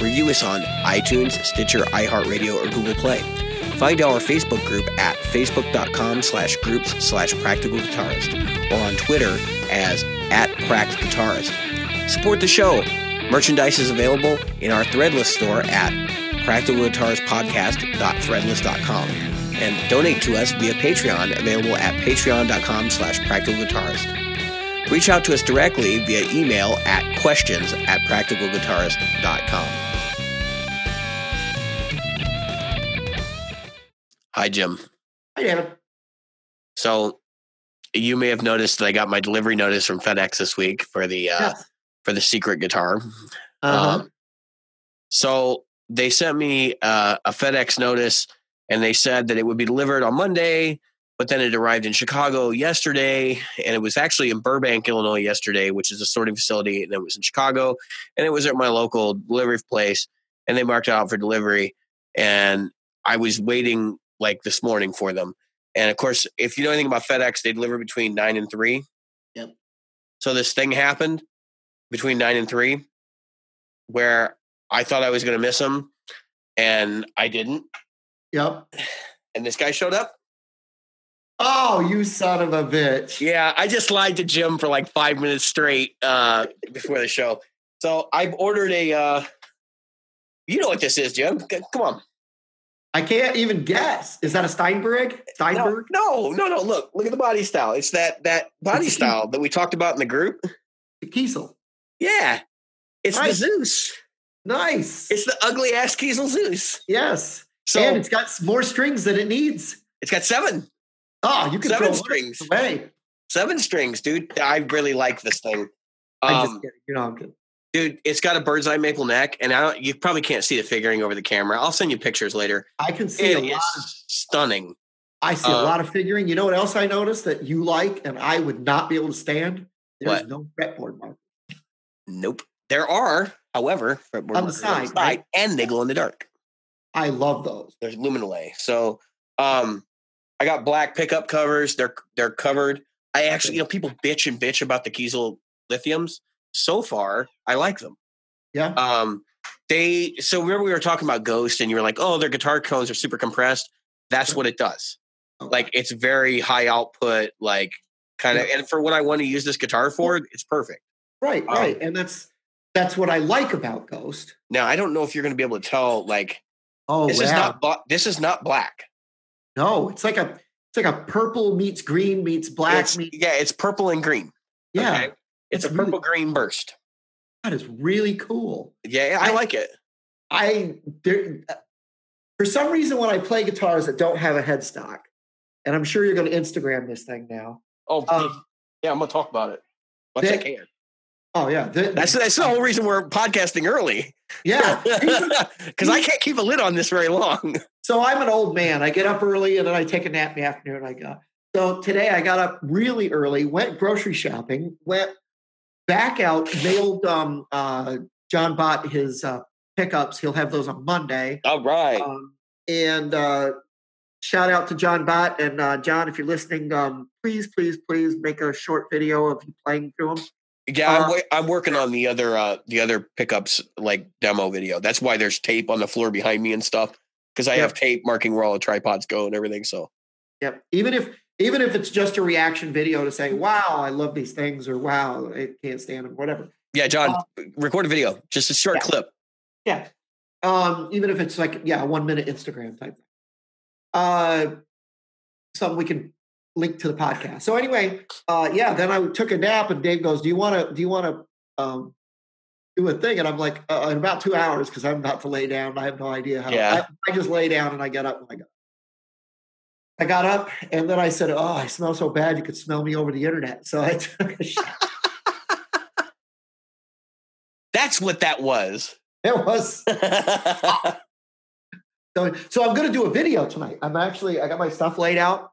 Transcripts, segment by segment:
Review us on iTunes, Stitcher, iHeartRadio, or Google Play. Find our Facebook group at facebook.com slash groups slash practical guitarist or on Twitter as at pract guitarist. Support the show. Merchandise is available in our Threadless store at practicalguitaristpodcast.threadless.com and donate to us via Patreon available at patreon.com slash practicalguitarist. Reach out to us directly via email at questions at practicalguitarist.com. Hi, Jim. Hi, David. So you may have noticed that I got my delivery notice from FedEx this week for the uh, Yes. for the secret guitar. Uh-huh. Um, so they sent me uh, a FedEx notice, and they said that it would be delivered on Monday, but then it arrived in Chicago yesterday, and it was actually in Burbank, Illinois, yesterday, which is a sorting facility, and it was in Chicago, and it was at my local delivery place, and they marked it out for delivery, and I was waiting like this morning for them. And of course, if you know anything about FedEx, they deliver between nine and three. Yep. So this thing happened between nine and three, where I thought I was going to miss them, and I didn't. Yep. And this guy showed up. Oh, you son of a bitch. Yeah, I just lied to Jim for like five minutes straight uh, before the show. So I've ordered a. Uh, you know what this is, Jim? Come on. I can't even guess. Is that a Steinberger? No, Steinberger? no, no, no. Look, look at the body style. It's that that body It's style that we talked about in the group. The Kiesel. Yeah, it's Right. the Zeus. Nice. It's the ugly ass Kiesel Zeus. yes. So and it's got more strings than it needs. it's got seven, Oh, you can seven strings, away. seven strings, dude. I really like this thing. Um. You know, dude, it's got a bird's eye maple neck, and I don't, you probably can't see the figuring over the camera. I'll send you pictures later. I can see a It lot. is stunning. I see a uh, lot of figuring. You know what else I noticed that you like and I would not be able to stand? There's What? no fretboard mark. Nope. There are, however, fretboard On the markers side, right? and they glow in the dark. I love those. There's Luminlay. So, um, I got black pickup covers. They're they're covered. I actually, you know, people bitch and bitch about the Kiesel lithiums. So far, I like them. Yeah. Um, they so remember we were talking about Ghost, and you were like, "Oh, their guitar cones are super compressed." That's what it does. Like it's very high output, like kind of. Yeah. And for what I want to use this guitar for, it's perfect. Right, um, right. and that's that's what I like about Ghost. Now I don't know if you're going to be able to tell. Like Oh, this wow. is not this is not black. No, it's like a it's like a purple meets green meets black It's- meets yeah, it's purple and green. yeah. okay? it's, it's a really- purple green burst. That is really cool. Yeah, I, I- like it. I there, for some reason when I play guitars that don't have a headstock, and I'm sure you're going to Instagram this thing now. Oh, Um, yeah, I'm gonna talk about it. Once I that- can. oh yeah, the- That's that's the whole reason we're podcasting early. yeah. because I can't keep a lid on this very long. So I'm an old man. I get up early and then I take a nap in the afternoon. I go. So today I got up really early, went grocery shopping, went back out, mailed um, uh, John Bott his uh, pickups. He'll have those on Monday. All right. Um, and uh, shout out to John Bott and uh, John, if you're listening, um, please, please, please make a short video of you playing through them. yeah, I'm, uh, wa- I'm working on the other uh the other pickups like demo video. That's why there's tape on the floor behind me and stuff because I Yeah. have tape marking where all the tripods go and everything. So Yep. Even if even if it's just a reaction video to say, "Wow, I love these things," or "Wow, I can't stand them," whatever. yeah, John, record a video, just a short Yeah. clip. Yeah. Um, even if it's like yeah, a one minute Instagram type. Uh, something we can link to the podcast. So anyway, uh, yeah, then I took a nap, and Dave goes, "Do you want to? Do you want to um, do a thing?" And I'm like, uh, "In about two hours, because I'm about to lay down. I have no idea how. Yeah. I, I just lay down and I get up when I got. I got up and then I said, "Oh, I smell so bad. You could smell me over the internet." So I took a shower. That's what that was. It was so. So I'm going to do a video tonight. I'm actually I got my stuff laid out,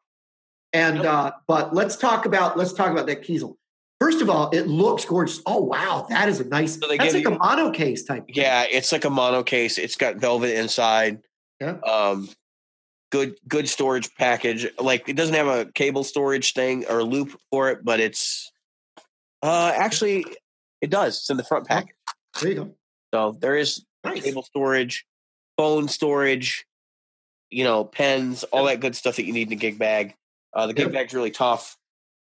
and uh, but let's talk about let's talk about that Kiesel. First of all, it looks gorgeous. Oh wow, that is a nice. So that's like you- a mono case type. thing. yeah, it's like a mono case. It's got velvet inside. Yeah. Um, good good storage package. Like it doesn't have a cable storage thing or loop for it, but it's uh actually it does. It's in the front package. There you go. So there is Nice. cable storage, phone storage, you know, pens, all that good stuff that you need in a gig bag. Uh, the gig Yep. bag's really tough.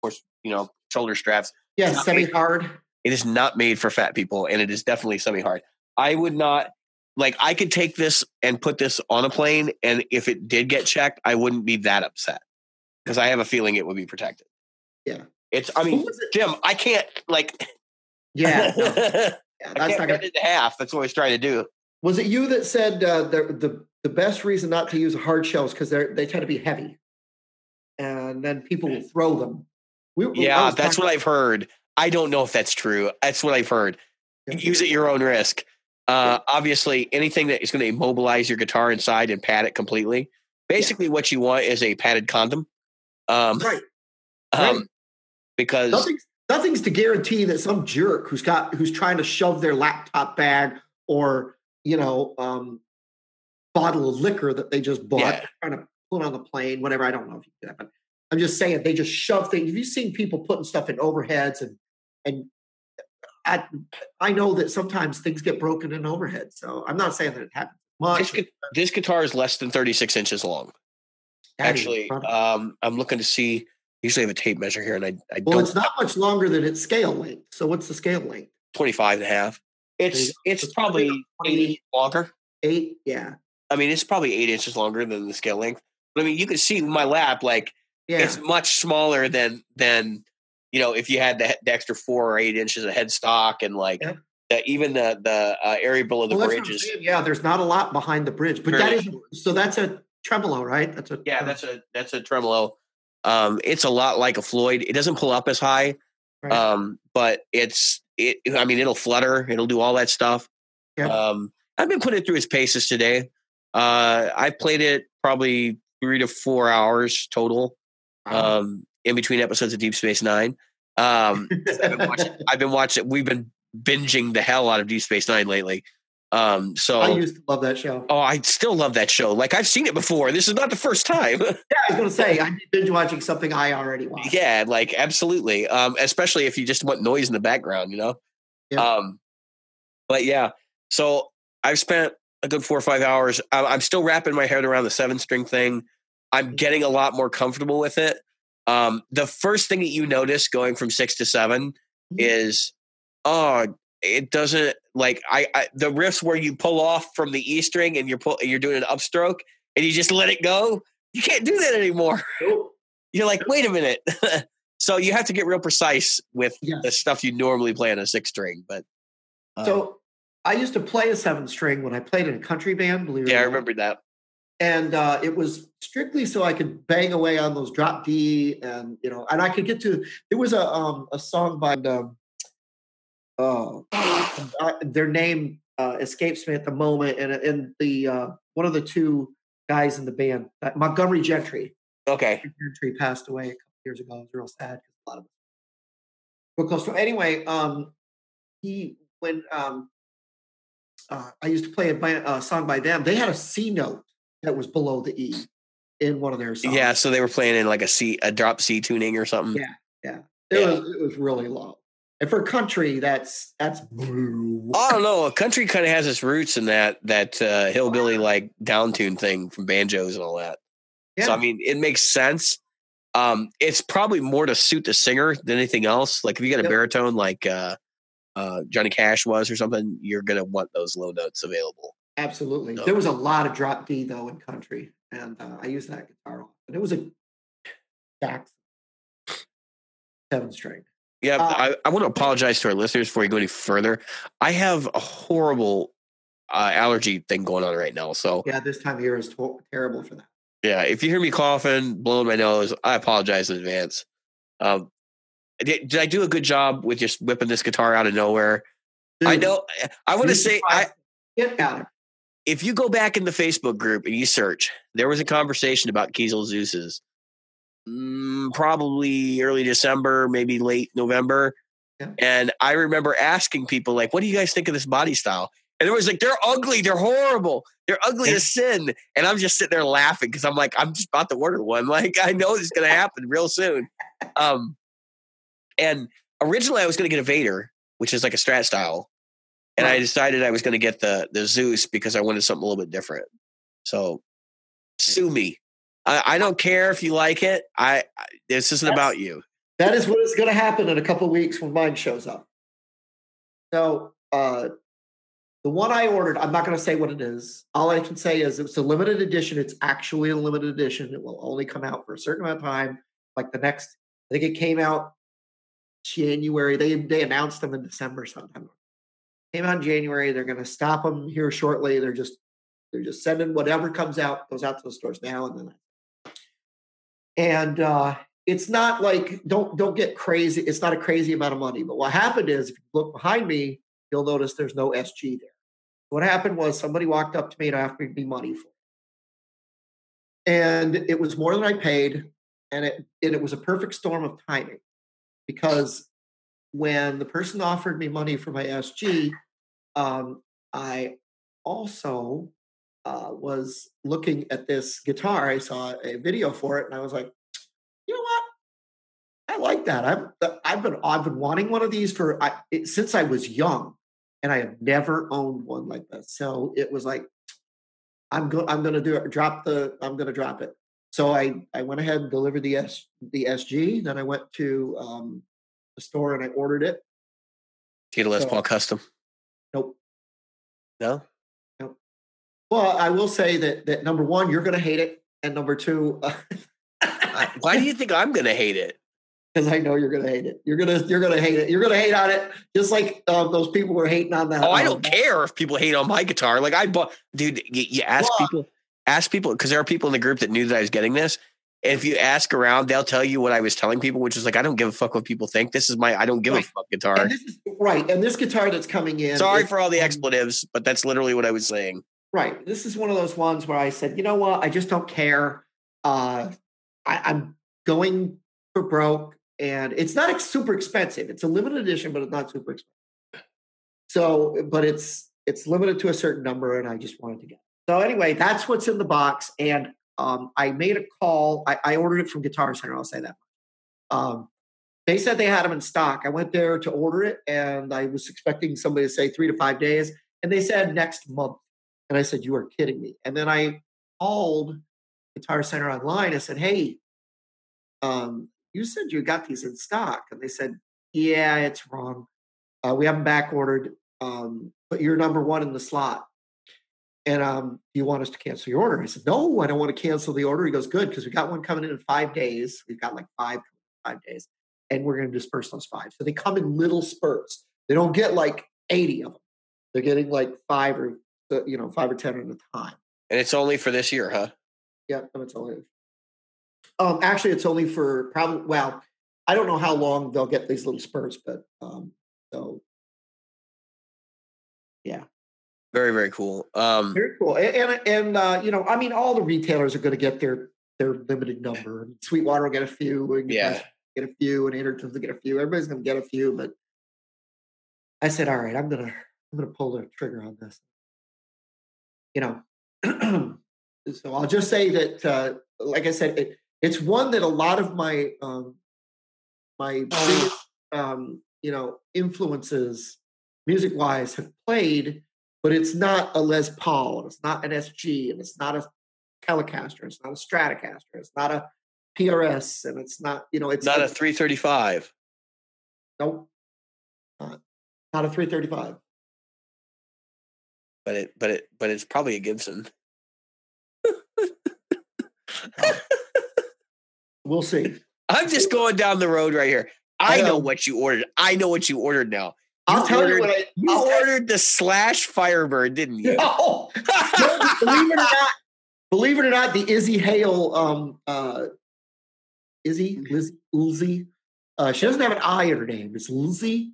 Of course, you know, shoulder straps. Yeah, semi hard. It is not made for fat people, and it is definitely semi hard. I would not like. I could take this and put this on a plane, and if it did get checked, I wouldn't be that upset because I have a feeling it would be protected. Yeah. It's. I mean? Jim, I can't like. Yeah, no, I yeah, that's can't not cut gonna. it into half. That's what I was trying to do. Was it you that said uh, the the the best reason not to use hard shells because they they tend to be heavy, and then people will throw them. We, Yeah, that's what I've heard. I don't know if that's true. That's what I've heard. Yeah. Use at your own risk. Uh, obviously, anything that is going to immobilize your guitar inside and pad it completely. Basically, what you want is a padded condom. Um, right. um, right. because Nothing's nothing's to guarantee that some jerk who's got who's trying to shove their laptop bag or you know um, bottle of liquor that they just bought Yeah. trying to put on the plane, whatever. I don't know if you do that, but I'm just saying they just shove things. Have you seen people putting stuff in overheads and and I I know that sometimes things get broken in overheads, so I'm not saying that it happens this, much. gu- this guitar is less than 36 inches long. That Actually, um, I'm looking to see. Usually, I have a tape measure here, and I, I well, it's not much longer than its scale length. So what's the scale length? 25 and a half. It's it's It's probably probably about eight 20 inches longer. Eight? Yeah, I mean, it's probably eight inches longer than the scale length. But I mean, you can see my lap, like yeah. it's much smaller than than you know if you had the, the extra four or eight inches of headstock and like Yeah. the, even the the uh, area below the Well, that's what I'm bridge is. Yeah, there's not a lot behind the bridge, but that Very so. That's a tremolo, right? That's a Yeah, that's a that's a tremolo. Um, it's a lot like a Floyd. It doesn't pull up as high, Right. um, but it's it. I mean, it'll flutter. It'll do all that stuff. Yeah. Um, I've been putting it through its paces today. Uh, I played it probably three to four hours total. Wow. um, in between episodes of Deep Space Nine. Um, I've, been watching, I've been watching. We've been binging the hell out of Deep Space Nine lately. Um, so, I used to love that show. oh, I still love that show. Like I've seen it before. This is not the first time. Yeah, I was going to say I'd be binge watching something I already watched. yeah, like absolutely. Um, especially if you just want noise in the background, you know. Yeah. Um, but yeah, so I've spent a good four or five hours. I'm still wrapping my head around the seven string thing. I'm getting a lot more comfortable with it. Um, the first thing that you notice going from six to seven Mhm. is, oh, it doesn't like I, I the riffs where you pull off from the E string and you're pull, you're doing an upstroke and you just let it go. You can't do that anymore. Nope. You're like, wait a minute. so you have to get real precise with the stuff you normally play on a six string. But um, So I used to play a seven string when I played in a country band. Believe yeah, I remember that. And uh, it was strictly so I could bang away on those drop D and you know, and I could get to. It was a um, a song by um, uh, their name uh, escapes me at the moment, and and the uh, one of the two guys in the band, uh, Montgomery Gentry. Okay. Gentry passed away a couple years ago. It was real sad because a lot of real close to. Anyway, um, he when um, uh, I used to play a, a song by them, they had a C note that was below the E in one of their songs. Yeah, so they were playing in like a C, a drop C tuning or something. Yeah. yeah. it yeah. was it was really low. And for country, that's that's blue. I don't know. A country kind of has its roots in that that uh, hillbilly like downtune thing from banjos and all that. yeah. So I mean, it makes sense. Um, it's probably more to suit the singer than anything else. Like if you got a Yep. baritone like uh, uh, Johnny Cash was or something, you're gonna want those low notes available. Absolutely. So- There was a lot of drop D though in country, and uh, I used that guitar, and it was a Jackson seven string. Yeah, Uh, I, I want to apologize to our listeners before we go any further. I have a horrible uh, allergy thing going on right now. So, Yeah, this time of year is to- terrible for that. yeah, if you hear me coughing, blowing my nose, I apologize in advance. Um, did, did I do a good job with just whipping this guitar out of nowhere? I Dude, know. I want to say, I, get at it. If you go back in the Facebook group and you search, there was a conversation about Kiesel Zeus's. Mm, probably early December, maybe late November. Yeah. And I remember asking people, like, what do you guys think of this body style? And it was like, they're ugly, they're horrible, they're ugly as sin. And I'm just sitting there laughing because I'm like, I'm just about to order one. Like, I know this is going to happen real soon. Um, and originally I was going to get a Vader, which is like a strat style. And I decided I was going to get the the Zeus because I wanted something a little bit different. So sue me. I, I don't care if you like it. I, I this isn't That's- about you. That is what is going to happen in a couple of weeks when mine shows up. So, uh, the one I ordered, I'm not going to say what it is. All I can say is it's a limited edition. It's actually a limited edition. It will only come out for a certain amount of time. Like the next, I think it came out January. They they announced them in December sometime. Came out in January. They're going to stop them here shortly. They're just they're just sending whatever comes out goes out to the stores now and then. And uh, it's not like don't don't get crazy. It's not a crazy amount of money. But what happened is, if you look behind me, you'll notice there's no SG there. What happened was somebody walked up to me and offered me money for it, and it was more than I paid, and it and it was a perfect storm of timing, because when the person offered me money for my SG, um, I also uh, was looking at this guitar. I saw a video for it, and I was like, you know what? I like that. I've I've been I've been wanting one of these for I, it, since I was young, and I have never owned one like this. So it was like, I'm go I'm going to do it. Drop the I'm going to drop it. So I I went ahead and delivered the S the SG. Then I went to um, the store and I ordered it. Get a Les So- Paul custom. Nope. No, Nope. Well, I will say that that number one, you're going to hate it, and number two, I- why do you think I'm gonna hate it? because I know you're going to hate it. You're gonna you're gonna hate it. You're gonna hate on it, just like um, those people were hating on that. Oh, I um, don't care if people hate on my guitar. Like I bought, dude. You, you ask Well- people, ask people because there are people in the group that knew that I was getting this. If you ask around, they'll tell you what I was telling people, which is like, I don't give a fuck what people think. This is my, I don't give a fuck guitar. And this is, right, and this guitar that's coming in. Sorry is- for all the um, expletives, but that's literally what I was saying. Right. This is one of those ones where I said, you know what? I just don't care. Uh, I, I'm going for broke, and it's not super expensive. It's a limited edition, but it's not super expensive. So, but it's it's limited to a certain number, and I just wanted to get. it. So anyway, that's what's in the box, and um, I made a call. I, I ordered it from Guitar Center. I'll say that. Um, they said they had them in stock. I went there to order it, and I was expecting somebody to say three to five days, and they said next month. And I said, You are kidding me. And then I called Guitar Center online. I said, Hey, um, you said you got these in stock. And they said, Yeah, it's wrong. Uh, we haven't back ordered, um, but you're number one in the slot. And um, you want us to cancel your order? I said, No, I don't want to cancel the order. He goes, Good, because we got one coming in in five days. We've got like five, five days, and we're going to disperse those five. So they come in little spurts. They don't get like 80 of them. They're getting like five or uh, you know five or ten at a time. And it's only for this year, huh? Yeah, it's only. Um, actually, it's only for probably. Well, I don't know how long they'll get these little spurts, but um, so yeah, Very, very cool. Um, very cool. And and, and uh, you know, I mean, all the retailers are going to get their their limited number. Sweetwater will get a few. and yeah. get a few, and Anderton's will get a few. Everybody's going to get a few, but I said, all right, I'm gonna I'm gonna pull the trigger on this. You know, so I'll just say that, uh, like I said, it, it's one that a lot of my um, my biggest, um, you know influences music wise have played, but it's not a Les Paul, and it's not an SG, and it's not a Telecaster, it's not a Stratocaster, it's not a PRS, and it's not you know it's Not a 335. Nope. Not, not a 335. but it but it but it's probably a Gibson. We'll see. I'm just going down the road right here. I know what you ordered. I know what you ordered now. I'll tell ordered, you what I. You I'll ordered the Slash Firebird, didn't you? No, believe it or not, believe it or not, the Izzy Hale, um, uh, Izzy, Liz, Lizzie, uh, she doesn't have an I in her name. It's Lzzy.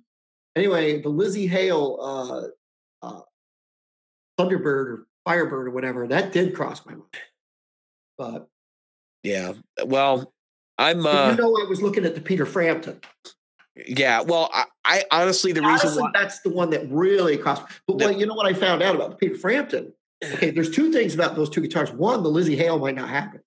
Anyway, the Lzzy Hale, uh, uh, Thunderbird or Firebird or whatever, that did cross my mind. But yeah. Well, I'm. uh you know, I was looking at the Peter Frampton. Yeah. Well, I, I honestly the reason why. that's the one that really crossed. But The- what, you know what I found out about the Peter Frampton? Okay, there's two things about those two guitars. One, the Lzzy Hale might not happen.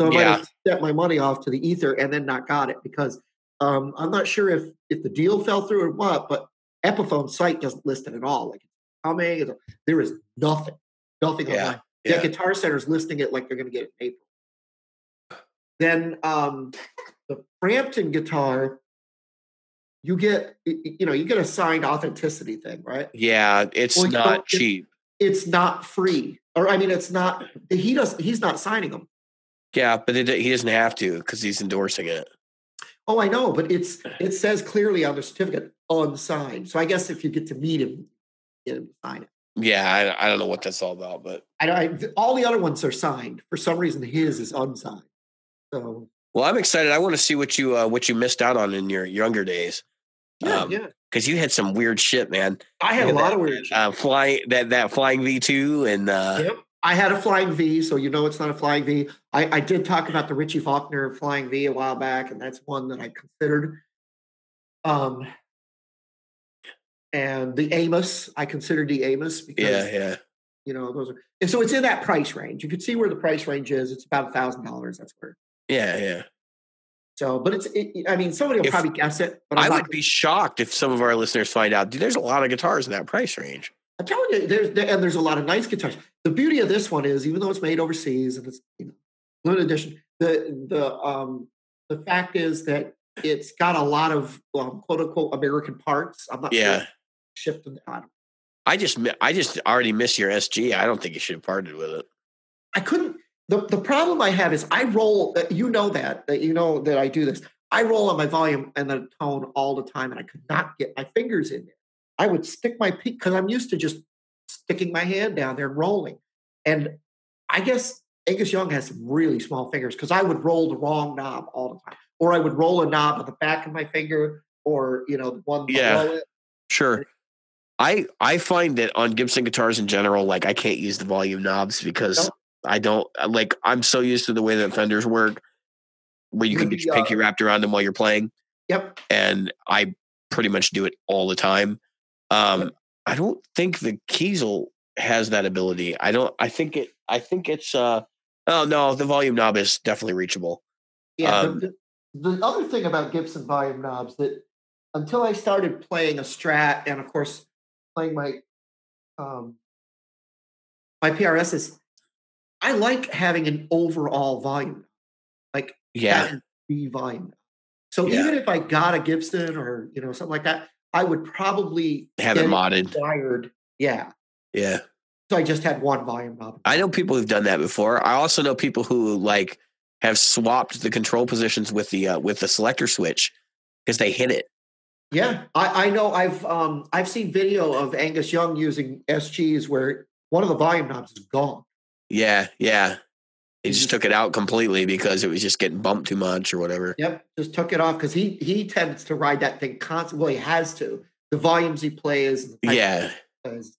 So I might Yeah. have set my money off to the ether and then not got it because um, I'm not sure if if the deal fell through or what, but Epiphone's site doesn't list it at all. Like it's coming, it's- there is nothing, nothing Yeah, online. yeah. Yeah, Guitar Center's listing it like they're going to get it in April. Then um, the Frampton guitar, you get you know you get a signed authenticity thing, right? Yeah, it's Well, not know, it- cheap. It's not free, or I mean, it's not. He does. He's not signing them. Yeah, but it, he doesn't have to because he's endorsing it. Oh, I know, but it's it says clearly on the certificate unsigned. So I guess if you get to meet him, get him to sign it. Yeah, I, I don't know what that's all about, but I, I all the other ones are signed. For some reason, his is unsigned. So well, I'm excited. I want to see what you uh, what you missed out on in your younger days yeah, Um, yeah. because you had some weird shit, man. I had a lot that- of weird. shit. Uh, flying that that flying V two and uh, Yep. I had a flying V, so you know it's not a flying V. I, I did talk about the Richie Faulkner flying V a while back, and that's one that I considered. Um, and the Amos, I considered the Amos because yeah, yeah, you know those are. And so it's in that price range. You can see where the price range is. It's about a thousand dollars. That's where. yeah, yeah. So, but it's. It, I mean, somebody will If- probably guess it, but I'm I would be shocked if some of our listeners find out. Dude, there's a lot of guitars in that price range. I'm telling you, there's there, and there's a lot of nice guitars. The beauty of this one is, even though it's made overseas and it's you know limited edition, the the um the fact is that it's got a lot of um, quote unquote American parts. I'm not Yeah, sure shipped in. I, I just I just already miss your SG. I don't think you should have parted with it. I couldn't. The the problem I have is I roll. uh, You know that that you know that I do this. I roll on my volume and the tone all the time, and I could not get my fingers in there. I would stick my peak because I'm used to just sticking my hand down there and rolling. And I guess Angus Young has some really small fingers because I would roll the wrong knob all the time, or I would roll a knob on the back of my finger, or you know the one Yeah. it. Sure. I I find that on Gibson guitars in general, like I can't use the volume knobs because Nope. I don't like I'm so used to the way that Fenders work, where you can get your pinky uh, wrapped around them while you're playing, Yep. and I pretty much do it all the time. Um, Yep. I don't think the Kiesel has that ability. I don't. I think it. I think it's. uh Oh no, the volume knob is definitely reachable. Yeah. Um, the, the, the other thing about Gibson volume knobs that until I started playing a Strat and of course playing my um, my PRS is I like having an overall volume, like Yeah, the volume. So Yeah. even if I got a Gibson or you know something like that, I would probably have it modded. wired. Yeah. Yeah. So I just had one volume knob. I know people who've done that before. I also know people who like have swapped the control positions with the uh, with the selector switch because they hit it. Yeah, I, I know. I've um I've seen video of Angus Young using SGs where one of the volume knobs is gone. Yeah, yeah. He just just- took it out completely because it was just getting bumped too much or whatever. Yep, just took it off because he he tends to ride that thing constantly. Well, he has to. The volumes he plays. and the type of Yeah, he plays.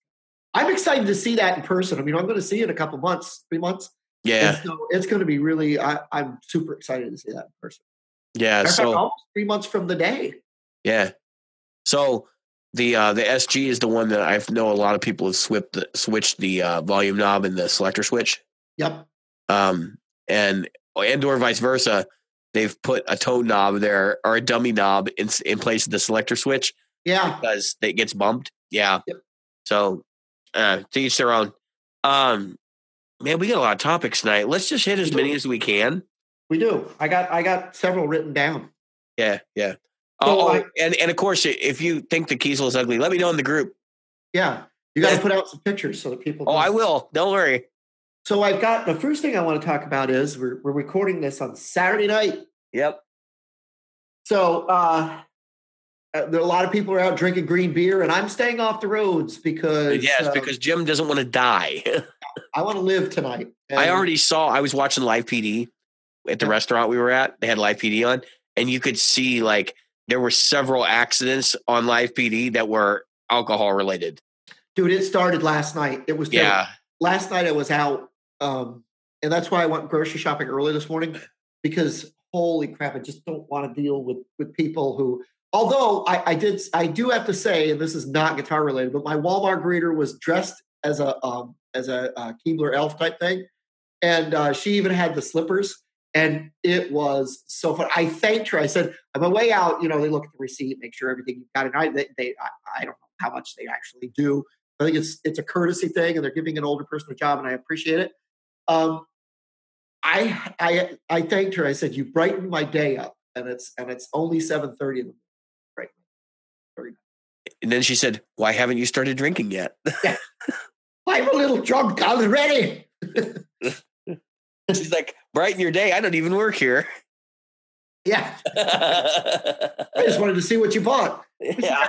I'm excited to see that in person. I mean, I'm going to see it in a couple months, three months. yeah, And so it's going to be really. I, I'm super excited to see that in person. yeah. Fact, So almost three months from the day. yeah, so the uh, the SG is the one that I know a lot of people have switched the, switched the uh, volume knob and the selector switch. Yep. um, and and or vice versa. They've put a tone knob there or a dummy knob in in place of the selector switch Yeah. because it gets bumped. Yeah. Yep. So uh, to each their own. Um, man, we got a lot of topics tonight. Let's just hit as many as we can. We do. I got I got several written down. Yeah, yeah. Oh, and and of course, if you think the Kiesel is ugly, let me know in the group. Yeah. You got to put out some pictures so that people. Oh, know. I will. Don't worry. So I've got the first thing I want to talk about is we're we're recording this on Saturday night. Yep. So uh, uh, there are a lot of people are out drinking green beer, and I'm staying off the roads because Yes, uh, because Jim doesn't want to die. I want to live tonight. I already saw. I was watching live PD at the Yeah. restaurant we were at. They had live PD on, and you could see like there were several accidents on live PD that were alcohol related. dude. It started last night. It was terrible. Yeah, last night I was out, um, and that's why I went grocery shopping early this morning because holy crap, I just don't want to deal with with people who. Although I, I did, I do have to say, and this is not guitar related, but my Walmart greeter was dressed as a um, as a uh, Keebler elf type thing, and uh, she even had the slippers, and it was so fun. I thanked her. I said, on my way out, you know, they look at the receipt, make sure everything you've got And I, they, they I, I don't know how much they actually do. I think it's it's a courtesy thing, and they're giving an older person a job, and I appreciate it. Um, I I I thanked her. I said, "You brightened my day up," and it's and it's only seven thirty in the morning. Right. and then she said, "Why haven't you started drinking yet?" I'm a little drunk already. She's like, "Brighten your day. I don't even work here." Yeah, I just wanted to see what you bought. yeah.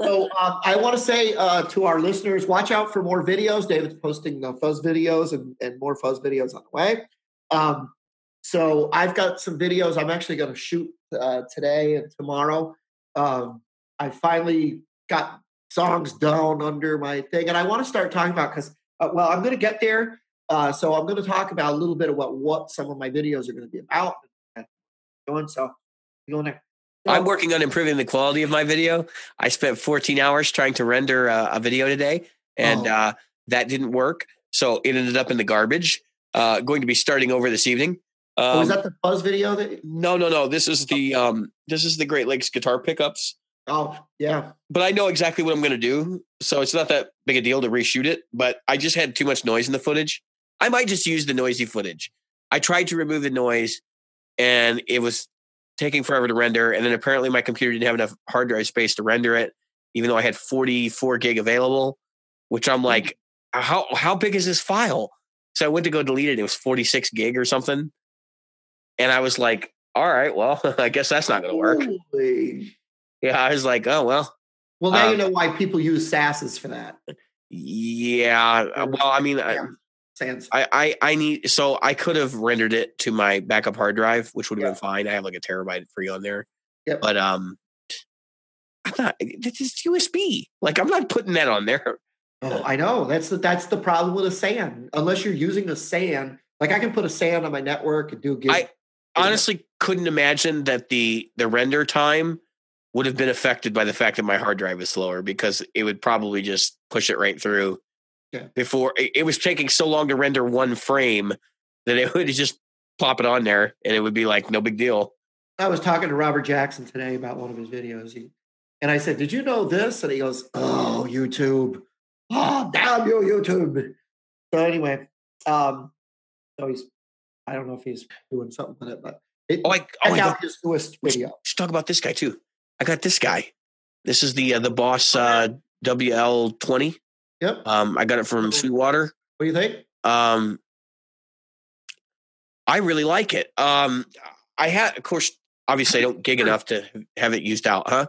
So um, I want to say uh, to our listeners, watch out for more videos. David's posting uh, fuzz videos and, and more fuzz videos on the way. Um, so I've got some videos I'm actually going to shoot uh, today and tomorrow. Um, I finally got songs down under my thing, and I want to start talking about because uh, well, I'm going to get there. Uh, so I'm going to talk about a little bit about what some of my videos are going to be about. And going so going there. I'm working on improving the quality of my video. I spent 14 hours trying to render a, a video today, and Oh. uh, that didn't work. So it ended up in the garbage. Uh, going to be starting over this evening. Um, oh, is that the buzz video that? no, no, no. This is the um, this is the Great Lakes guitar pickups. Oh, yeah. But I know exactly what I'm going to do, so it's not that big a deal to reshoot it. But I just had too much noise in the footage. I might just use the noisy footage. I tried to remove the noise, and it was taking forever to render. And then apparently my computer didn't have enough hard drive space to render it, even though I had 44 gig available. Which I'm like, how how big is this file? So I went to go delete it. It was 46 gig or something, and I was like, all right, well, I guess that's not going to work. Holy. Yeah, I was like, oh well, Well, now you Um, know why people use sasses for that. yeah. uh, Well, I mean, I, Yeah. SANs. I, I, I need so I could have rendered it to my backup hard drive, which would have been fine. I have like a terabyte free on there. Yep. But um, I'm not. This is USB. Like I'm not putting that on there. Oh, I know. That's the that's the problem with a SAN. Unless you're using a SAN, like I can put a SAN on my network and do. A gig. I honestly couldn't imagine that the the render time would have been affected by the fact that my hard drive is slower because it would probably just push it right through. Yeah. Before it, it was taking so long to render one frame that it would just plop it on there and it would be like no big deal. I was talking to Robert Jackson today about one of his videos, he, and I said, "Did you know this?" And he goes, "Oh, YouTube! Oh, damn you, YouTube!" So anyway, um, so he's. I don't know if he's doing something with it, but it, Oh, I, oh, check I got, out his newest video. should talk about this guy too. I got this guy. This is the uh, the Boss uh, WL twenty. Yep. Um, I got it from Sweetwater. What do you think? Um, I really like it. Um, I had, of course, obviously, I don't gig enough to have it used out, huh?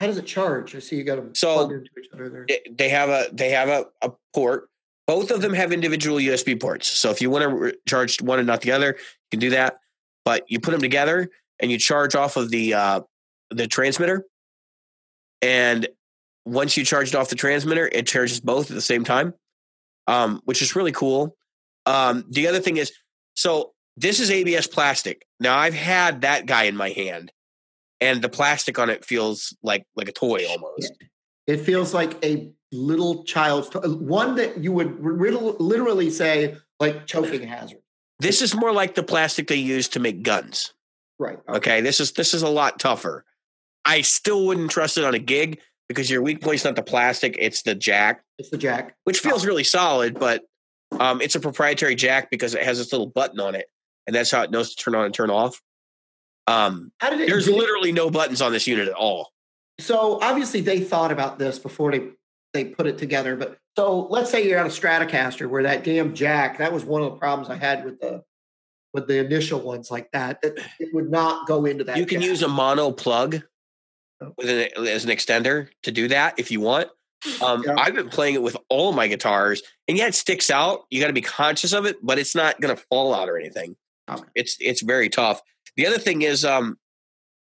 How does it charge? I see you got them So- plugged into each other there. They- They have a they have a, a port. Both of them have individual USB ports. So if you want to re- charge one and not the other, you can do that. But you put them together and you charge off of the uh, the transmitter. And once you charge it off the transmitter, it charges both at the same time, um, which is really cool. Um, the other thing is, so this is ABS plastic. Now I've had that guy in my hand, and the plastic on it feels like like a toy almost. It feels like a little child's to- one that you would riddle- literally say like choking hazard. This is more like the plastic they use to make guns. Right. Okay, this is this is a lot tougher. I still wouldn't trust it on a gig because your weak point's not the plastic; it's the jack, It's the jack. which feels really solid, but um, it's a proprietary jack because it has this little button on it, and that's how it knows to turn on and turn off. Um, How did it? there's literally no buttons on this unit at all. so obviously they thought about this before they they put it together. But so let's say you're on a Stratocaster where that damn jack, that was one of the problems I had with the with the initial ones like that, that it would not go into that. You can jack. use a mono plug. With an, as an extender to do that if you want. Um, Yeah. I've been playing it with all my guitars, and yeah, it sticks out. You got to be conscious of it, but it's not going to fall out or anything. Okay. It's it's very tough. The other thing is um,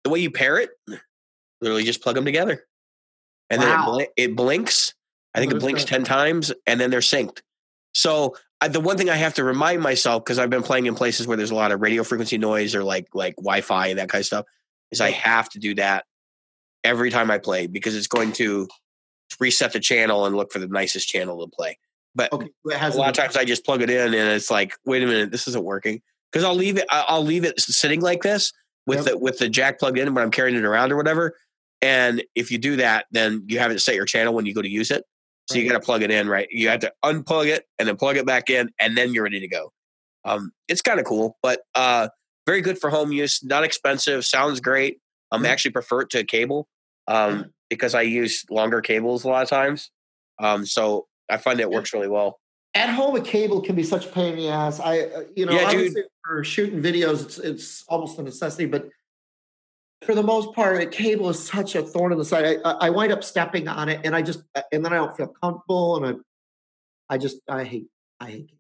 the way you pair it. Literally, just plug them together, and then it, bl- it blinks. I think What it blinks that? ten times, and then they're synced. So I, the one thing I have to remind myself because I've been playing in places where there's a lot of radio frequency noise or like like Wi-Fi and that kind of stuff is I have to do that every time I play because it's going to reset the channel and look for the nicest channel to play. But Okay, it has a lot of times I just plug it in and it's like, wait a minute, this isn't working because I'll leave it. I- I'll leave it sitting like this with Yep. the with the jack plugged in when I'm carrying it around or whatever. And if you do that, then you haven't set your channel when you go to use it. So you got to plug it in, right? You have to unplug it and then plug it back in, and then you're ready to go. Um, it's kind of cool, but uh, very good for home use. Not expensive. Sounds great. Um, Mhm. actually prefer it to cable um, because I use longer cables a lot of times. Um, so I find it works really well. at home a cable can be such a pain in the ass. I uh, you know Yeah, dude. obviously for shooting videos it's it's almost a necessity, but for the most part, a cable is such a thorn in the side. I, I I wind up stepping on it, and I just uh, and then I don't feel comfortable, and I I just I hate I hate. It.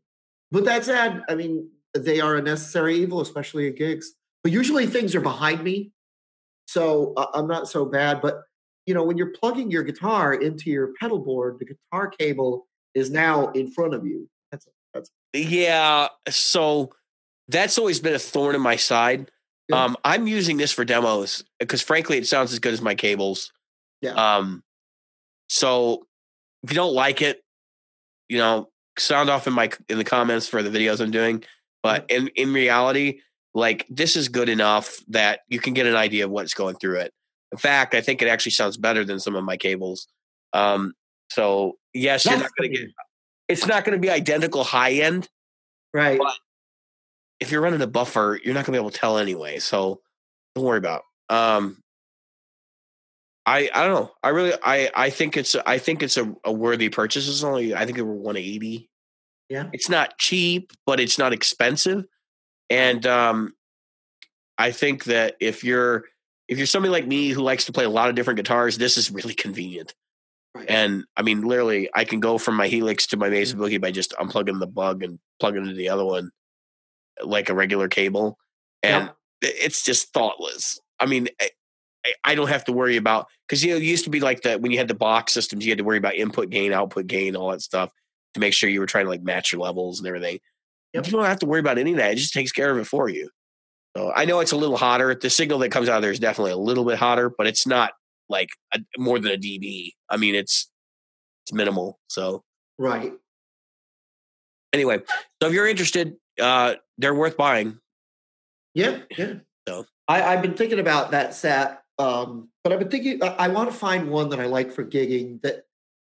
But that said, I mean they are a necessary evil, especially at gigs. But usually things are behind me, so uh, I'm not so bad. But you know when you're plugging your guitar into your pedal board, the guitar cable is now in front of you. That's that's Yeah. So that's always been a thorn in my side. Yeah. Um, I'm using this for demos because frankly, it sounds as good as my cables. Yeah. Um, so if you don't like it, you know, sound off in my in the comments for the videos I'm doing. But in in reality, like this is good enough that you can get an idea of what's going through it. In fact, I think it actually sounds better than some of my cables. Um, so yes, you're not going to get. It's not going to be identical high end, right. But- if you're running a buffer, you're not gonna be able to tell anyway. So don't worry about. it. Um, I I don't know. I really I I think it's I think it's a, a worthy purchase. It's only I think it were 180. Yeah. It's not cheap, but it's not expensive. And um, I think that if you're if you're somebody like me who likes to play a lot of different guitars, this is really convenient. Right. And I mean, literally, I can go from my Helix to my Mesa Boogie by just unplugging the bug and plugging into the other one like a regular cable. And it's just thoughtless. I mean, I, I- I don't have to worry about because you know it used to be like that when you had the box systems, you had to worry about input gain, output gain, all that stuff to make sure you were trying to like match your levels and everything. Yep. You don't have to worry about any of that. It just takes care of it for you. So I know it's a little hotter. The signal that comes out of there is definitely a little bit hotter, but it's not like a, more than a dB. I mean, it's it's minimal. So Right. anyway, so if you're interested, uh, they're worth buying. Yeah. Yeah. So. I, I've been thinking about that set, um, but I've been thinking I, I want to find one that I like for gigging. That,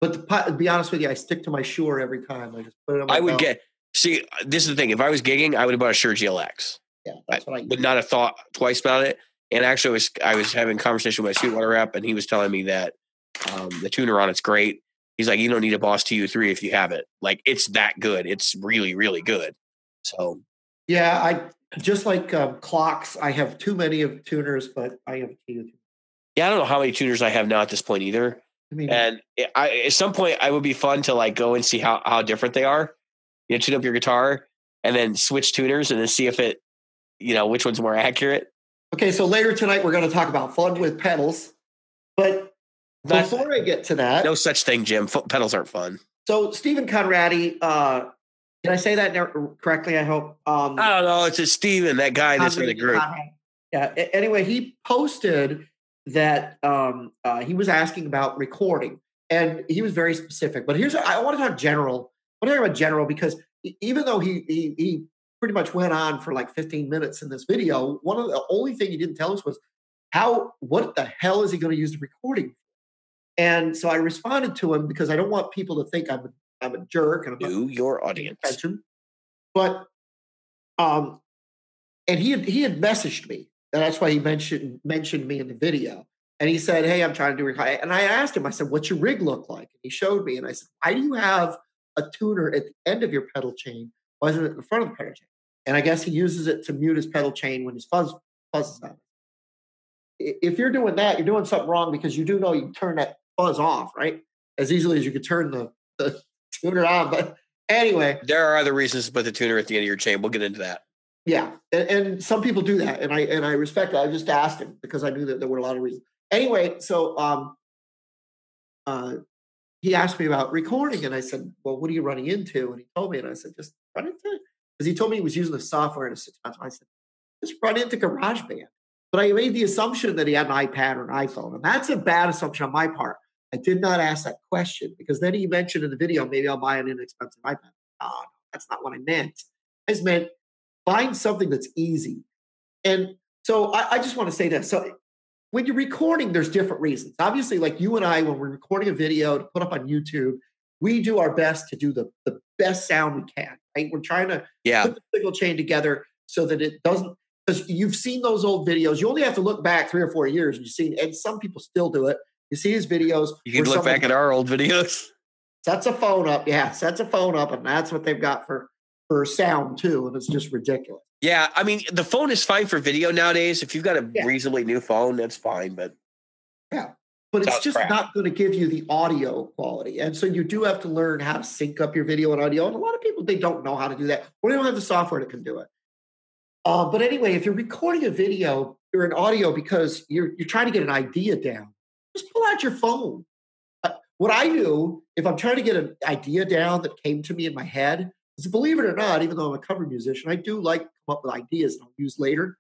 but to, to be honest with you, I stick to my Shure every time. I just put it on. My I would belt. get see. This is the thing. If I was gigging, I would have bought a Shure GLX. Yeah, that's what I. would not have thought twice about it. And actually, I was I was having a conversation with my Sweetwater rep, and he was telling me that um, the tuner on it's great. He's like, you don't need a Boss TU3 if you have it. Like, it's that good. It's really, really good. So, Yeah, I just like um, clocks. I have too many of tuners, but I have two. yeah, I don't know how many tuners I have now at this point either. I mean, And I, at some point, I would be fun to like go and see how how different they are. You know, tune up your guitar and then switch tuners and then see if it, you know, which one's more accurate. okay, so later tonight we're going to talk about fun with pedals, but Not- before I get to that, no such thing, Jim. F- pedals aren't fun. so Stephen Conradi, uh, did I say that correctly? I hope. Um, I don't know. It's a Stephen, that guy that's in the group. Conradi. Yeah. Anyway, he posted that um, uh, he was asking about recording, and he was very specific. But here's I want to talk general. I want to talk about general because even though he he, he pretty much went on for like 15 minutes in this video, one of the only thing he didn't tell us was how what the hell is he going to use the recording? And so I responded to him because I don't want people to think I'm a, I'm a jerk and I'm To your audience. attention. But um, and he had he had messaged me, and that's why he mentioned mentioned me in the video. And he said, Hey, I'm trying to do. And I asked him, I said, What's your rig look like? And he showed me. And I said, Why do you have a tuner at the end of your pedal chain? Why isn't it in the front of the pedal chain? And I guess he uses it to mute his pedal chain when his fuzz fuzzes out. If you're doing that, you're doing something wrong because you do know you can turn that fuzz off, right? As easily as you could turn the, the tuner on. But anyway, there are other reasons to put the tuner at the end of your chain. We'll get into that. Yeah, and, and, some people do that, and I and I respect that. I just asked him because I knew that there were a lot of reasons. Anyway, so um, uh, he asked me about recording, and I said, "Well, what are you running into?" And he told me, and I said, "Just run into because he told me he was using the software in a six months. I said, "Just run into GarageBand." But I made the assumption that he had an iPad or an iPhone, and that's a bad assumption on my part. I did not ask that question because then he mentioned in the video, maybe I'll buy an inexpensive iPad. Oh, that's not what I meant. I just meant find something that's easy. And so I, I just want to say this. So when you're recording, there's different reasons. Obviously, like you and I, when we're recording a video to put up on YouTube, we do our best to do the, the best sound we can. Right? We're trying to yeah. put the signal chain together so that it doesn't because you've seen those old videos. You only have to look back three or four years and you've seen, and some people still do it. You see his videos. You can look back at our old videos. Sets a phone up, yeah, sets a phone up, and that's what they've got for for sound too, and it's just ridiculous. Yeah, I mean the phone is fine for video nowadays. If you've got a yeah. reasonably new phone, that's fine. But yeah, but it's just crap. not going to give you the audio quality, and so you do have to learn how to sync up your video and audio. And a lot of people they don't know how to do that, or they don't have the software that can do it. Uh, but anyway, if you're recording a video or an audio because you're you're trying to get an idea down, just pull out your phone. Uh, what I do if I'm trying to get an idea down that came to me in my head, because believe it or not, even though I'm a cover musician, I do like come up with ideas I'll use later.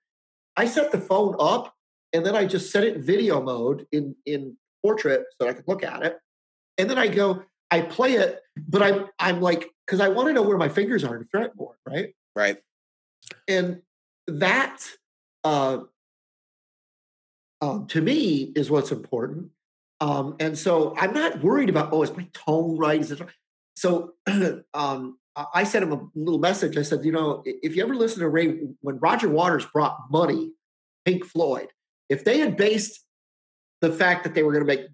I set the phone up and then I just set it in video mode in in portrait so I can look at it. And then I go, I play it, but I'm I'm like, because I want to know where my fingers are in the fretboard, right? Right. And that uh, um, to me is what's important. Um, and so I'm not worried about, oh, is my tone right? Is it so um, I sent him a little message. I said, you know, if you ever listen to Ray, when Roger Waters brought money, Pink Floyd, if they had based the fact that they were going to make,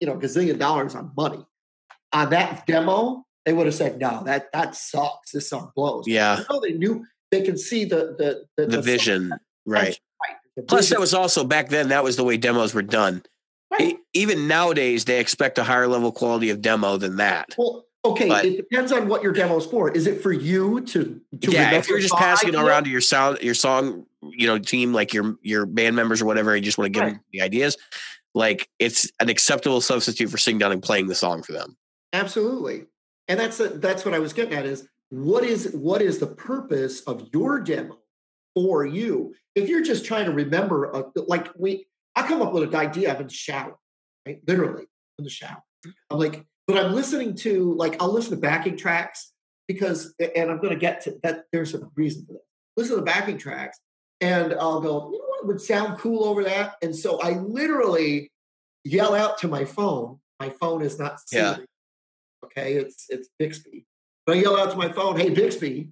you know, gazillion dollars on money on that demo, they would have said, no, that that sucks. This song blows. Yeah. You know, they knew they can see the the the, the, the vision, song. right? right. Plus, that was also back then. That was the way demos were done. Right. Even nowadays, they expect a higher level quality of demo than that. Well, Okay, but, it depends on what your demo is for. Is it for you to, to yeah? If you're just passing idea? it around to your sound, your song, you know, team, like your your band members or whatever, and you just want to give right. them the ideas, like it's an acceptable substitute for sitting down and playing the song for them. Absolutely, and that's a, that's what I was getting at. Is what is what is the purpose of your demo for you? If you're just trying to remember, a, like we, I come up with an idea. I'm in the shower, right? Literally in the shower. I'm like, but I'm listening to like I'll listen to backing tracks because, and I'm going to get to that. There's a reason for that. Listen to the backing tracks, and I'll go. You know what would sound cool over that? And so I literally yell out to my phone. My phone is not Siri. Yeah. Okay, it's it's Bixby. But I yell out to my phone, "Hey Bixby,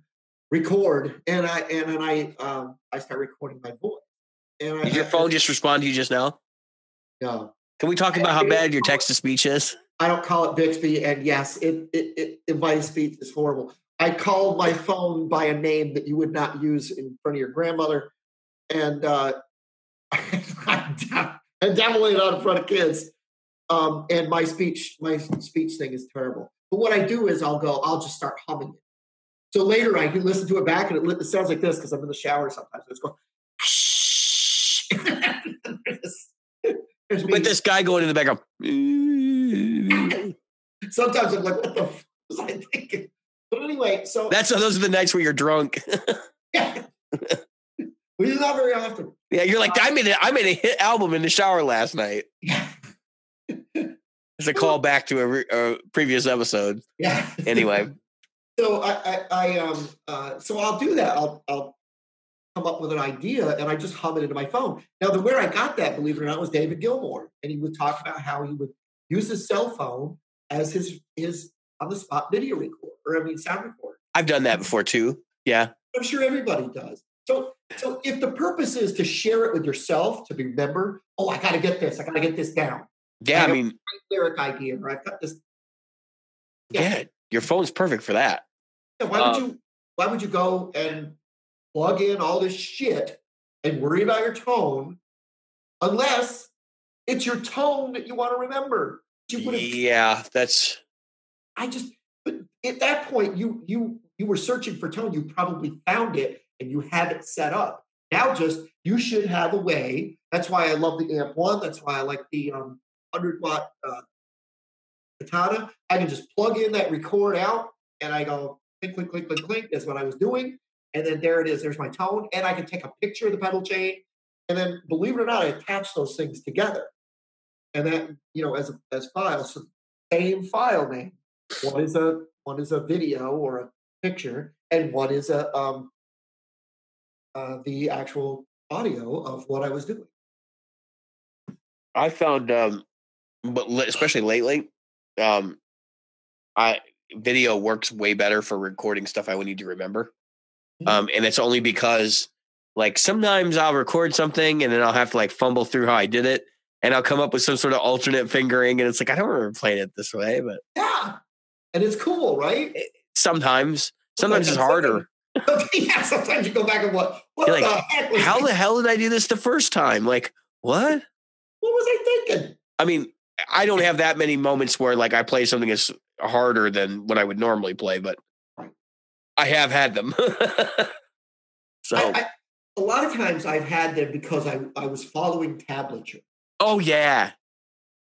record!" And I and then I um I start recording my voice. And Did I, your phone just respond to you just now? No. Can we talk about how bad your text to speech is? I don't call it Bixby, and yes, it, it, it, my speech is horrible. I called my phone by a name that you would not use in front of your grandmother, and uh, I'm definitely not in front of kids. Um, and my speech, my speech thing is terrible. But what I do is I'll go, I'll just start humming it. So later I can listen to it back, and it, it sounds like this because I'm in the shower sometimes. It's going. With this guy going in the background. Sometimes I'm like, what the f- was I thinking? But anyway, so that's those are the nights where you're drunk. yeah. We do not very often. Yeah, you're like, I made a, I made a hit album in the shower last night. It's a call back to a, re, a previous episode. Yeah. Anyway. so I, I, I um uh, so I'll do that. I'll I'll come up with an idea and I just hum it into my phone. Now, the where I got that, believe it or not, was David Gilmour, and he would talk about how he would use his cell phone as his his on the spot video record or I mean sound record. I've done that before too. Yeah, I'm sure everybody does. So, so if the purpose is to share it with yourself to remember, oh, I got to get this. I got to get this down. Yeah, I, I mean, Lyric idea, or I've got this. yeah. your phone's perfect for that. Yeah, why would Um, you? Why would you go and plug in all this shit and worry about your tone, unless it's your tone that you want to remember? Yeah, that's I just but at that point you you you were searching for tone. You probably found it and you have it set up. Now just you should have a way. That's why I love the amp one. That's why I like the um, hundred watt uh, Katana. I can just plug in that record out and I go click click click click click. That's what I was doing. And then there it is. There's my tone, and I can take a picture of the pedal chain. And then, believe it or not, I attach those things together. And then, you know, as as files, so same file name. One is a one is a video or a picture, and one is a um uh, the actual audio of what I was doing. I found um but especially lately, um I video works way better for recording stuff I would need to remember. Mhm. Um and it's only because like sometimes I'll record something and then I'll have to like fumble through how I did it and I'll come up with some sort of alternate fingering and it's like I don't remember playing it this way, but Yeah, and it's cool, right? sometimes sometimes it's harder. yeah, sometimes you go back and what? What You're the like, heck was How I- the hell did I do this the first time? Like, what? What was I thinking? I mean, I don't have that many moments where like I play something that's harder than what I would normally play, but. I have had them. so, I, I, a lot of times I've had them because I, I was following tablature. oh yeah,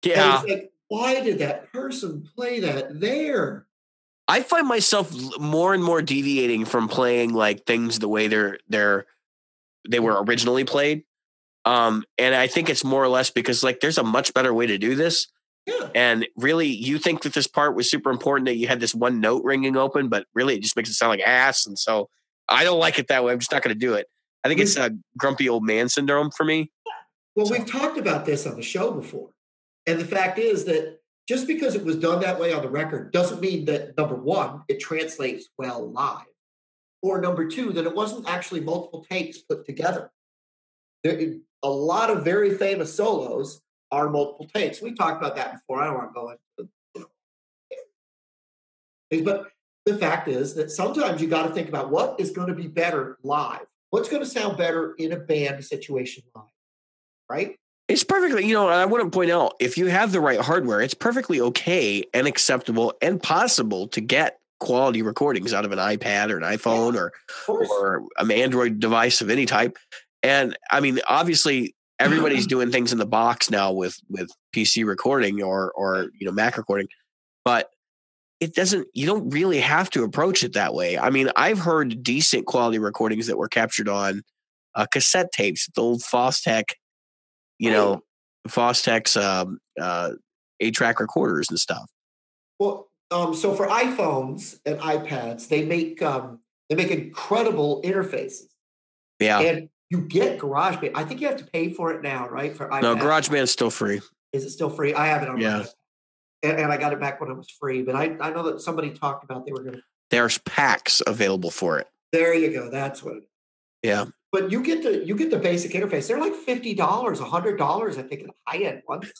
And yeah. it's like, why did that person play that there? I find myself more and more deviating from playing like things the way they're they're they were originally played. Um, and I think it's more or less because like there's a much better way to do this. Yeah. And really, you think that this part was super important that you had this one note ringing open, but really it just makes it sound like ass. And so I don't like it that way. I'm just not going to do it. I think it's a grumpy old man syndrome for me. Well, So- we've talked about this on the show before. And the fact is that just because it was done that way on the record doesn't mean that number one, it translates well live. Or number two, that it wasn't actually multiple takes put together. There, a lot of very famous solos are multiple takes. We talked about that before. I don't want to go into you know, but the fact is that sometimes you got to think about what is going to be better live. What's going to sound better in a band situation live, right? It's perfectly, you know, I want to point out if you have the right hardware, it's perfectly okay and acceptable and possible to get quality recordings out of an iPad or an iPhone or or an Android device of any type. And I mean, obviously, everybody's doing things in the box now with with PC recording or or you know Mac recording, but it doesn't. You don't really have to approach it that way. I mean, I've heard decent quality recordings that were captured on uh, cassette tapes, the old Fostex, you know, Fostex's um, uh, eight track recorders and stuff. Well, um, so for iPhones and iPads, they make um, they make incredible interfaces, Yeah. and you get GarageBand. I think you have to pay for it now, right? For iPad, no, is still free. is it still free? I have it on Yeah. and, and I got it back when it was free. But I, I know that somebody talked about they were going to. There's packs available for it. There you go. That's what. Yeah. But you get the you get the basic interface. They're like fifty dollars, hundred dollars, I think, in high end ones.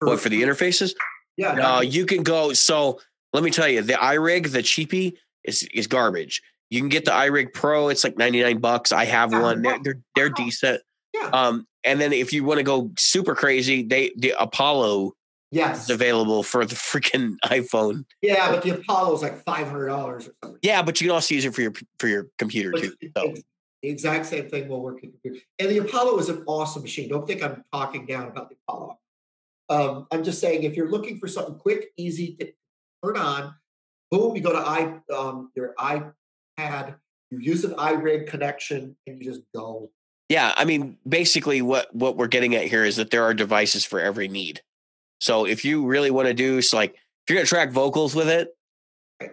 What for the interfaces? Yeah. No, that- you can go. So let me tell you, the iRig, the cheapie, is is garbage. You can get the iRig Pro. It's like ninety nine bucks. I have one. They're they're, they're decent. Yeah. Um, and then if you want to go super crazy, they the Apollo yes. is available for the freaking iPhone. Yeah, but the Apollo's like five hundred dollars or something. Yeah, but you can also use it for your for your computer But too. So the exact same thing will work in computer. And the Apollo is an awesome machine. Don't think I'm talking down about the Apollo. Um, I'm just saying if you're looking for something quick, easy to turn on, boom, you go to i um, your iPad, you use an iRig connection, and you just go. yeah, I mean, basically, what what we're getting at here is that there are devices for every need. So if you really want to do so, like if you're gonna track vocals with it,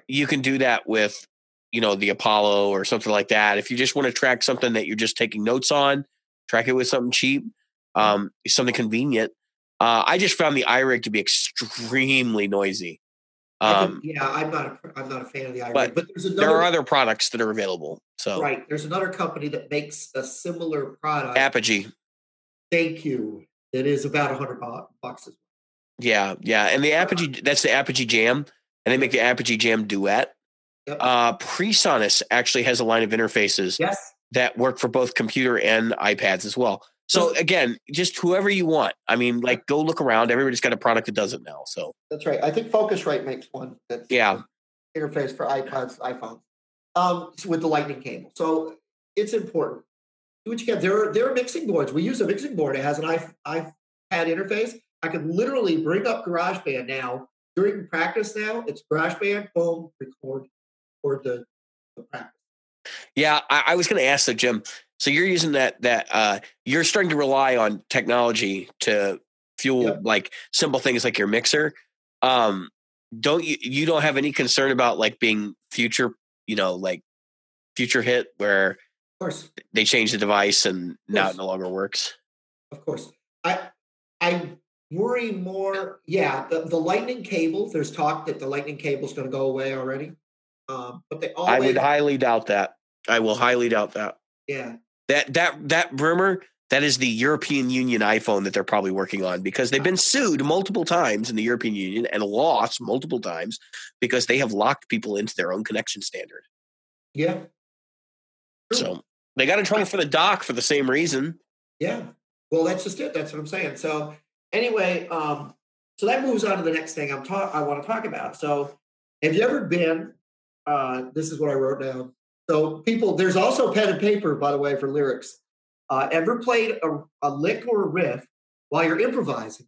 you can do that with you know the Apollo or something like that. If you just want to track something that you're just taking notes on, track it with something cheap, um, something convenient. Uh, I just found the iRig to be extremely noisy. Um, yeah, I'm not a, I'm not a fan of the iRig, but but, there's there are other products that are available. So right. There's another company that makes a similar product. Apogee, Thank you. it is about a hundred bucks. As. Yeah, yeah, and the Apogee that's the Apogee Jam, and they make the Apogee Jam Duet. Yep. Uh, PreSonus actually has a line of interfaces Yes, that work for both computer and iPads as well. So again, just whoever you want. I mean, like go look around. Everybody's got a product that does it now. So that's right. I think Focusrite makes one. That's Yeah. interface for iPads, iPhones, um, with the Lightning cable. So it's important. Do what you can. There are there are mixing boards. We use a mixing board. It has an i iPad interface. I can literally bring up GarageBand now during practice. Now it's GarageBand. Boom, record, record the, the practice. yeah, I, I was going to ask though, Jim. So you're using that that uh, you're starting to rely on technology to fuel Yep. like simple things like your mixer. Um, don't you you don't have any concern about like being future, you know, like future hit where Of course. they change the device and now it no longer works. Of course. I I worry more. Yeah, the, the lightning cable, there's talk that the lightning cable is going to go away already. Um, but they always I would highly doubt that. I will highly doubt that. yeah. That that that rumor that is the European Union iPhone that they're probably working on because they've been sued multiple times in the European Union and lost multiple times because they have locked people into their own connection standard. Yeah. True. So they got in trouble for the dock for the same reason. Yeah. Well, that's just it. That's what I'm saying. So anyway, um, so that moves on to the next thing I'm talk I want to talk about. So have you ever been uh this is what I wrote down. So people there's also pen and paper, by the way, for lyrics. Uh ever played a, a lick or a riff while you're improvising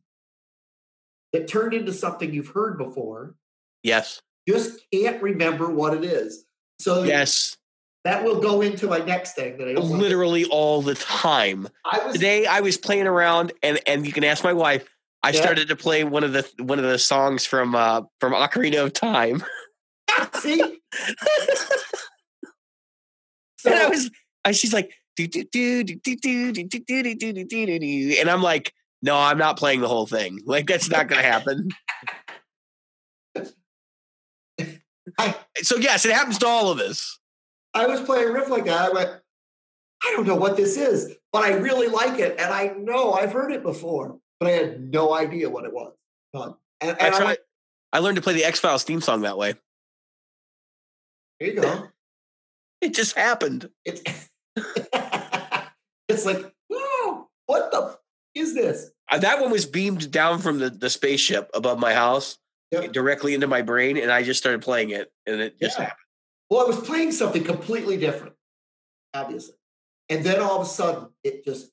that turned into something you've heard before, Yes. just can't remember what it is. So Yes. that will go into my next thing that I don't want to- Literally all the time. I was Today I was playing around and and you can ask my wife. I Yeah. started to play one of the one of the songs from uh from Ocarina of Time. see and I was, I, she's like, do, do, do, do, do, do, do, do, do, do, do, do, do, do. and I'm like, no, I'm not playing the whole thing. Like that's not going to happen. I- so yes, it happens to all of us. I was playing a riff like that. I went, I don't know what this is, but I really like it, and I know I've heard it before, but I had no idea what it was. And, and I how I, went, I learned to play the X Files theme song that way. here you go. It just happened. It's it's like, whoa, what the f- is this? Uh, that one was beamed down from the, the spaceship above my house Yep. directly into my brain, and I just started playing it, and it just Yeah. happened. Well, I was playing something completely different, obviously. And then all of a sudden, it just,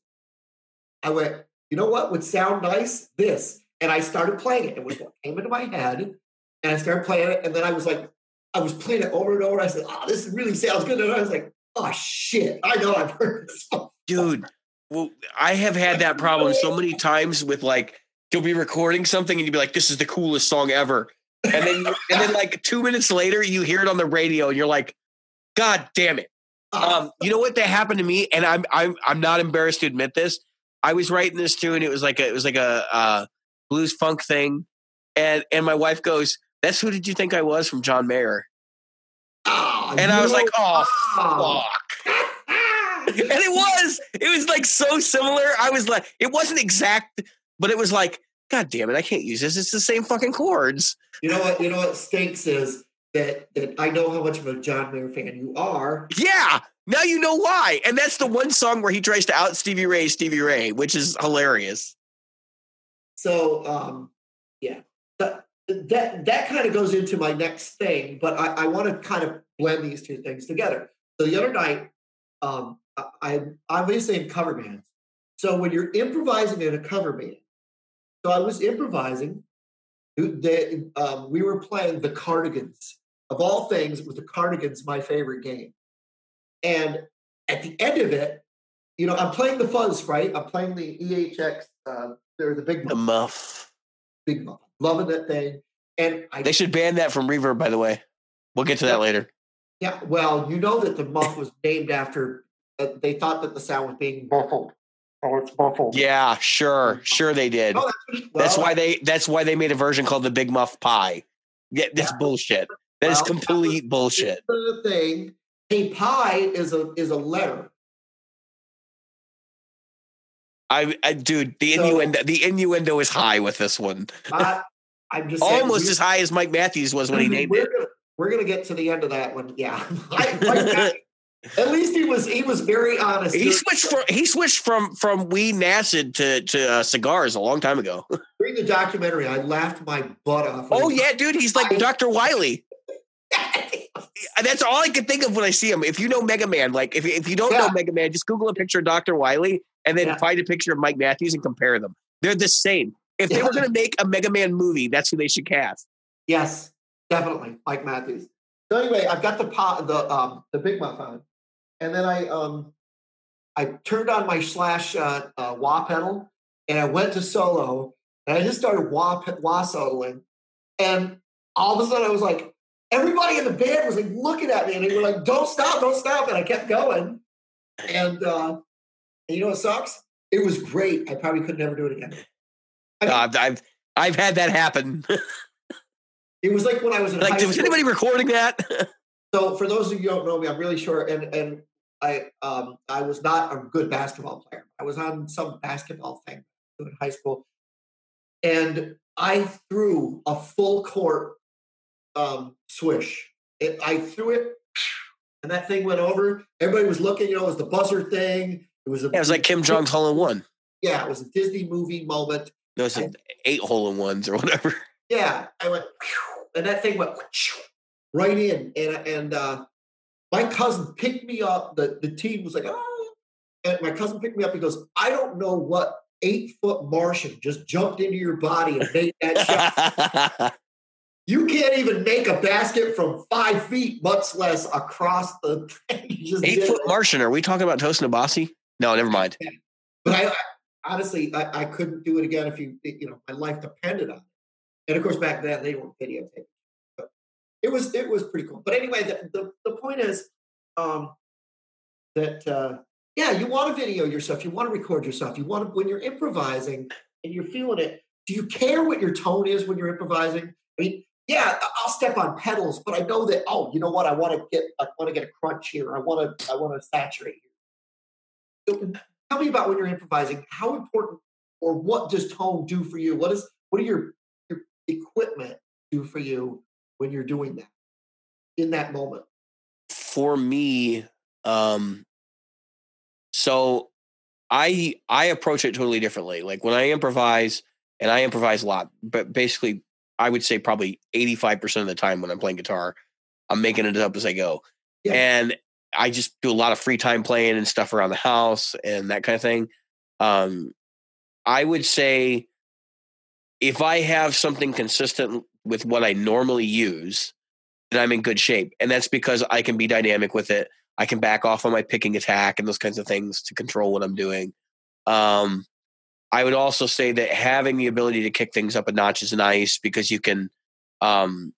I went, you know what would sound nice? This. And I started playing it. It was what came into my head. And I started playing it. And then I was like, I was playing it over and over. I said, oh, this really sounds good. And I was like, oh, shit. I know I've heard this. before." dude well i have had that problem so many times with like you'll be recording something and you'll be like this is the coolest song ever and then and then like two minutes later you hear it on the radio and you're like god damn it um you know what that happened to me and i'm i'm, I'm not embarrassed to admit this i was writing this tune and it was like a it was like a uh blues funk thing and and my wife goes that's who did you think i was from john mayer. Ah, and i was like oh Ah. fuck. And it was it was like so similar. I was like it wasn't exact but it was like god damn it i can't use this. It's the same fucking chords. You know what? You know what stinks is that that I know how much of a John Mayer fan you are. yeah now you know why. And that's the one song where he tries to out stevie ray stevie ray which is hilarious. So um, yeah, that that that kind of goes into my next thing, but I, I want to kind of blend these two things together. So the other night, um, I, I'm obviously in cover bands. So when you're improvising in a cover band, so I was improvising. The, um, we were playing the Cardigans. Of all things, was the Cardigans my favorite game. And at the end of it, you know, I'm playing the fuzz, right? I'm playing the EHX. Uh, they're the big the muff, muff big muff. Loving that thing. And I they should ban that from reverb by the way we'll get to that later Yeah, well, you know that the muff was named after. Uh, they thought that the sound was being muffled. Oh, it's muffled. yeah sure sure they did Oh, that's, it- that's why they that's why they made a version called the big muff Pi yeah that's Yeah. bullshit that is Well, complete bullshit The thing. Hey, Pi is a is a letter. I, I dude, the so, innuendo, the innuendo is high with this one. I'm just almost saying, as high as Mike Matthews was when he named we're it. Gonna, we're gonna get to the end of that one. Yeah, at least he was he was very honest. He switched from he switched from from weed and acid to to uh, cigars a long time ago. During the documentary, I laughed my butt off. Oh yeah, dude, he's like I, Dr. Wily. That's all I can think of when I see him. If you know Mega Man, like if if you don't yeah. know Mega Man, just Google a picture of Dr. Wily and then yeah. find a picture of Mike Matthews and compare them. They're the same. If they were going to make a Mega Man movie, that's who they should cast. Yes, definitely, Mike Matthews. So anyway, I've got the pot, the um, the Big Muff on, and then I um, I turned on my slash uh, uh, wah pedal, and I went to solo, and I just started wah wah soloing, and all of a sudden I was like, everybody in the band was like looking at me, and they were like, "Don't stop, don't stop!" And I kept going, and uh, and you know what sucks? It was great. I probably could never do it again. I mean, uh, I've I've had that happen. it was like when I was in like, was school. anybody recording that? so for those of you who don't know me, I'm really short, and and I um I was not a good basketball player. I was on some basketball thing in high school, and I threw a full court um, swish. It, I threw it, and that thing went over. Everybody was looking. You know, it was the buzzer thing. It was a. Yeah, it was like Kim Jong's hole in one. Yeah, it was a Disney movie moment. Those eight hole in ones or whatever. Yeah, I went, and that thing went right in, and and uh, my cousin picked me up. The the team was like, oh, and my cousin picked me up. He goes, I don't know what eight foot Martian just jumped into your body and made that shot. you can't even make a basket from five feet, much less across the. eight foot Martian. Are we talking about Tosin Abasi? No, never mind. But I honestly, I, I, couldn't do it again if you, you know, my life depended on it. And of course, back then they weren't videotaping. But it was, it was pretty cool. But anyway, the, the, the point is um, that, uh, yeah, you want to video yourself. You want to record yourself. You want to, when you're improvising and you're feeling it, do you care what your tone is when you're improvising? I mean, yeah, I'll step on pedals, but I know that, oh, you know what? I want to get, I want to get a crunch here. I want to, I want to saturate here tell me about when you're improvising. How important or what does tone do for you? What is what do your, your equipment do for you when you're doing that in that moment? For me, um, so I I approach it totally differently. Like when I improvise, and I improvise a lot, but basically I would say probably 85% of the time when I'm playing guitar, I'm making it up as I go. Yeah. And I just do a lot of free time playing and stuff around the house and that kind of thing. Um, I would say if I have something consistent with what I normally use, then I'm in good shape. And that's because I can be dynamic with it. I can back off on my picking attack and those kinds of things to control what I'm doing. Um, I would also say that having the ability to kick things up a notch is nice because you can um,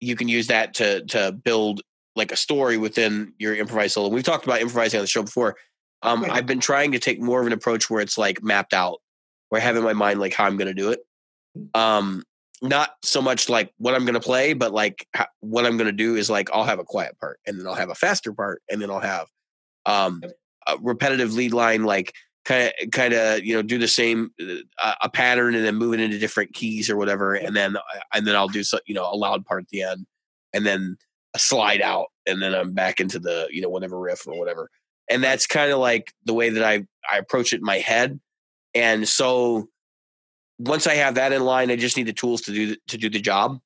you can use that to to build like a story within your improvised solo. We've talked about improvising on the show before. Um, I've been trying to take more of an approach where it's like mapped out, where I have in my mind like how I'm going to do it. Um, not so much like what I'm going to play, but like how, what I'm going to do is like I'll have a quiet part, and then I'll have a faster part, and then I'll have um, a repetitive lead line, like kind of kind of you know do the same uh, a pattern, and then move it into different keys or whatever, and then uh, and then I'll do so you know a loud part at the end, and then a slide out and then I'm back into the, you know, whatever riff or whatever. And that's kind of like the way that I, I approach it in my head. And so once I have that in line, I just need the tools to do, the, to do the job.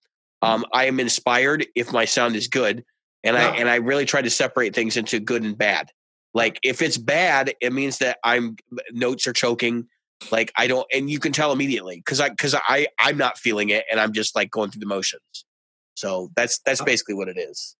Um, I am inspired if my sound is good. And I, and I really try to separate things into good and bad. Like if it's bad, it means that I'm notes are choking. Like I don't, and you can tell immediately because I, because I, I'm not feeling it and I'm just like going through the motions. So that's that's basically what it is.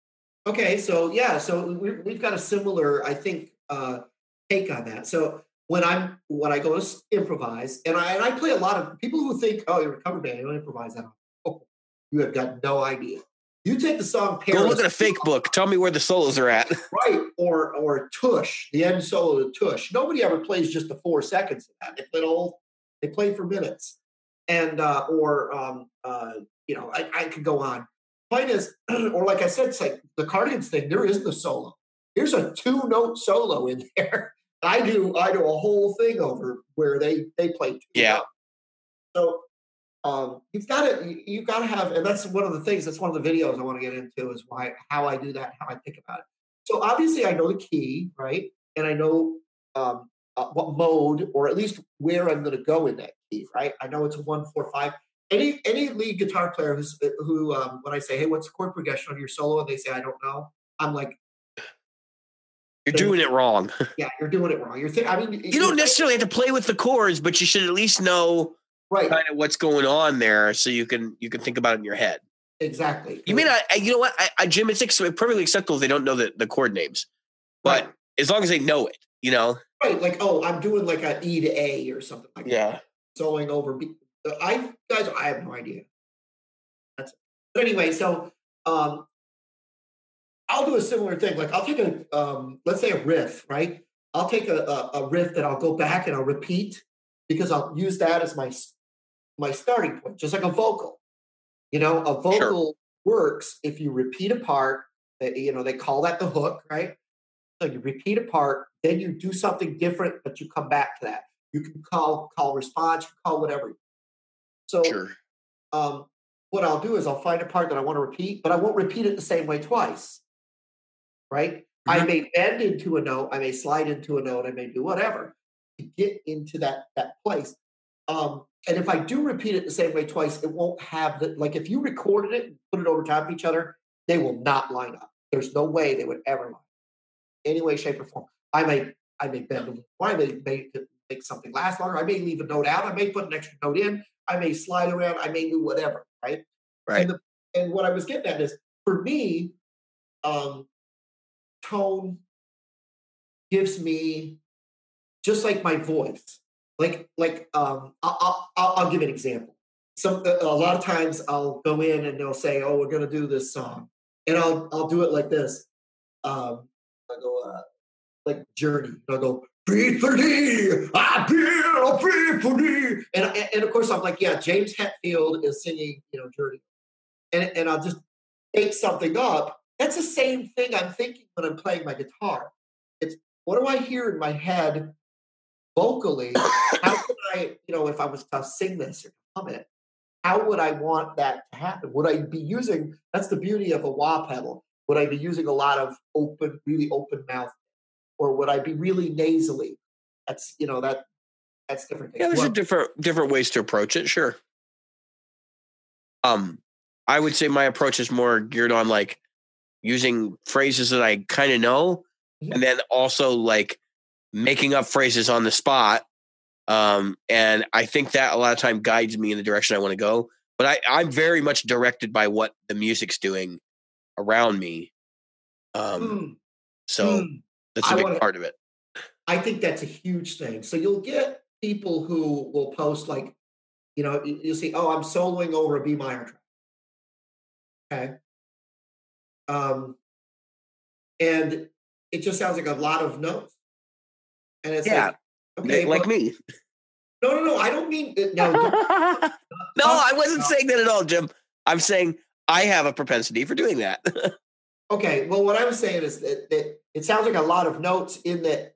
Okay, so yeah, so we, have got a similar, I think, uh, take on that. So when I'm when I go to improvise, and I and I play a lot of people who think, oh, you're a cover band, you don't improvise that. Oh, you have got no idea. You take the song Paris. Go look at a fake book. Tell me where the solos are at. right, or or Tush, the end solo of Tush. Nobody ever plays just the four seconds of that. They play all. They play for minutes, and uh, or um, uh, you know, I, I could go on point is, or like I said, it's like the Cardigans thing, there is the solo. Here's a two note solo in there. I do I do a whole thing over where they they play. two Yeah. up. So um, you've got to you, you've got to have, and that's one of the things. That's one of the videos I want to get into is why how I do that, how I think about it. So obviously, I know the key, right, and I know um, uh, what mode or at least where I'm going to go in that key, right? I know it's a one four five. Any any lead guitar player who's, who um, when I say, "Hey, what's the chord progression on your solo?" and they say, "I don't know," I'm like, You're doing it wrong. "Yeah, you're doing it wrong." You're thinking. I mean, You don't necessarily have to play with the chords, but you should at least know right? kind of what's going on there, so you can you can think about it in your head. Exactly. You may not. I- You know what, I, I, Jim? It's perfectly acceptable if they don't know the, the chord names, but Right. as long as they know it, you know. Right, like oh, I'm doing like a E to A or something like that. Yeah. Soloing over B. I guys, I have no idea. That's but anyway. So um, I'll do a similar thing. Like I'll take a um, let's say a riff, right? I'll take a, a, a riff that I'll go back and I'll repeat because I'll use that as my my starting point, just like a vocal. You know, a vocal works if you repeat a part. That you know they call that the hook, right? So you repeat a part, then you do something different, but you come back to that. You can call call response, you can call whatever. So Sure. um, what I'll do is I'll find a part that I want to repeat, but I won't repeat it the same way twice. Right? I Mhm. may bend into a note, I may slide into a note, I may do whatever to get into that that place. Um, and if I do repeat it the same way twice, it won't have the like if you recorded it and put it over top of each other, they will not line up. There's no way they would ever line up. Any way, shape, or form. I may I may bend a little more, I may make, make something last longer, I may leave a note out, I may put an extra note in, I may slide around, I may do whatever, right? Right. And, the, and what I was getting at is for me, um, tone gives me just like my voice. Like like um, I'll, I'll, I'll give an example. Some a lot of times I'll go in and they'll say, "Oh, we're gonna do this song," and I'll I'll do it like this. Um, I go uh, like Journey. And I'll go for thee, I for and, and of course I'm like, yeah, James Hetfield is singing, you know, Journey, and and I'll just make something up. That's the same thing I'm thinking when I'm playing my guitar. It's what do I hear in my head vocally? How could I, you know, if I was to sing this or hum it, how would I want that to happen? Would I be using? That's the beauty of a wah pedal. Would I be using a lot of open, really open mouth, or would I be really nasally? That's you know that that's different. Yeah, there's a different different ways to approach it. Sure. Um, I would say my approach is more geared on like using phrases that I kind of know, Mhm. and then also like making up phrases on the spot. Um, and I think that a lot of time guides me in the direction I want to go. But I, I'm very much directed by what the music's doing around me. Um, mm, so mm. that's a I big wanna- part of it. I think that's a huge thing. So you'll get people who will post like, you know, you, see, oh, I'm soloing over a B minor track. Okay. Um, and it just sounds like a lot of notes. And it's Yeah, like, okay, like but- me. no, no, no, I don't mean. No, no, I wasn't saying that at all, Jim. I'm saying I have a propensity for doing that. Okay, well, what I was saying is that, that it sounds like a lot of notes in that.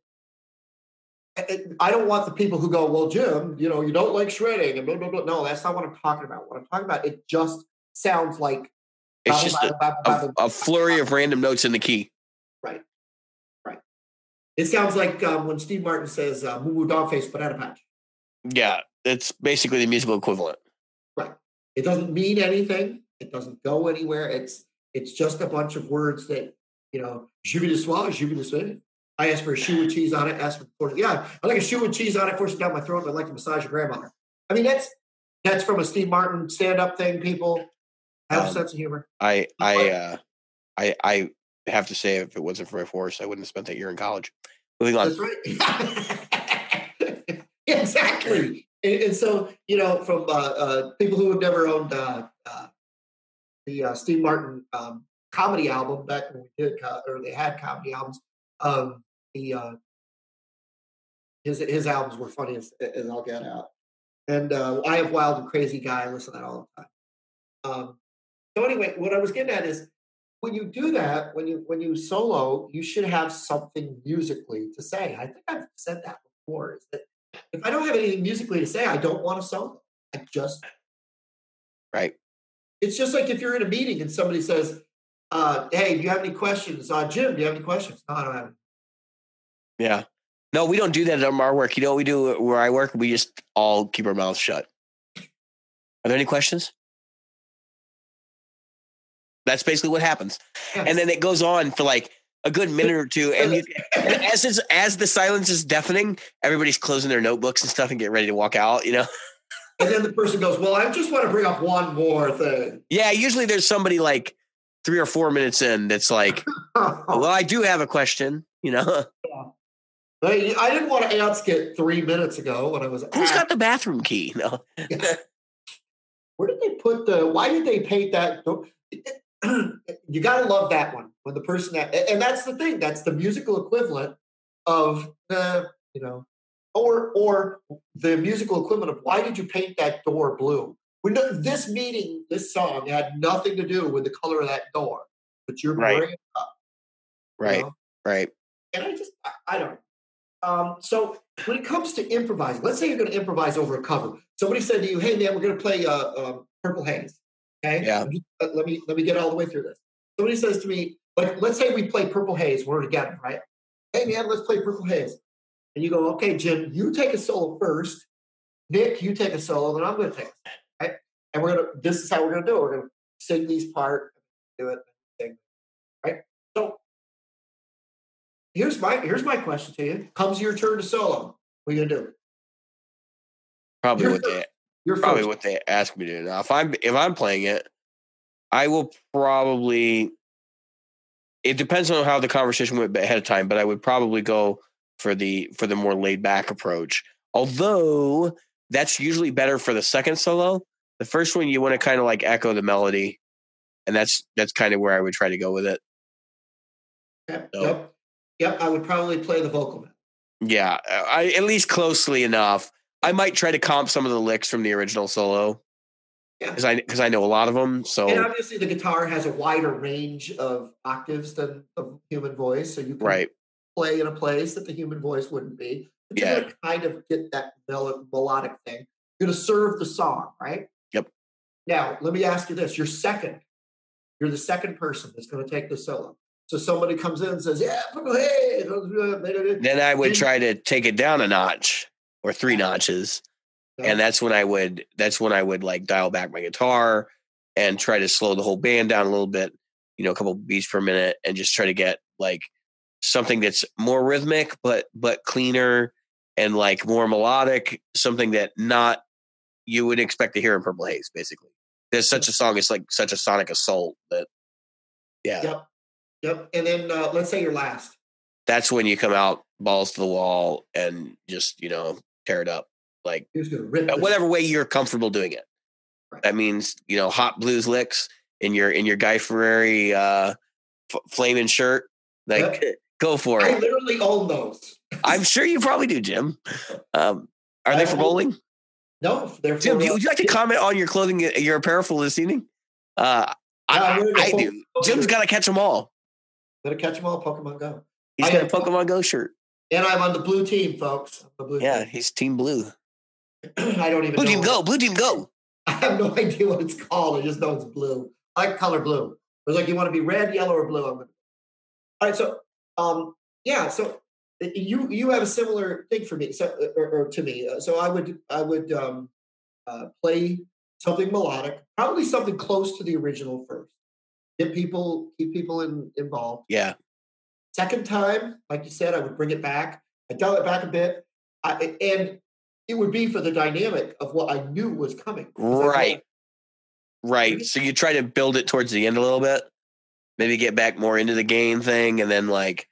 I- don't want the people who go, well, Jim, you know, you don't like shredding and blah, blah, blah. No, that's not what I'm talking about. What I'm talking about, it just sounds like. it's just a, blah, blah, a, blah, a flurry of random notes in the key. Right, right. It sounds like um, when Steve Martin says uh, "Moo Moo Dog Face Banana Patch." Yeah, it's basically the musical equivalent. Right. It doesn't mean anything. It doesn't go anywhere. It's it's just a bunch of words that you know. Je vais le soir, je vais le soir. I asked for a shoe with cheese on it. Asked for yeah, I like a shoe with cheese on it. Force it down my throat. I like to massage your grandmother. I mean that's that's from a Steve Martin stand up thing. People have a Um, sense of humor. I I uh, I I have to say, if it wasn't for my force, I wouldn't have spent that year in college. Moving on. That's right. exactly. And, and so, you know, from uh, uh, people who have never owned uh, uh, the uh, Steve Martin um, comedy album back when we did, or they had comedy albums, um, the uh, his his albums were funny as, as I'll get out. And uh, I have Wild and Crazy Guy. I listen to that all the time. Um, so anyway, what I was getting at is when you do that, when you when you solo, you should have something musically to say. I think I've said that before. Is that if I don't have anything musically to say, I don't want to solo. I just right. It's just like if you're in a meeting and somebody says, uh, "Hey, do you have any questions?" Uh, Jim, do you have any questions? No, I don't have. Any. Yeah. No, we don't do that at our work. You know what we do uh, where I work? We just all keep our mouths shut. Are there any questions? That's basically what happens. And then it goes on for like a good minute or two. And, you, and as it's, as the silence is deafening, everybody's closing their notebooks and stuff and getting ready to walk out, you know? And then the person goes, Well, I just want to bring up one more thing. Yeah, usually there's somebody like three or four minutes in that's like, Well, I do have a question, you know? Yeah. I didn't want to ask it three minutes ago when I was. Who's got the bathroom key? No. Where did they put the? Why did they paint that? you got to love that one when the person that, and that's the thing. That's the musical equivalent of uh, you know, or or the musical equivalent of why did you paint that door blue? When this meeting, this song had nothing to do with the color of that door, but you're right. bringing it up. Right. You know? Right. And I just, I, I don't. Um, so when it comes to improvising, let's say you're going to improvise over a cover. Somebody said to you, "Hey man, we're going to play uh, uh, Purple Haze." Okay. Yeah. Uh, let me let me get all the way through this. Somebody says to me, like, let's say we play Purple Haze. We're together, right? Hey man, let's play Purple Haze. And you go, okay, Jim, you take a solo first. Nick, you take a solo, then I'm going to take it. Right? And we're gonna. This is how we're going to do it. We're going to sing these parts, do it, sing. Right. So here's my here's my question to you. Comes your turn to solo. What are you gonna do? Probably what they you're probably what they ask me to do. Now, if I'm if I'm playing it, I will probably. It depends on how the conversation went ahead of time, but I would probably go for the for the more laid back approach. Although that's usually better for the second solo. The first one you want to kind of like echo the melody, and that's that's kind of where I would try to go with it. Yep, so, yep, yep. I would probably play the vocal man. Yeah, I at least closely enough I might try to comp some of the licks from the original solo. Yeah, because I because I know a lot of them. So and obviously the guitar has a wider range of octaves than the human voice, so you can right. play in a place that the human voice wouldn't be. But yeah, kind of get that mel- melodic thing. You're to serve the song, right? Yep. Now let me ask you this: You're second. You're the second person that's going to take the solo. So somebody comes in and says, "Yeah, hey," uh, then I would try to take it down a notch or three notches. And that's when I would that's when I would like dial back my guitar and try to slow the whole band down a little bit, you know, a couple beats per minute and just try to get like something that's more rhythmic but but cleaner and like more melodic, something that not you would expect to hear in Purple Haze, basically. There's such a song, it's like such a sonic assault that yeah. Yep. Yep. And then uh, let's say you're last. That's when you come out balls to the wall and just, you know, tear it up. Like whatever way you're comfortable doing it. Right. That means you know hot blues licks in your in your Guy Fieri uh, f- flaming shirt. Like yep. go for it. I literally own those. I'm sure you probably do, Jim. Um, are I they for bowling? No, they're Jim. For, would you like to comment on your clothing, your apparel for this evening? Uh, I, I do. Jim's got to catch them all. To catch them all. Pokemon Go. He's got a Pokemon Go shirt. And I'm on the blue team, folks. Blue yeah, team. he's team blue. I don't even blue team go, blue team go. I have no idea what it's called. I just know it's blue. I like color blue. It was like you want to be red, yellow, or blue. I'm gonna... All right, so um, yeah, so uh, you you have a similar thing for me, so or, or to me. Uh, so I would I would um, uh, play something melodic, probably something close to the original first. Get people, keep people in, involved. Yeah. Second time, like you said, I would bring it back. I dial it back a bit, I, and it would be for the dynamic of what I knew was coming. Right. Right. So you try to build it towards the end a little bit, maybe get back more into the game thing, and then like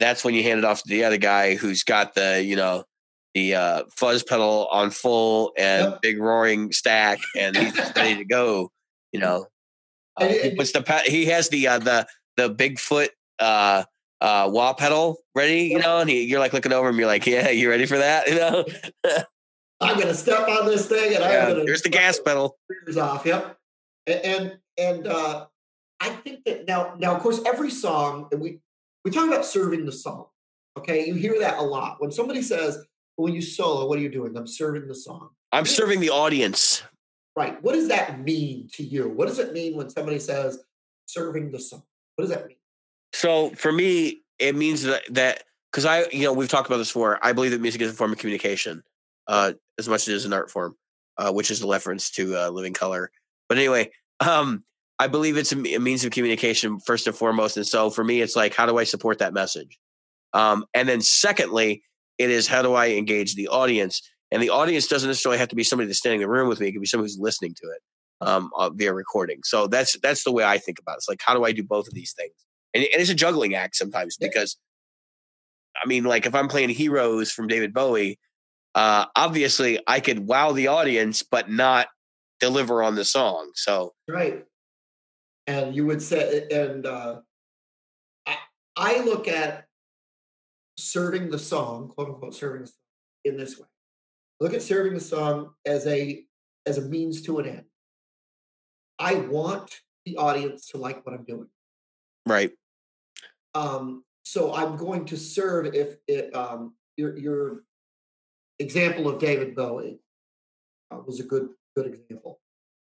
that's when you hand it off to the other guy who's got the you know the uh, fuzz pedal on full and yep. big roaring stack, and he's ready to go. You know, uh, he puts the he has the uh, the the Bigfoot uh, uh, wah pedal ready, you know, and he, you're like looking over him, you're like, yeah, you ready for that, you know? I'm gonna step on this thing, and yeah, I'm gonna. Here's the gas pedal. Off. Yep. And and, and uh, I think that now, now of course, every song and we we talk about serving the song. Okay, you hear that a lot when somebody says, "When you solo, what are you doing?" I'm serving the song. I'm serving the audience. Right. What does that mean to you? What does it mean when somebody says serving the song? What does that mean? So for me, it means that that because I, you know, we've talked about this before. I believe that music is a form of communication, uh, as much as it is an art form, uh, which is a reference to uh, Living Colour. But anyway, um, I believe it's a, a, means of communication first and foremost. And so for me, it's like, how do I support that message? Um, and then secondly, it is how do I engage the audience? And the audience doesn't necessarily have to be somebody that's standing in the room with me. It could be somebody who's listening to it um, uh, via recording. So that's that's the way I think about it. It's like, how do I do both of these things? And, and it's a juggling act sometimes because, I mean, like if I'm playing Heroes from David Bowie, uh, obviously I could wow the audience, but not deliver on the song. So right and you would say and uh, I, I look at serving the song quote unquote serving the song in this way look at serving the song as a as a means to an end. I want the audience to like what i'm doing. Right. Um so i'm going to serve if it um your your example of david bowie uh, was a good good example.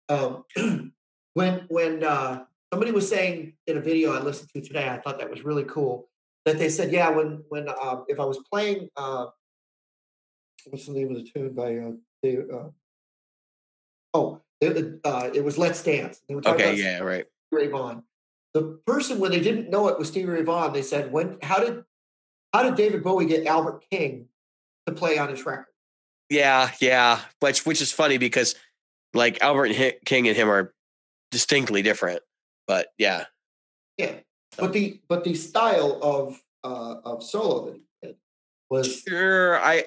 Um when when uh somebody was saying in a video I listened to today, I thought that was really cool. That they said, yeah, when when um, if I was playing, uh, what's the name of the tune by uh, uh oh, it, uh, it was Let's Dance. They were okay, yeah, right. Ray Vaughan. The person when they didn't know it was Stevie Ray Vaughan, they said, when how did how did David Bowie get Albert King to play on his record? Yeah, yeah, which which is funny because like Albert King and him are distinctly different. But yeah, yeah. But the but the style of uh, of solo that he did was sure. I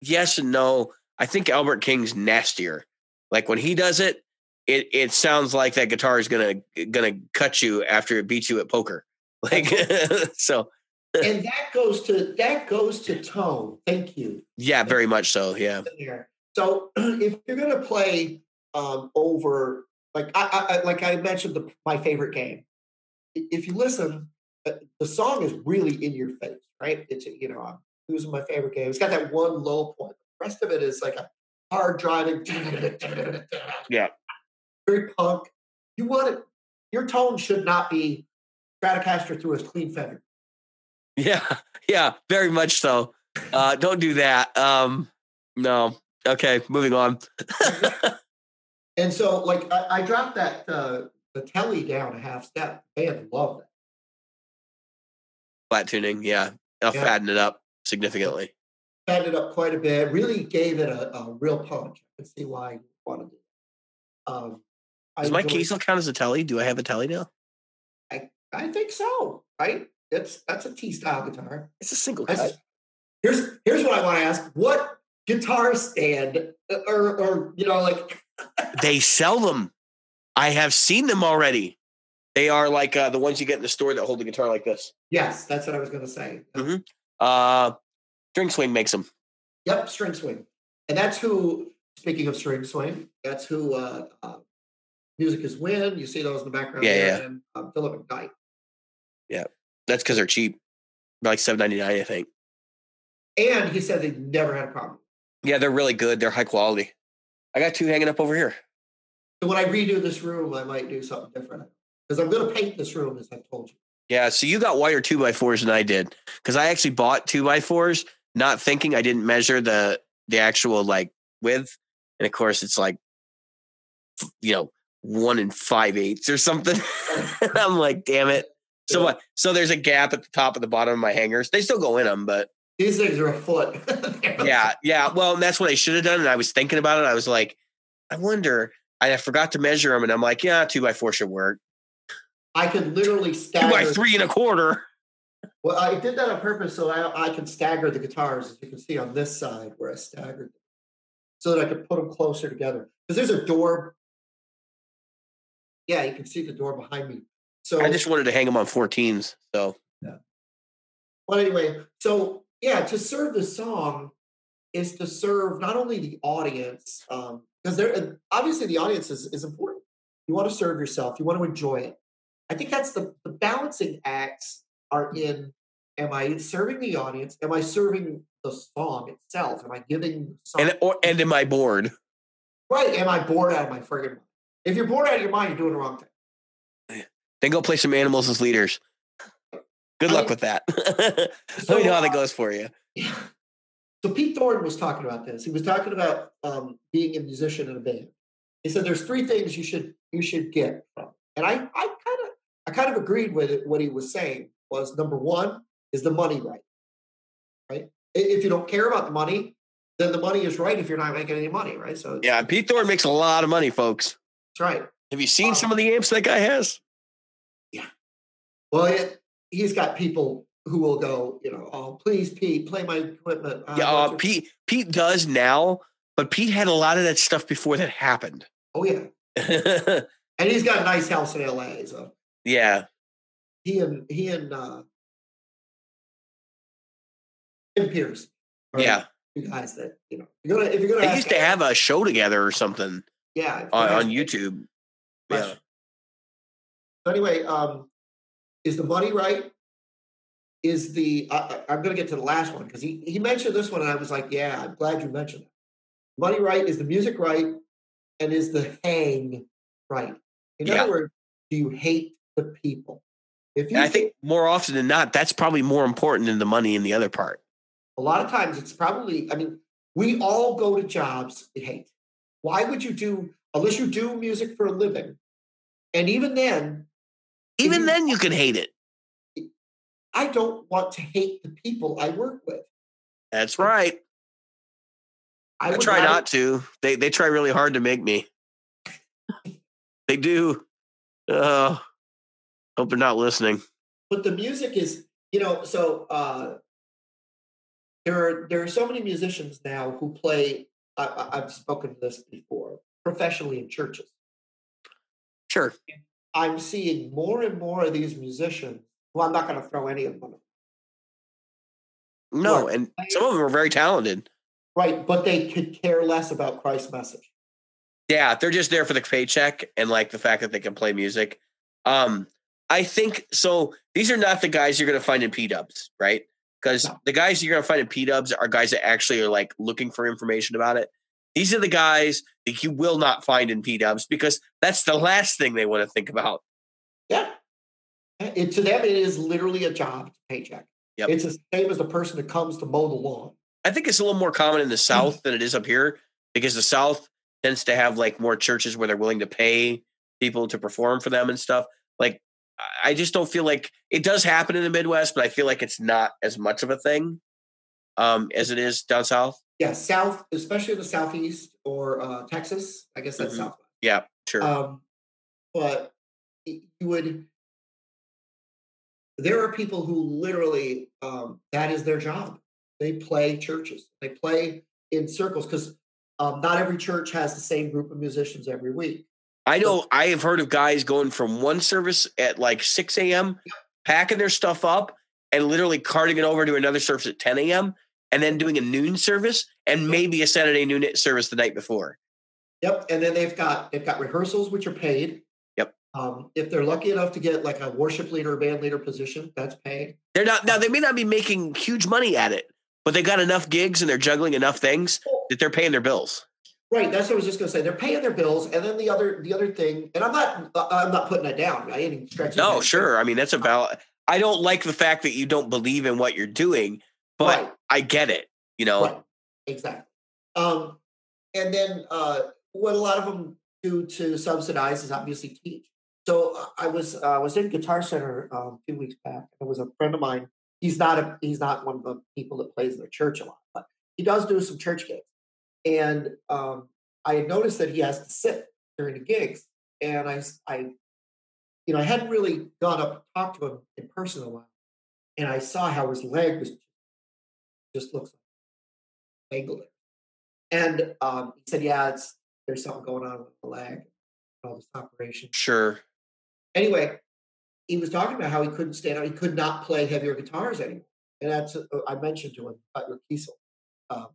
yes and no. I think Albert King's nastier. Like when he does it, it it sounds like that guitar is gonna gonna cut you after it beats you at poker. Like so. and that goes to that goes to tone. Thank you. Yeah, very much so. Yeah. So if you're gonna play um, over like I, I like I mentioned the, my favorite game. If you listen, uh, the song is really in your face, right? It's you know, um, who's my favorite game? It's got that one low point. The rest of it is like a hard driving. Yeah. Very punk. You want it. Your tone should not be Stratocaster through a clean Fender. Yeah, yeah, very much so. Uh, don't do that. Um, no. Okay, moving on. And so, like, I, I dropped that uh, the telly down a half step. Band love it. Flat tuning, yeah, I'll yeah. fatten it up significantly. It up quite a bit. Really gave it a, a real punch. I can see why you wanted it. Um, Does my Kiesel count as a telly? Do I have a telly now? I I think so. Right? It's that's a T style guitar. It's a single cut. Here's here's what I want to ask: What guitar stand uh, or or you know like they sell them. I have seen them already. They are like uh, the ones you get in the store that hold the guitar like this. Yes, that's what I was going to say. Mm-hmm. Uh, String Swing makes them. Yep, String Swing, and that's who. Speaking of String Swing, that's who. Uh, uh, Music is Win. You see those in the background. Yeah, there, yeah. And um, Philip McKnight. Yeah, that's because they're cheap. Like seven ninety nine, I think. And he said they never had a problem. Yeah, they're really good. They're high quality. I got two hanging up over here. So when I redo this room, I might do something different because I'm going to paint this room, as I told you. Yeah, so you got wired two by fours than I did because I actually bought two by fours, not thinking I didn't measure the the actual like width, and of course it's like you know one and five eighths or something. I'm like, damn it. So what? So there's a gap at the top of the bottom of my hangers. They still go in them, but these things are a foot. yeah, yeah. Well, that's what I should have done. And I was thinking about it. I was like, I wonder. I forgot to measure them, and I'm like, yeah, two by four should work. I could literally stagger by three and a quarter. Well, I did that on purpose so I, I can stagger the guitars, as you can see on this side where I staggered, so that I could put them closer together. Because there's a door. Yeah, you can see the door behind me. So I just wanted to hang them on 14s. So yeah. But anyway, so yeah, to serve the song is to serve not only the audience, because um, there obviously the audience is, is important. You want to serve yourself, you want to enjoy it. I think that's the, the balancing acts are in am I serving the audience? Am I serving the song itself? Am I giving? And or and am I bored? right? Am I bored out of my friggin' mind? If you're bored out of your mind, you're doing the wrong thing. Then go play some animals as leaders. Good luck with that. Let me know how that goes for you. Yeah. So Pete Thorne was talking about this. He was talking about um, being a musician in a band. He said there's three things you should you should get from, and I I kind of I kind of agreed with it. What he was saying was number one is the money right, right? If you don't care about the money, then the money is right. If you're not making any money, right? So Yeah, Pete Thorne makes a lot of money, folks. that's right. Have you seen Uh, some of the amps that guy has? Yeah. Well, it, he's got people who will go, you know, oh please Pete, play my equipment. Uh, Yeah, uh, Pete Pete does now, but Pete had a lot of that stuff before that happened. Oh yeah, and he's got a nice house in L.A. So yeah, he and he and uh Tim Pierce. yeah. two guys that you know. You're gonna if you're gonna They used to have a show together or something yeah on, on YouTube. Yeah. So anyway, um, is the money right? Is the I, I'm going to get to the last one because he he mentioned this one and I was like, yeah, I'm glad you mentioned it. Money right? Is the music right? And is the hang right? In Yeah. other words, do you hate the people? If you And I think more often than not, that's probably more important than the money in the other part. A lot of times it's probably, I mean, we all go to jobs we hate. Why would you do, unless you do music for a living? And even then, Even you- then, you can hate it. I don't want to hate the people I work with. That's right. I, would try rather- not to. They they try really hard to make me. they do. Uh, hope they're not listening. But the music is, you know, so uh, there are there are so many musicians now who play. I, I've spoken to this before professionally in churches. Sure. I'm seeing more and more of these musicians. Well, I'm not going to throw any of them. No, and some of them are very talented. Right, but they could care less about Christ's message. Yeah, they're just there for the paycheck and like the fact that they can play music. Um, I think so. These are not the guys you're going to find in P Dubs, right? Because No. the guys you're going to find in P Dubs are guys that actually are like looking for information about it. These are the guys that you will not find in P Dubs because that's the last thing they want to think about. Yeah. It, to them, it is literally a job, paycheck. Yep. It's the same as the person that comes to mow the lawn. I think it's a little more common in the hmm. South than it is up here because the South tends to have like more churches where they're willing to pay people to perform for them and stuff. Like, I- just don't feel like it does happen in the Midwest, but I feel like it's not as much of a thing um, as it is down south. Yeah, South, especially the Southeast or uh, Texas. I guess that's Mhm. South. Yeah, sure. Um, but you would. There are people who literally um, that is their job. They play churches. They play in circles because um, not every church has the same group of musicians every week. I know I have heard of guys going from one service at like 6 a.m., packing their stuff up and literally carting it over to another service at 10 a.m., and then doing a noon service and maybe a Saturday noon service the night before. Yep, and then they've got they've got rehearsals which are paid. Yep. Um, if they're lucky enough to get like a worship leader or band leader position, that's paid. They're not now. They may not be making huge money at it, but they got enough gigs and they're juggling enough things that they're paying their bills. Right, that's what I was just going to say. They're paying their bills, and then the other the other thing, and I'm not I'm not putting that down. I ain't stretching. No, that. sure. I mean, that's a valid. I don't like the fact that you don't believe in what you're doing, but Right. I get it. You know, Right, exactly. Um, and then uh, what a lot of them do to subsidize is obviously teach. So I was uh, I was in Guitar Center um, a few weeks back. There was a friend of mine. He's not a he's not one of the people that plays in the church a lot, but he does do some church gigs. And um, I had noticed that he has to sit during the gigs, and I I you know I hadn't really gone up and talked to him in person a while, and I saw how his leg was just looks like. And um, he said, "Yeah, it's there's something going on with the leg, all this operation." sure. Anyway, he was talking about how he couldn't stand up. He could not play heavier guitars anymore. And that's uh, I mentioned to him about your Kiesel, um,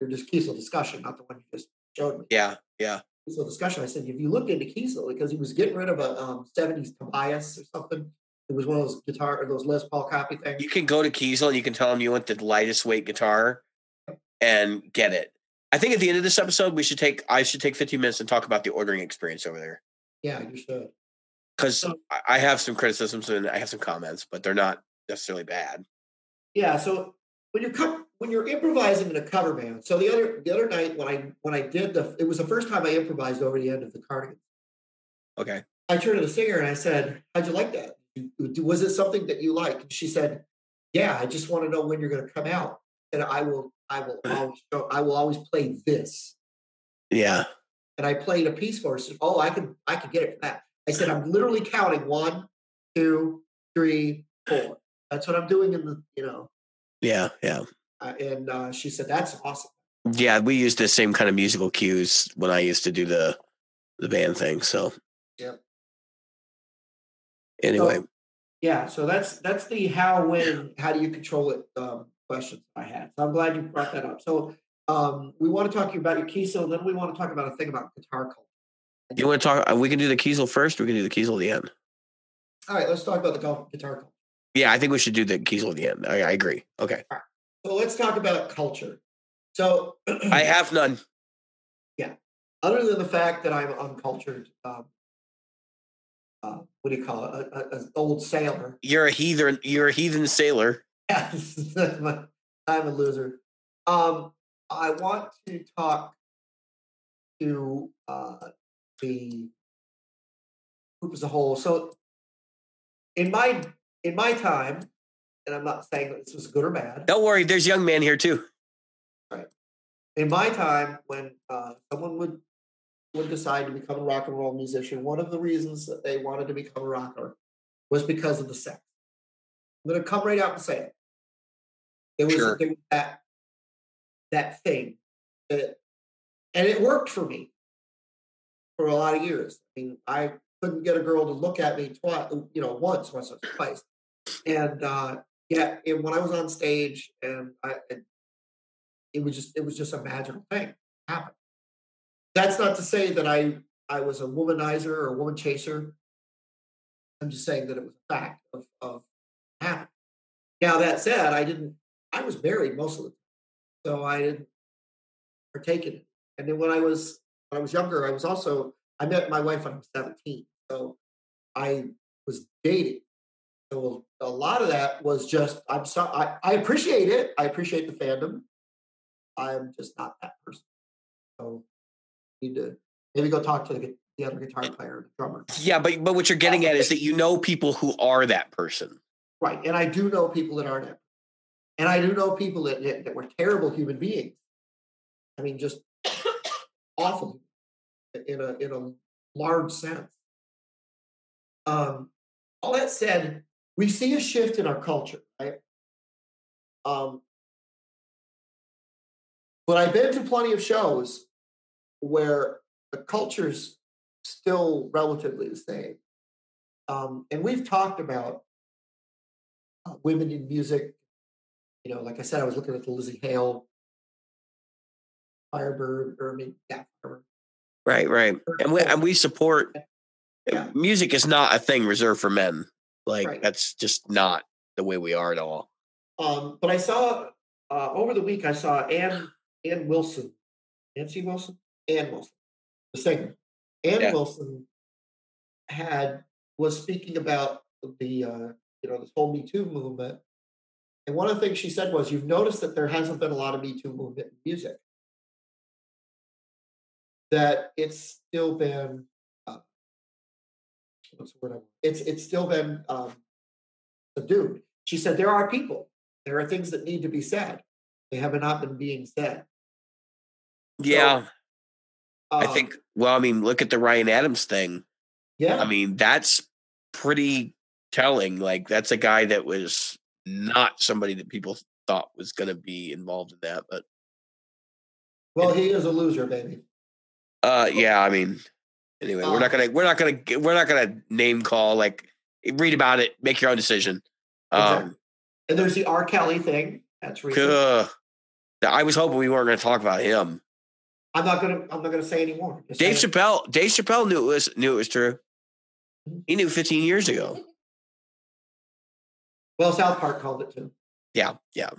your just Kiesel discussion, not the one you just showed me. Yeah, yeah. Kiesel discussion. I said, if you looked into Kiesel because he was getting rid of a um, '70s Tobias or something? It was one of those guitar or those Les Paul copy things." You can go to Kiesel and you can tell them you want the lightest weight guitar and get it. I think at the end of this episode, we should take I should take 15 minutes and talk about the ordering experience over there Yeah, you should. because So- I have some criticisms and I have some comments, but they're not necessarily bad. Yeah, so when you're co- when you're improvising in a cover band, so the other the other night when I when I did the it was the first time I improvised over the end of the cardigan. Okay. I turned to the singer and I said, "How'd you like that? Was it something that you like?" And she said, "Yeah, I just want to know when you're going to come out, and I will I will always show, I will always play this." Yeah. And I played a piece for her. Said, "Oh, I could I could get it for that." I said, "I'm literally counting one, two, three, four. That's what I'm doing in the you know." Yeah. Yeah. Uh, and uh, she said, "That's awesome." Yeah. We used the same kind of musical cues when I used to do the the band thing. So Yep. anyway, So, yeah, so that's that's the how, when, how do you control it um, questions I had. So I'm glad you brought that up. So um, we want to talk about your Kiesel, then we want to talk about a thing about guitar culture. you want to talk? uh, We can do the Kiesel first. Or we can do the Kiesel at the end. All right, let's talk about the guitar culture. Yeah, I think we should do the Kiesel at the end. I, I agree. Okay. So let's talk about culture. So I have none. Yeah. Other than the fact that I'm uncultured, um, uh, what do you call it? An old sailor. You're a heathen. You're a heathen sailor. Yes, I'm a loser. Um, I want to talk to uh, the group as a whole. So, in my in my time, and I'm not saying that this was good or bad. Don't worry. There's young man here too. Right. In my time, when uh, someone would would decide to become a rock and roll musician, one of the reasons that they wanted to become a rocker was because of the sex. I'm going to come right out and say it. There was, Sure. there was that that thing, that, and it worked for me for a lot of years. I mean, I couldn't get a girl to look at me twice, you know, once, once or twice, and uh, yeah, and when I was on stage, and I, it, was just it was just a magical thing happened. That's not to say that I I was a womanizer or a woman chaser. I'm just saying that it was a fact of of happened. Now that said, I didn't. I was married most of the time, so I didn't partake in it. And then when I was when I was younger, I was also I met my wife when I was 17, so I was dating. So a lot of that was just I'm sorry. I, I appreciate it. I appreciate the fandom. I'm just not that person. So need to maybe go talk to the, the other guitar player, the drummer. Yeah, but but what you're getting at is that you know people who are that person. Right. And I do know people that aren't. that. And I do know people that, that, that were terrible human beings. I mean, just awful in a in a large sense. Um, all that said, we see a shift in our culture, right? Um, but I've been to plenty of shows where the culture's still relatively the same. Um, and we've talked about uh, women in music. You know, like I said, I was looking at the Lzzy Hale, Firebird, or I mean, yeah, Firebird. Right, right. And we and we support Yeah. music is not a thing reserved for men. Like Right. that's just not the way we are at all. Um, but I saw uh, over the week, I saw Ann Ann Wilson, Nancy Wilson, Ann Wilson, the singer. Ann Yeah. Wilson had was speaking about the uh, you know this whole Me Too movement, and one of the things she said was, "You've noticed that there hasn't been a lot of Me Too movement in music. That it's still been what's the word? I want? It's it's still been um, subdued." She said, "There are people, there are things that need to be said. They have not been being said." Yeah, I Um, think. Well, I mean, look at the Ryan Adams thing. Yeah. I mean, that's pretty telling. Like that's a guy that was not somebody that people thought was going to be involved in that. But well, he is a loser, baby. uh, yeah, I mean, anyway, we're not Um, gonna we're not gonna we're not gonna name call. Like, read about it, make your own decision. Um, Exactly. And there's the R. Kelly thing. That's recent. ugh. I was hoping we weren't going to talk about him. I'm not gonna. I'm not gonna say anymore. Just Dave Chappelle. Dave Chappelle knew it was knew it was true. He knew 15 years ago. Well, South Park called it too. Yeah, yeah.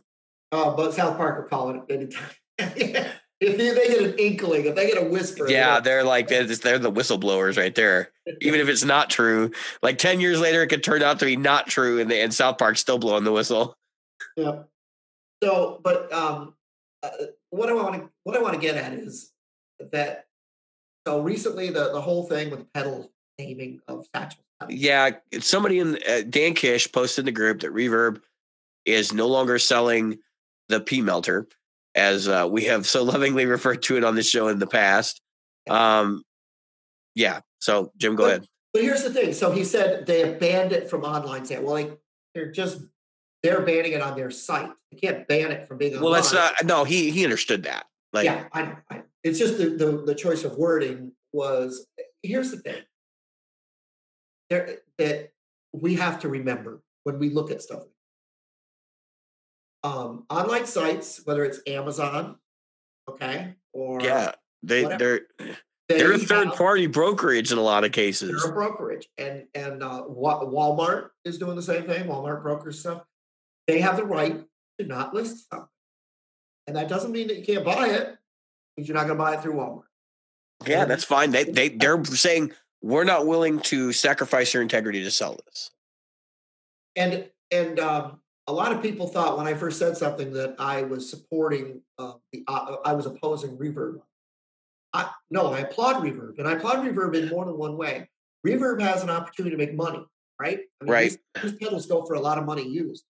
Uh, but South Park will call it anytime. if they, they get an inkling, if they get a whisper, Yeah, they're like they're, they're the whistleblowers right there. Even if it's not true, like 10 years later, it could turn out to be not true, and, the, and South Park's still blowing the whistle. Yeah. So, but um, uh, what I want to what I want to get at is that so recently the the whole thing with the pedal naming of satchels. Yeah, somebody in uh, Dan Kish posted in the group that Reverb is no longer selling the P melter, as uh, we have so lovingly referred to it on this show in the past. Um, yeah. So Jim, go But- ahead. But here's the thing. So he said they have banned it from online sale. Well, like they're just they're banning it on their site. They can't ban it from being online. Well, that's not. No, he he understood that. Like, yeah, I know, I. It's just the, the the choice of wording was. Here's the thing. There that we have to remember when we look at stuff. Um, online sites, whether it's Amazon, okay, or yeah, they whatever. they're they they're a third have- party brokerage in a lot of cases. They're a brokerage, and and uh, Wa- Walmart is doing the same thing. Walmart brokers stuff. They have the right to not list something, and that doesn't mean that you can't buy it. Means you're not going to buy it through Walmart. Yeah, that's fine. They they they're saying we're not willing to sacrifice your integrity to sell this. And and um, a lot of people thought when I first said something that I was supporting uh, the uh, I was opposing reverb. I, no, I applaud reverb, and I applaud reverb in more than one way. Reverb has an opportunity to make money, right? I mean, Right. These, these pedals go for a lot of money used,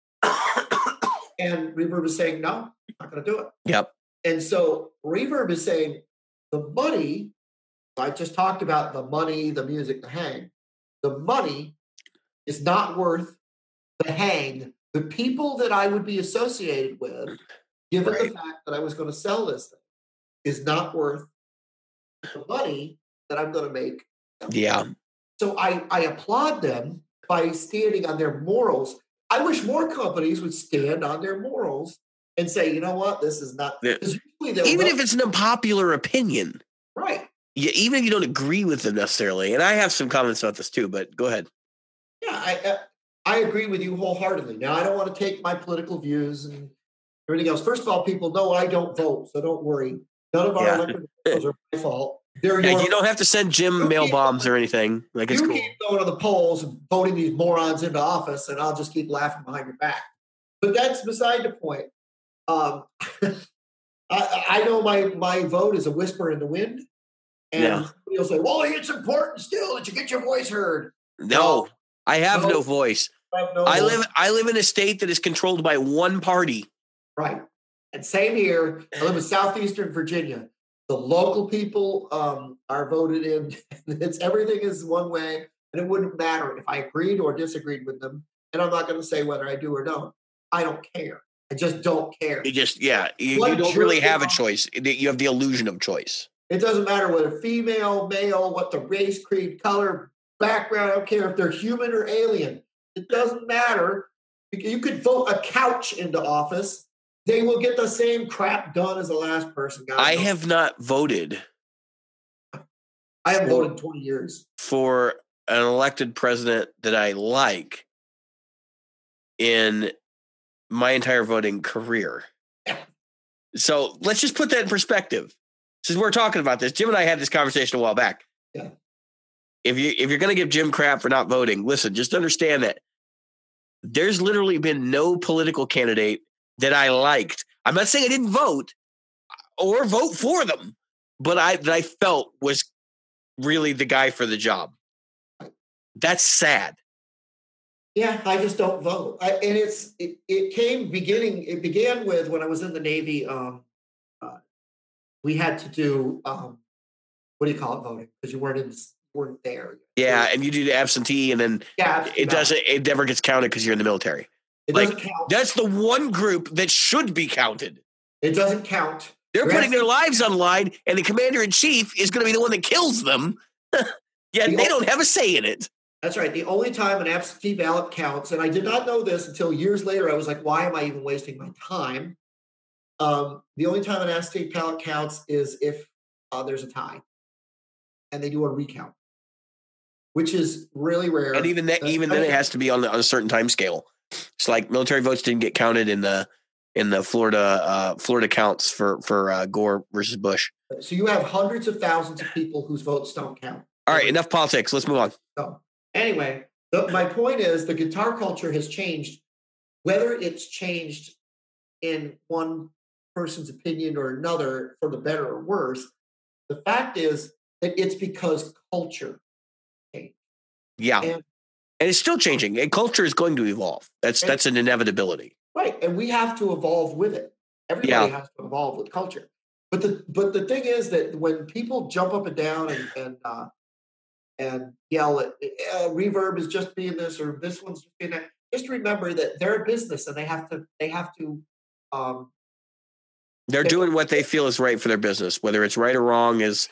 and reverb is saying no, I'm not going to do it. Yep. And so reverb is saying the money. I just talked about the money, the music, the hang. The money is not worth the hang. The people that I would be associated with, given Right. the fact that I was going to sell this thing, is not worth the money that I'm going to make. Yeah. So I, I applaud them by standing on their morals. I wish more companies would stand on their morals and say, you know what, this is not. Yeah. Even if it's an unpopular opinion, right. yeah, even if you don't agree with them necessarily, and I have some comments about this too, but go ahead. Yeah, I, uh, I agree with you wholeheartedly. Now, I don't want to take my political views and everything else. First of all, people know I don't vote, so don't worry. None of our Yeah. elected officials are my fault. They're Yeah, your, you don't have to send Jim mail bombs or anything. Like it's you cool. keep going to the polls and voting these morons into office, and I'll just keep laughing behind your back. But that's beside the point. Um, I, I know my my vote is a whisper in the wind, and Yeah. will say, "Well, it's important still that you get your voice heard." No, I have no No. voice. I, no I live I live in a state that is controlled by one party. Right. And same here. I live in southeastern Virginia. The local people um, are voted in. It's everything is one way, and it wouldn't matter if I agreed or disagreed with them. And I'm not going to say whether I do or don't. I don't care. I just don't care. You just yeah, you, you don't really have a choice. You have the illusion of choice. It doesn't matter whether female, male, what the race, creed, color, background. I don't care if they're human or alien. It doesn't matter. You could vote a couch into office. They will get the same crap done as the last person got. I have not voted I haven't voted 20 years. for an elected president that I like in my entire voting career. So let's just put that in perspective. Since we're talking about this, Jim and I had this conversation a while back. Yeah. If you if you're going to give Jim crap for not voting, listen, just understand that there's literally been no political candidate that I liked. I'm not saying I didn't vote or vote for them, but I that I felt was really the guy for the job. That's sad. Yeah, I just don't vote. I, and it's it, it came beginning. It began with when I was in the Navy. Um, uh, we had to do um, what do you call it voting because you weren't in weren't there. Yeah, and you do the absentee, and then yeah. it doesn't. It never gets counted because you're in the military. It like, doesn't count. That's the one group that should be counted. It doesn't count. They're putting their lives on line, and the commander in chief is going to be the one that kills them. yeah, The they o- don't have a say in it. That's right. The only time an absentee ballot counts, and I did not know this until years later. I was like, why am I even wasting my time? Um, the only time an absentee ballot counts is if uh, there's a tie, and they do a recount, which is really rare. And even that, even then, it has to be on, the, on a certain time scale. It's like military votes didn't get counted in the in the Florida uh, Florida counts for for uh, Gore versus Bush. So you have hundreds of thousands of people whose votes don't count. All right, enough politics. Let's move on. So anyway, the, my point is the guitar culture has changed. Whether it's changed in one person's opinion or another for the better or worse, the fact is that it's because culture. Yeah. And, and it's still changing. And culture is going to evolve. That's that's an inevitability. Right. And we have to evolve with it. Everybody yeah. has to evolve with culture. But the but the thing is that when people jump up and down and and uh, and yell at uh, reverb is just being this or this one's just being that, just remember that they're a business and they have to they have to um, they're doing what they feel is right for their business whether it's right or wrong is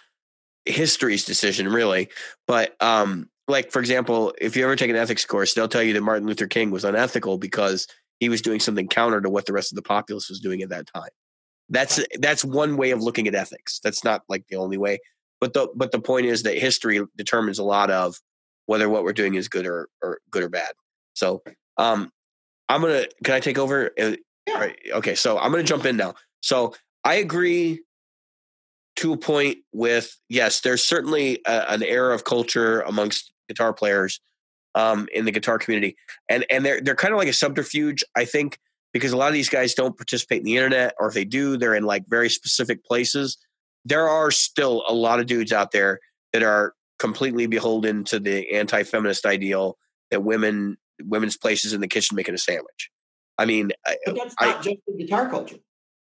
history's decision really but um like for example if you ever take an ethics course they'll tell you that martin luther king was unethical because he was doing something counter to what the rest of the populace was doing at that time that's that's one way of looking at ethics. That's not like the only way. But the but the point is that history determines a lot of whether what we're doing is good or, or good or bad. So um I'm gonna can I take over? Uh, yeah. Right, okay, so I'm gonna jump in now. So I agree to a point with yes, there's certainly a, an era of culture amongst guitar players um, in the guitar community, and and they're they're kind of like a subterfuge. I think because a lot of these guys don't participate in the internet, or if they do, they're in like very specific places. There are still a lot of dudes out there that are completely beholden to the anti-feminist ideal that women women's places in the kitchen making a sandwich. I mean, but that's not I, just the guitar culture.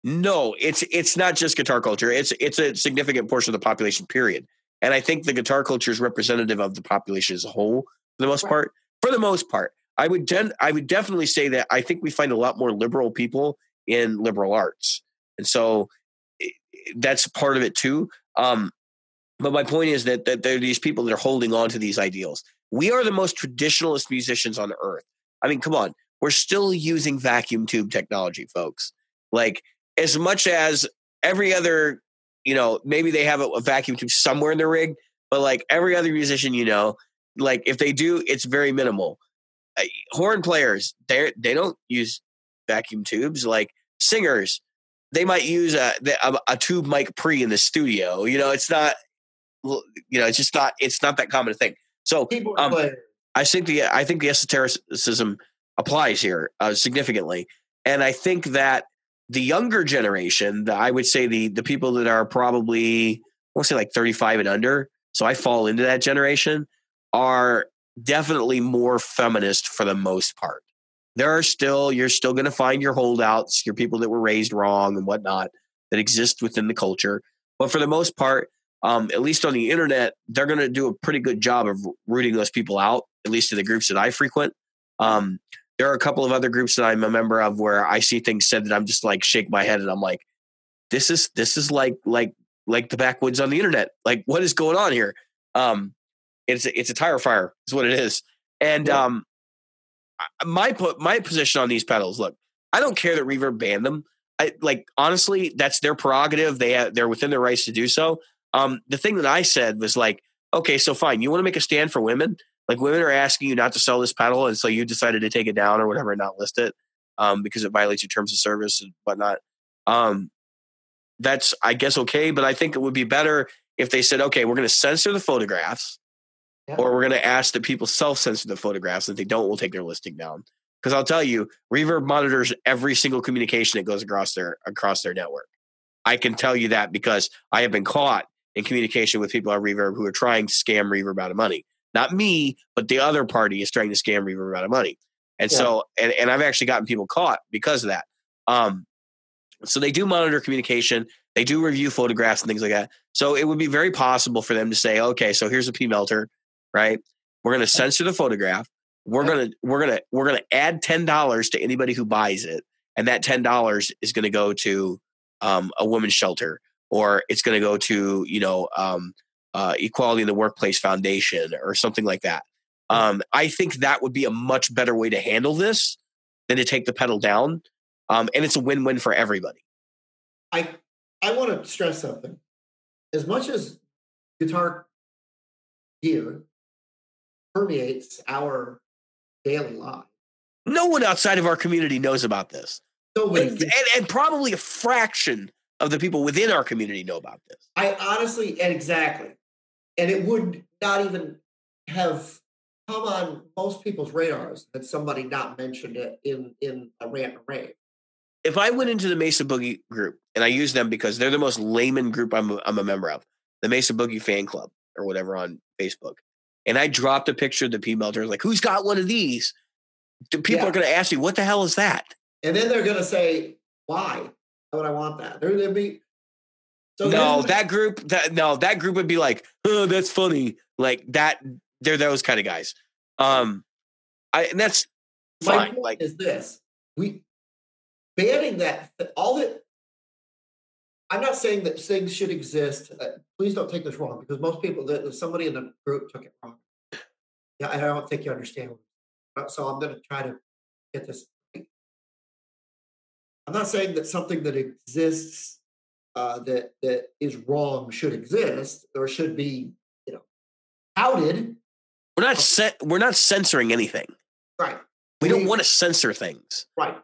No, it's it's not just guitar culture. It's it's a significant portion of the population. Period. And I think the guitar culture is representative of the population as a whole, for the most right. part. For the most part, I would den- I would definitely say that I think we find a lot more liberal people in liberal arts, and so that's part of it too. Um, but my point is that that there are these people that are holding on to these ideals. We are the most traditionalist musicians on earth. I mean, come on, we're still using vacuum tube technology, folks. Like as much as every other, you know, maybe they have a, a vacuum tube somewhere in their rig, but like every other musician, you know, like if they do, it's very minimal. Horn players they they don't use vacuum tubes like singers they might use a, a, a tube mic pre in the studio you know it's not you know it's just not it's not that common a thing. So um, i think the i think the esotericism applies here uh, significantly. And i think that the younger generation the, i would say the the people that are probably i want to say like 35 and under so i fall into that generation are definitely more feminist for the most part. There are still, you're still going to find your holdouts, your people that were raised wrong and whatnot that exist within the culture. But for the most part, um, at least on the internet, they're going to do a pretty good job of rooting those people out, at least to the groups that I frequent. Um, there are a couple of other groups that I'm a member of where I see things said that I'm just like shake my head and I'm like, this is this is like like like the backwoods on the internet. Like what is going on here? Um, it's a, it's a tire fire is what it is. And yeah. um, my put my position on these pedals. Look, I don't care that Reverb banned them. I like honestly, that's their prerogative. They have, they're within their rights to do so. Um, the thing that I said was like, okay, so fine, you want to make a stand for women? Like women are asking you not to sell this pedal, and so you decided to take it down or whatever and not list it um, because it violates your terms of service and whatnot. Um, that's I guess okay, but I think it would be better if they said, okay, we're going to censor the photographs yeah. or we're going to ask that people self censor the photographs. And if they don't, we'll take their listing down. Because I'll tell you, Reverb monitors every single communication that goes across their across their network. I can tell you that because I have been caught in communication with people at Reverb who are trying to scam Reverb out of money. Not me, but the other party is trying to scam Reverb out of money. And yeah. so, and, and I've actually gotten people caught because of that. Um, so they do monitor communication. They do review photographs and things like that. So it would be very possible for them to say, okay, so here's a P melter right? We're going to censor the photograph. We're going to we're going to we're going to add ten dollars to anybody who buys it, and that ten dollars is going to go to um, a women's shelter, or it's going to go to you know um, uh, Equality in the Workplace Foundation or something like that. Um, I think that would be a much better way to handle this than to take the pedal down, um, and it's a win-win for everybody. I I want to stress something. as much as guitar gear permeates our daily life, No one outside of our community knows about this. nobody. And, and, and probably a fraction of the people within our community know about this. I honestly, and exactly, and it would not even have come on most people's radars that somebody not mentioned it in in a rant and rave. If I went into the Mesa Boogie group and I use them because they're the most layman group I'm a, I'm a member of, the Mesa Boogie fan club or whatever on Facebook, and I dropped a picture of the P melter, like, who's got one of these? The People Yeah. are going to ask me, what the hell is that? And then they're going to say, "Why? Would I want that?" Going to be. So no, that group, that no, that group would be like, oh, that's funny. Like that, they're those kind of guys. Um, I and that's my fine. point Like, is this: we banning that all that. I'm not saying that things should exist. Uh, please don't take this wrong, because most people, that somebody in the group took it wrong. Yeah, I don't think you understand. So I'm going to try to get this. I'm not saying that something that exists uh, that that is wrong should exist or should be, you know, outed. we're not cen- we're not censoring anything. Right. We don't want to censor things. Right.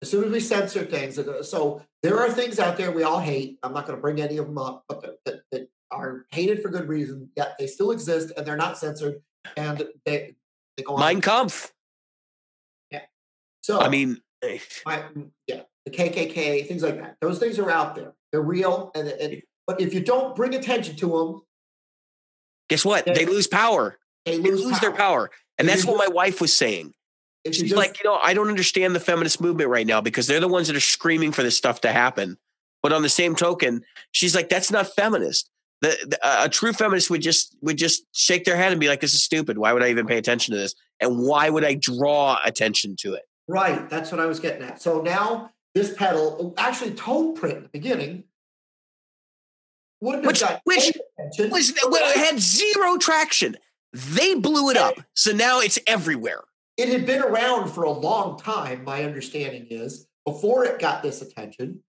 As soon as we censor things, uh, so there are things out there we all hate. I'm not going to bring any of them up, but that, that, that are hated for good reason. Yet they still exist and they're not censored, and they they go on. Mein Kampf. Yeah. So I mean, eh, my, mm, yeah, the KKK, things like that. Those things are out there. They're real, and, and but if you don't bring attention to them, guess what? Yeah. They lose power. they They lose, lose their power. And If that's what my wife was saying. If She's just- like, you know, I don't understand the feminist movement right now because they're the ones that are screaming for this stuff to happen. But on the same token, she's like, that's not feminist. The, the, a true feminist would just would just shake their head and be like, "This is stupid. Why would I even pay attention to this? And why would I draw attention to it?" Right, that's what I was getting at. So now this pedal, actually toe print in the beginning, wouldn't Which- have which was well, it had zero traction. They blew it up, so now it's everywhere. It had been around for a long time, my understanding is, before it got this attention,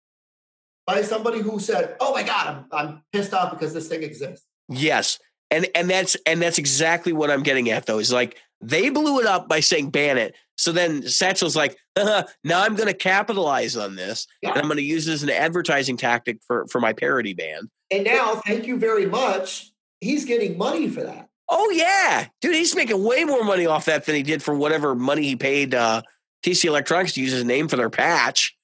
by somebody who said, Oh my God, I'm, I'm pissed off because this thing exists. Yes, and and that's and that's exactly what I'm getting at. Though is like they blew it up by saying ban it. So then Satchel's like, uh, now I'm going to capitalize on this, Yeah. and I'm going to use this as an advertising tactic for for my parody band. And now, thank you very much. He's getting money for that. Oh yeah, dude, he's making way more money off that than he did for whatever money he paid uh, TC Electronics to use his name for their patch.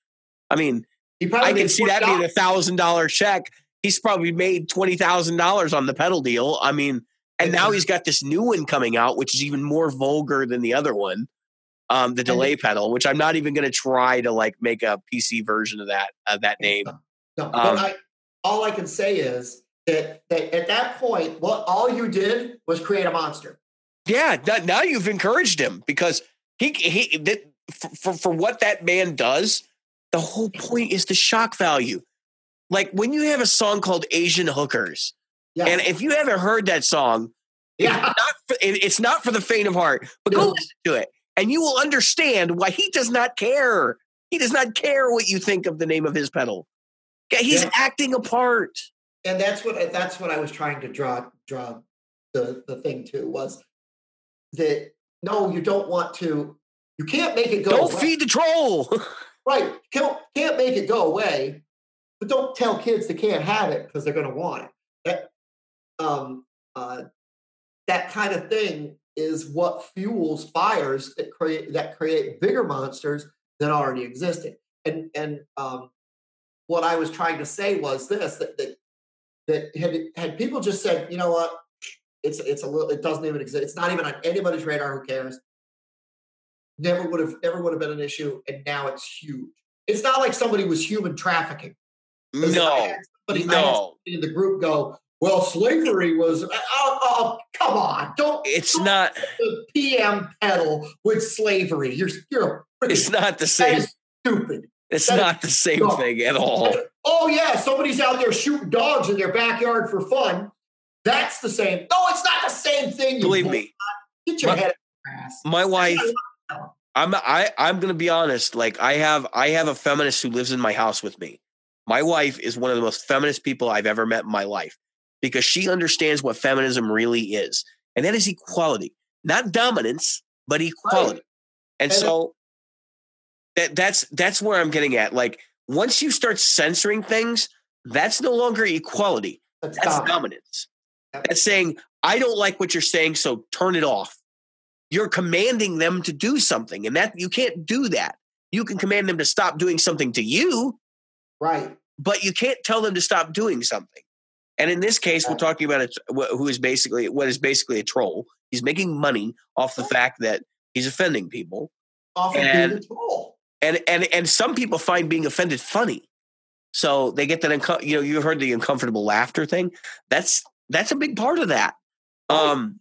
I mean, He probably I can see that being a thousand dollar check. He's probably made twenty thousand dollars on the pedal deal. I mean, and now he's got this new one coming out, which is even more vulgar than the other one, um, the delay pedal. Which I'm not even going to try to like make a PC version of that of that name. No, Um, but I, all I can say is that, that at that point, what all you did was create a monster. Yeah, that, now you've encouraged him because he he that, for, for what that man does. The whole point is the shock value. Like when you have a song called Asian Hookers, Yeah. and if you haven't heard that song, yeah. not for, it- it's not for the faint of heart, but go No. listen to it and you will understand why he does not care. He does not care what you think of the name of his pedal. He's Yeah. acting a part. and that's what that's what I was trying to draw draw the the thing to was that no, you don't want to. You can't make it go. Don't away. feed the troll. right. Can't can't make it go away, but don't tell kids they can't have it because they're going to want it. That um uh that kind of thing is what fuels fires that create that create bigger monsters than already existed. And and um what I was trying to say was this that that that had had people just said, you know what, it's it's a little it doesn't even exist. It's not even on anybody's radar. Who cares? Never would have never would have been an issue, and now it's huge. It's not like somebody was human trafficking. no, somebody, no. in the group go, well, slavery was. Oh, oh, come on! Don't It's don't not. the PM pedal with slavery. You're you're a It's not the same. stupid. It's that not the same thing at all. Oh yeah, somebody's out there shooting dogs in their backyard for fun. That's the same. No, it's not the same thing. you Believe me, Get your My- head your ass. my wife. I'm I I'm gonna be honest. Like I have I have a feminist who lives in my house with me. My wife is one of the most feminist people I've ever met in my life. Because she understands what feminism really is, and that is equality, not dominance, but equality. Right. And, and so that that's that's where I'm getting at. Like once you start censoring things, that's no longer equality. That's, that's dominance. dominance. Yep. That's saying I don't like what you're saying, so turn it off. You're commanding them to do something, and that you can't do that. You can command them to stop doing something to you, right? But you can't tell them to stop doing something. And in this case, we're talking about a, who is basically what is basically a troll. He's making money off the fact that he's offending people. Off of and, being a troll. And and and some people find being offended funny, so they get that. Unco- you know, you heard the uncomfortable laughter thing. That's that's a big part of that. Um,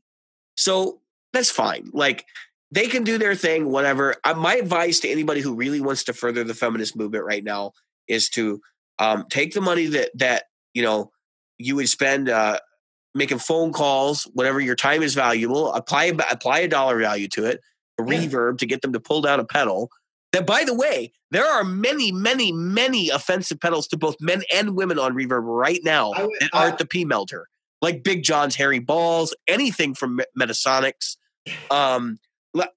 so that's fine. Like they can do their thing, whatever. Uh, my advice to anybody who really wants to further the feminist movement right now is to um, take the money that that you know you would spend uh, making phone calls, whatever your time is valuable. Apply apply a dollar value to it, a yeah. reverb to get them to pull down a pedal. That, by the way, there are many, many, many offensive pedals to both men and women on reverb right now I, that aren't the P melter like Big John's Hairy Balls, anything from Metasonix, um,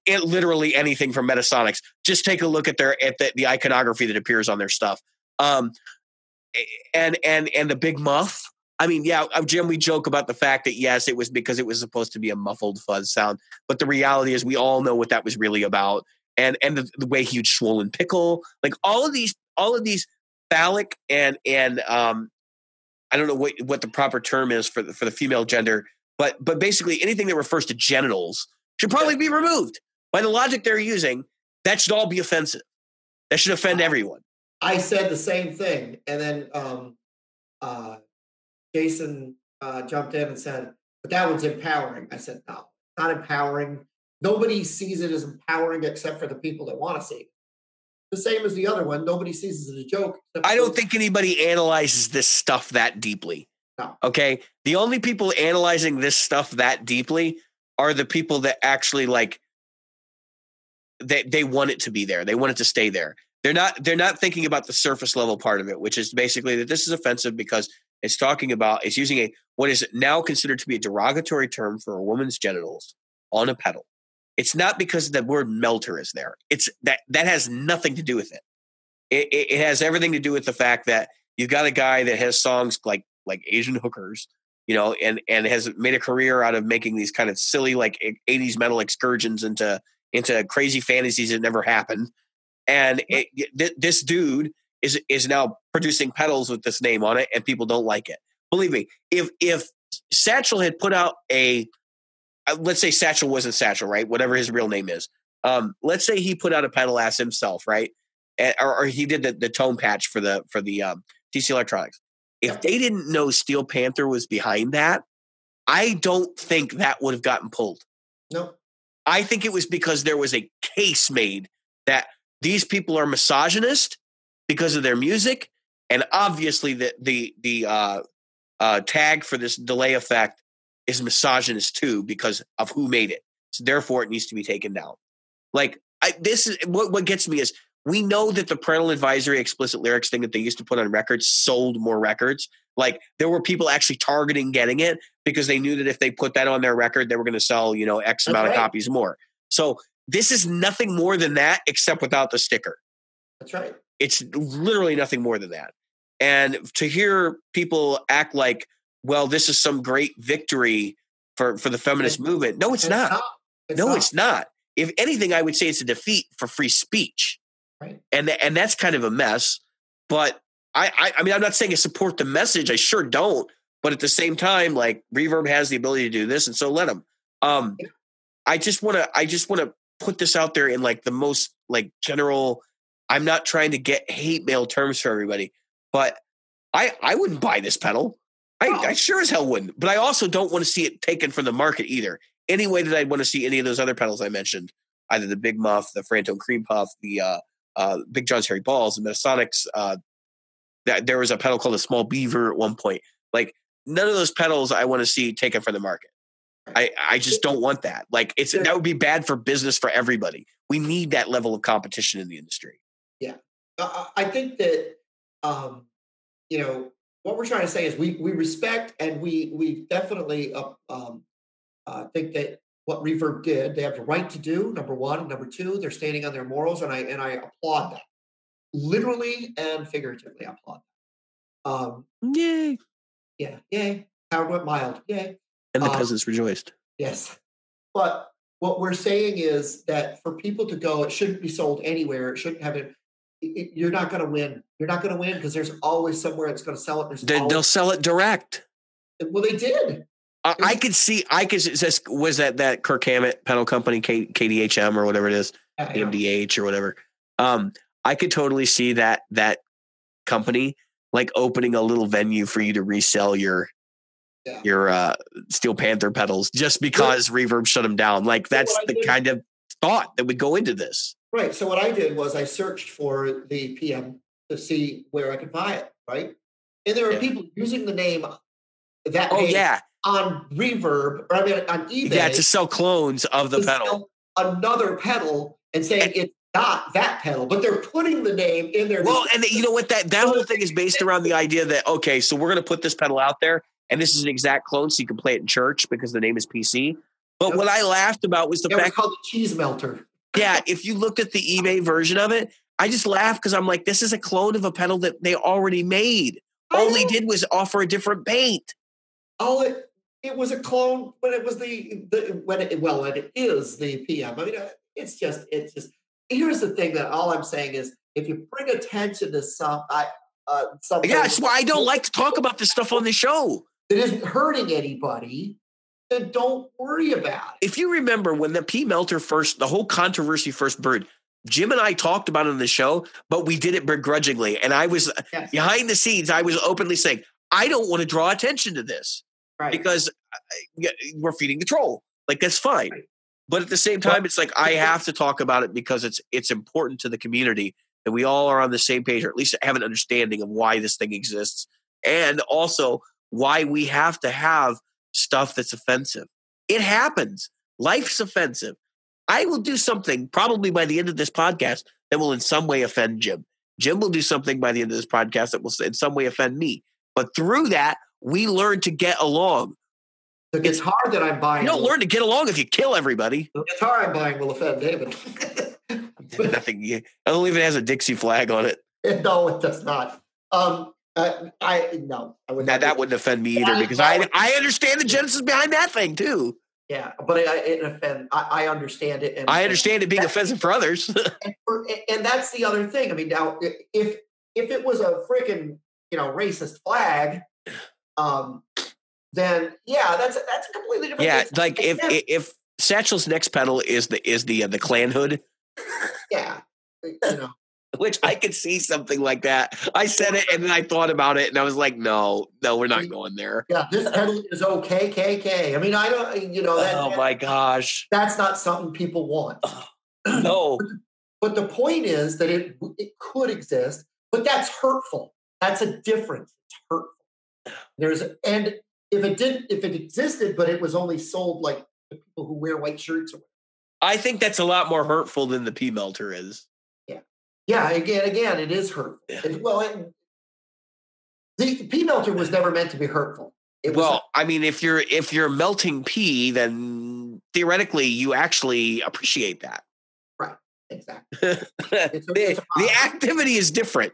literally anything from Metasonix. Just take a look at their at the, the iconography that appears on their stuff. Um, and and and the Big Muff. I mean, yeah, uh, Jim, we joke about the fact that yes, it was because it was supposed to be a muffled fuzz sound, but the reality is we all know what that was really about. And and the, the way huge swollen pickle, like all of these, all of these phallic and and um, I don't know what, what the proper term is for the, for the female gender, but but basically anything that refers to genitals should probably be removed. By the logic they're using, that should all be offensive. That should offend everyone. I said the same thing, and then um, uh, Jason uh, jumped in and said, "But that one's empowering." I said, "No, not empowering. Nobody sees it as empowering except for the people that want to see it the same as the other one. Nobody sees it as a joke. I don't think anybody analyzes this stuff that deeply. No. Okay. The only people analyzing this stuff that deeply are the people that actually like they they want it to be there. They want it to stay there. They're not they're not thinking about the surface level part of it, which is basically that this is offensive because it's talking about it's using a what is now considered to be a derogatory term for a woman's genitals on a pedal. It's not because the word melter is there. It's that that has nothing to do with it. It, it, it has everything to do with the fact that you've got a guy that has songs like like Asian hookers, you know, and and has made a career out of making these kind of silly like 80s metal excursions into into crazy fantasies that never happened. And it, this dude is is now producing pedals with this name on it, and people don't like it. Believe me, if if Satchel had put out a uh, let's say Satchel wasn't Satchel, right? Whatever his real name is. Um, let's say he put out a pedal ass himself, right? or, or, he did the, the tone patch for the for the um, TC Electronics. If they didn't know Steel Panther was behind that, I don't think that would have gotten pulled. No. I think it was because there was a case made that these people are misogynist because of their music, and obviously the the the uh, uh, tag for this delay effect is misogynist too because of who made it. So therefore, it needs to be taken down. Like I, this is what what gets me is we know that the parental advisory explicit lyrics thing that they used to put on records sold more records. Like there were people actually targeting getting it because they knew that if they put that on their record, they were going to sell you know X amount right. of copies more. So this is nothing more than that, except without the sticker. That's right. It's literally nothing more than that. And to hear people act like well, this is some great victory for, for the feminist it's, movement. No, it's, it's not. not. It's no, not. it's not. If anything, I would say it's a defeat for free speech. Right. And, and that's kind of a mess. But I, I, I mean, I'm not saying I support the message. I sure don't. But at the same time, like Reverb has the ability to do this, and so let them. Um, I just want to, I just want to put this out there in like the most like general. I'm not trying to get hate mail terms for everybody, but I, I wouldn't buy this pedal. I, oh. I sure as hell wouldn't. But I also don't want to see it taken from the market either. Any way that I'd want to see any of those other pedals I mentioned, either the Big Muff, the Frantone Cream Puff, the uh, uh, Big John's Hairy Balls, the Metasonix. Uh, that there was a pedal called a Small Beaver at one point. Like none of those pedals I want to see taken from the market. I, I just don't want that. Like it's that would be bad for business for everybody. We need that level of competition in the industry. Yeah, uh, I think that um, you know what we're trying to say is we we respect and we we definitely uh, um, uh, think that what Reverb did, they have the right to do. Number one, and number two, they're standing on their morals, and I and I applaud that, literally and figuratively. I applaud that. Um, Yay! yeah, yay! Howard went mild, yay! And the Um, peasants rejoiced. Yes, but what we're saying is that for people to go, it shouldn't be sold anywhere. It shouldn't have it. It- you're not going to win. You're not going to win because there's always somewhere that's going to sell it. There's They, they'll sell it direct. well, they did. I, I could see. I could. Says was that that Kirk Hammett pedal company, K, KDHM or whatever it is, Yeah, yeah. MDH or whatever. Um, I could totally see that that company like opening a little venue for you to resell your Yeah. your uh, Steel Panther pedals just because Reverb shut them down. Like that's the kind of thought that would go into this. Right. So what I did was I searched for the PM to see where I could buy it. Right. And there are Yeah. people using the name that Oh name yeah, on Reverb or I mean on eBay. yeah, to sell clones of the pedal. Another pedal and saying And- it's not that pedal, but they're putting the name in there. Well, and you know what that that whole thing is based around the idea that okay, so we're going to put this pedal out there, and this is an exact clone, so you can play it in church because the name is PC. But Yep. what I laughed about was the was fact, called the cheese melter. Yeah, if you looked at the eBay version of it, I just laugh because I'm like, this is a clone of a pedal that they already made. All they did was offer a different paint. all it it was a clone but it was the, the when it well it is the PM. I mean, uh, it's just it's just. Here's the thing that all I'm saying is if you bring attention to some I uh something Yeah, that's why I don't like to talk about this stuff on the show. that isn't hurting anybody, then don't worry about it. if you remember when the P Melter first, the whole controversy first brewed, Jim and I talked about it on the show, but we did it begrudgingly. And I was Yes. behind the scenes, I was openly saying, I don't want to draw attention to this right. because uh, we're feeding the troll. Like that's fine. Right. But at the same time, it's like I have to talk about it because it's it's important to the community that we all are on the same page, or at least have an understanding of why this thing exists, and also why we have to have stuff that's offensive. It happens. Life's offensive. I will do something probably by the end of this podcast that will in some way offend Jim. Jim will do something by the end of this podcast that will in some way offend me. But through that, we learn to get along. the guitar that I'm buying. You don't learn to get along if you kill everybody. The guitar I'm buying will offend David. Nothing. I don't believe it has a Dixie flag on it. no, it does not. Um, uh, I no, I would Now that wouldn't offend me Yeah, either because that I I understand the genesis behind that thing too. Yeah, but it, it offend. I, I understand it. And, I understand it being offensive for others. and, for, and that's the other thing. I mean, now if if it was a freaking you know racist flag, um, then yeah, that's a, that's a completely different. yeah, it's- like if it's- if Satchel's next pedal is the is the uh, the Klan hood, yeah, you know, which I could see something like that. I said it and then I thought about it and I was like, no, no, we're not going there. yeah, this pedal is OKKK. I mean, I don't, you know, that, Oh my gosh, that's not something people want. no. But the point is that it it could exist, but that's hurtful. That's a difference. It's hurtful. There's and if it didn't, if it existed, but it was only sold like the people who wear white shirts. I think that's a lot more hurtful than the P melter is. Yeah, again, again, it is hurtful. Yeah. Well, it, the P melter was never meant to be hurtful. It was Well, I mean, if you're if you're melting P, then theoretically you actually appreciate that. Right. Exactly. the, It's a- it's the activity is different.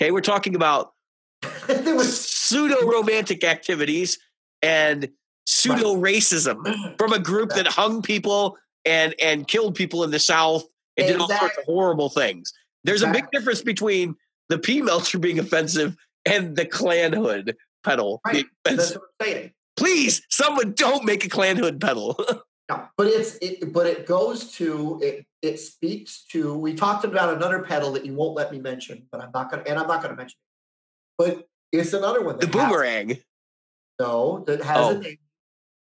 Okay, we're talking about there was pseudo romantic activities and pseudo racism from a group that hung people and and killed people in the South and did all sorts of horrible things. There's a big difference between the P melter being offensive and the Klan hood pedal Right. that's what I'm saying. Please, someone don't make a Klan hood pedal. No, but it's it, but it goes to it. It speaks to. We talked about another pedal that you won't let me mention, but I'm not gonna, and I'm not gonna mention. It. But it's another one. the That has, boomerang. no, that has Oh. a name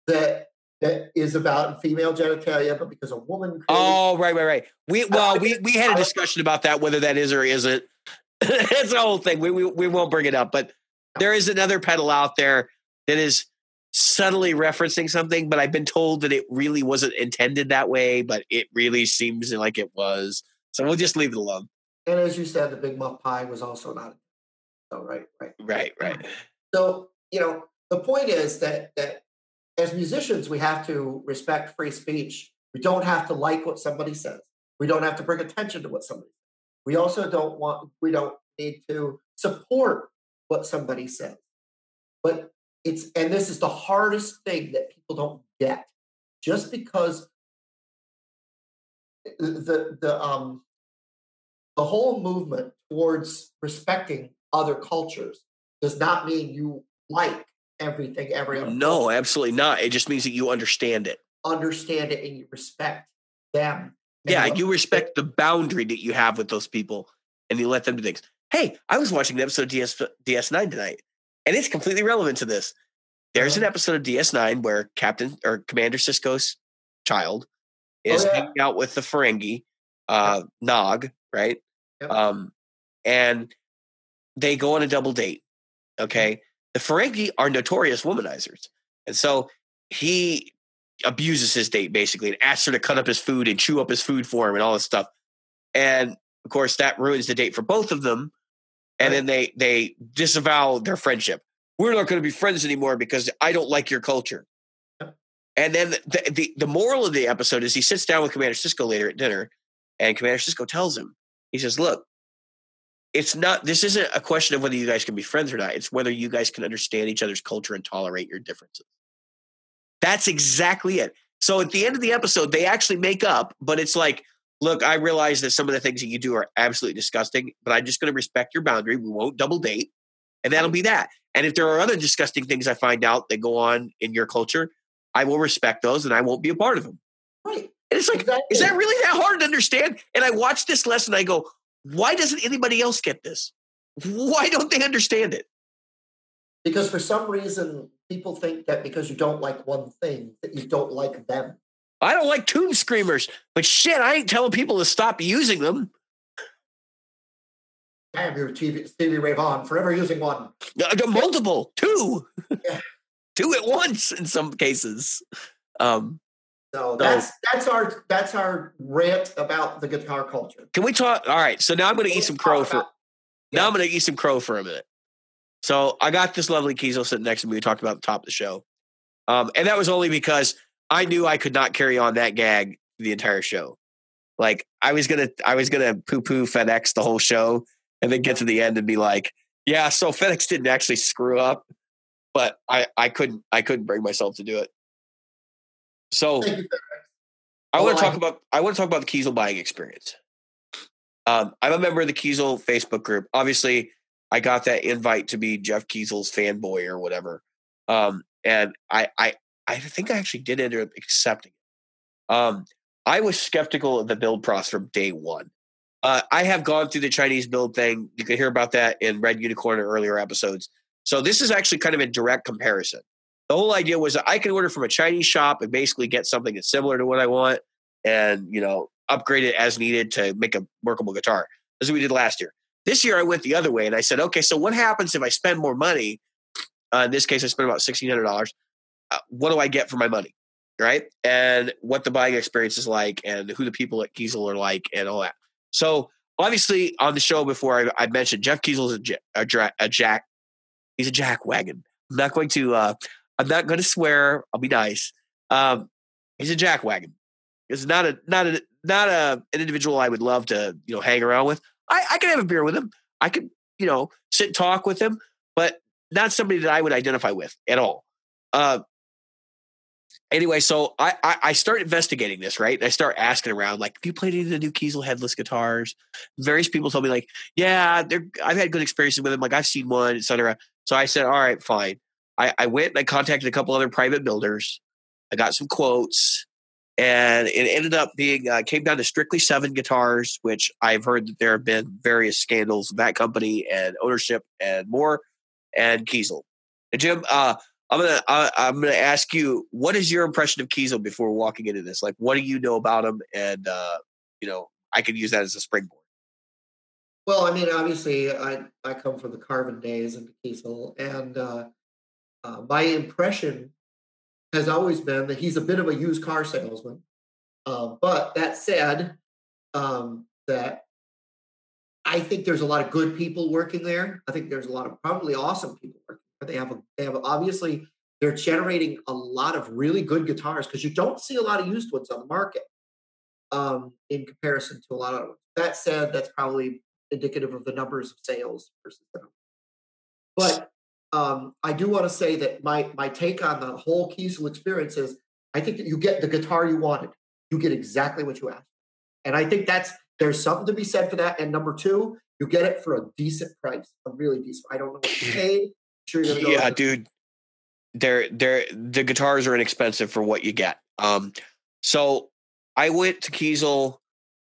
that that is about female genitalia, but because a woman. Oh, right, right, right. We well, we we had a discussion about that whether that is or isn't. it's the whole thing. We, we we won't bring it up, but there is another pedal out there that is subtly referencing something, but I've been told that it really wasn't intended that way, but it really seems like it was. So we'll just leave it alone. and as you said, the Big Muff Pi was also not. So right, right. Right, right. So, you know, the point is that that as musicians, we have to respect free speech. We don't have to like what somebody says. We don't have to bring attention to what somebody says. We also don't want, we don't need to support what somebody says. But it's, and this is the hardest thing that people don't get. Just because the, the, um, the whole movement towards respecting other cultures does not mean you like everything everyone no absolutely not it just means that you understand it. Understand it and you respect them yeah you respect the boundary that you have with those people and you let them do things. Hey i was watching an episode of DS, ds9 tonight and it's completely relevant to this. There's an uh-huh. episode of ds9 where captain or commander Sisko's child oh, is oh, yeah. hanging out with the ferengi uh nog right? Yep. um and they go on a double date okay the Ferengi are notorious womanizers. And so he abuses his date basically and asks her to cut up his food and chew up his food for him and all this stuff. And of course, that ruins the date for both of them. And right. then they they disavow their friendship. We're not going to be friends anymore because I don't like your culture. And then the, the, the moral of the episode is he sits down with Commander Sisko later at dinner, and Commander Sisko tells him, he says, "Look, it's not this isn't a question of whether you guys can be friends or not. It's whether you guys can understand each other's culture and tolerate your differences. That's exactly it. So at the end of the episode they actually make up but it's like look i realize that some of the things that you do are absolutely disgusting but i'm just going to respect your boundary. We won't double date and that'll be that. And if there are other disgusting things i find out that go on in your culture i will respect those and i won't be a part of them. Right. And it's like exactly. is that really that hard to understand? And i watch this lesson i go why doesn't anybody else get this? Why don't they understand it? Because for some reason, people think that because you don't like one thing, that you don't like them. I don't like Tube Screamers, but shit, I ain't telling people to stop using them. Damn, you're TV, Stevie Ray Vaughan, forever using one. Uh, multiple, two, yeah. two at once in some cases. Um, so that's that's our that's our rant about the guitar culture. Can we talk? All right. So now I'm going to eat some crow for. Now I'm going to eat some crow for a minute. So I got this lovely Kiesel sitting next to me. We talked about the top of the show, um, and that was only because I knew I could not carry on that gag the entire show. Like I was gonna, I was gonna poo poo FedEx the whole show, and then get to the end and be like, "Yeah, so FedEx didn't actually screw up, but I, I couldn't, I couldn't bring myself to do it." So I want to talk about I want to talk about the Kiesel buying experience. Um, I'm a member of the Kiesel Facebook group. Obviously, I got that invite to be Jeff Kiesel's fanboy or whatever, um, and I, I I think I actually did end up accepting it. Um, I was skeptical of the build process from day one. Uh, I have gone through the Chinese build thing. You can hear about that in Red Unicorn or earlier episodes. So this is actually kind of a direct comparison the whole idea was that I can order from a Chinese shop and basically get something that's similar to what I want and, you know, upgrade it as needed to make a workable guitar. As we did last year. This year I went the other way and I said, okay, so what happens if I spend more money? Uh, in this case, I spent about $1,600. Uh, what do I get for my money? Right. And what the buying experience is like and who the people at Kiesel are like and all that. So obviously on the show before I, I mentioned Jeff Kiesel is a, a, a jack. He's a jack wagon. I'm not going to uh, I'm not going to swear. I'll be nice. Um, he's a jackwagon. He's not a not a not a an individual I would love to you know hang around with. I I can have a beer with him. I could you know sit and talk with him, but not somebody that I would identify with at all. Uh, anyway, so I, I, I start investigating this, right? I start asking around, like, have you played any of the new Kiesel headless guitars? Various people told me, like, yeah, they're I've had good experiences with them. Like, I've seen one, etc. So I said, all right, fine. I, I went and I contacted a couple other private builders. I got some quotes, and it ended up being uh, came down to strictly seven guitars, which I've heard that there have been various scandals with that company and ownership and more, and Kiesel. And Jim, uh, I'm gonna uh, I'm gonna ask you, what is your impression of Kiesel before walking into this? Like, what do you know about him? And uh, you know, I could use that as a springboard. Well, I mean, obviously, I I come from the Carvin days and Kiesel, and uh, uh, my impression has always been that he's a bit of a used car salesman. Uh, but that said, um, that I think there's a lot of good people working there. I think there's a lot of probably awesome people working They have a, they have obviously they're generating a lot of really good guitars because you don't see a lot of used ones on the market um, in comparison to a lot of. That said, that's probably indicative of the numbers of sales versus them. But um, I do want to say that my my take on the whole Kiesel experience is I think that you get the guitar you wanted. You get exactly what you asked. And I think that's there's something to be said for that. And number two, you get it for a decent price, a really decent. I don't know what you paid. Sure, you're go yeah, dude. They're they're the guitars are inexpensive for what you get. Um, so I went to Kiesel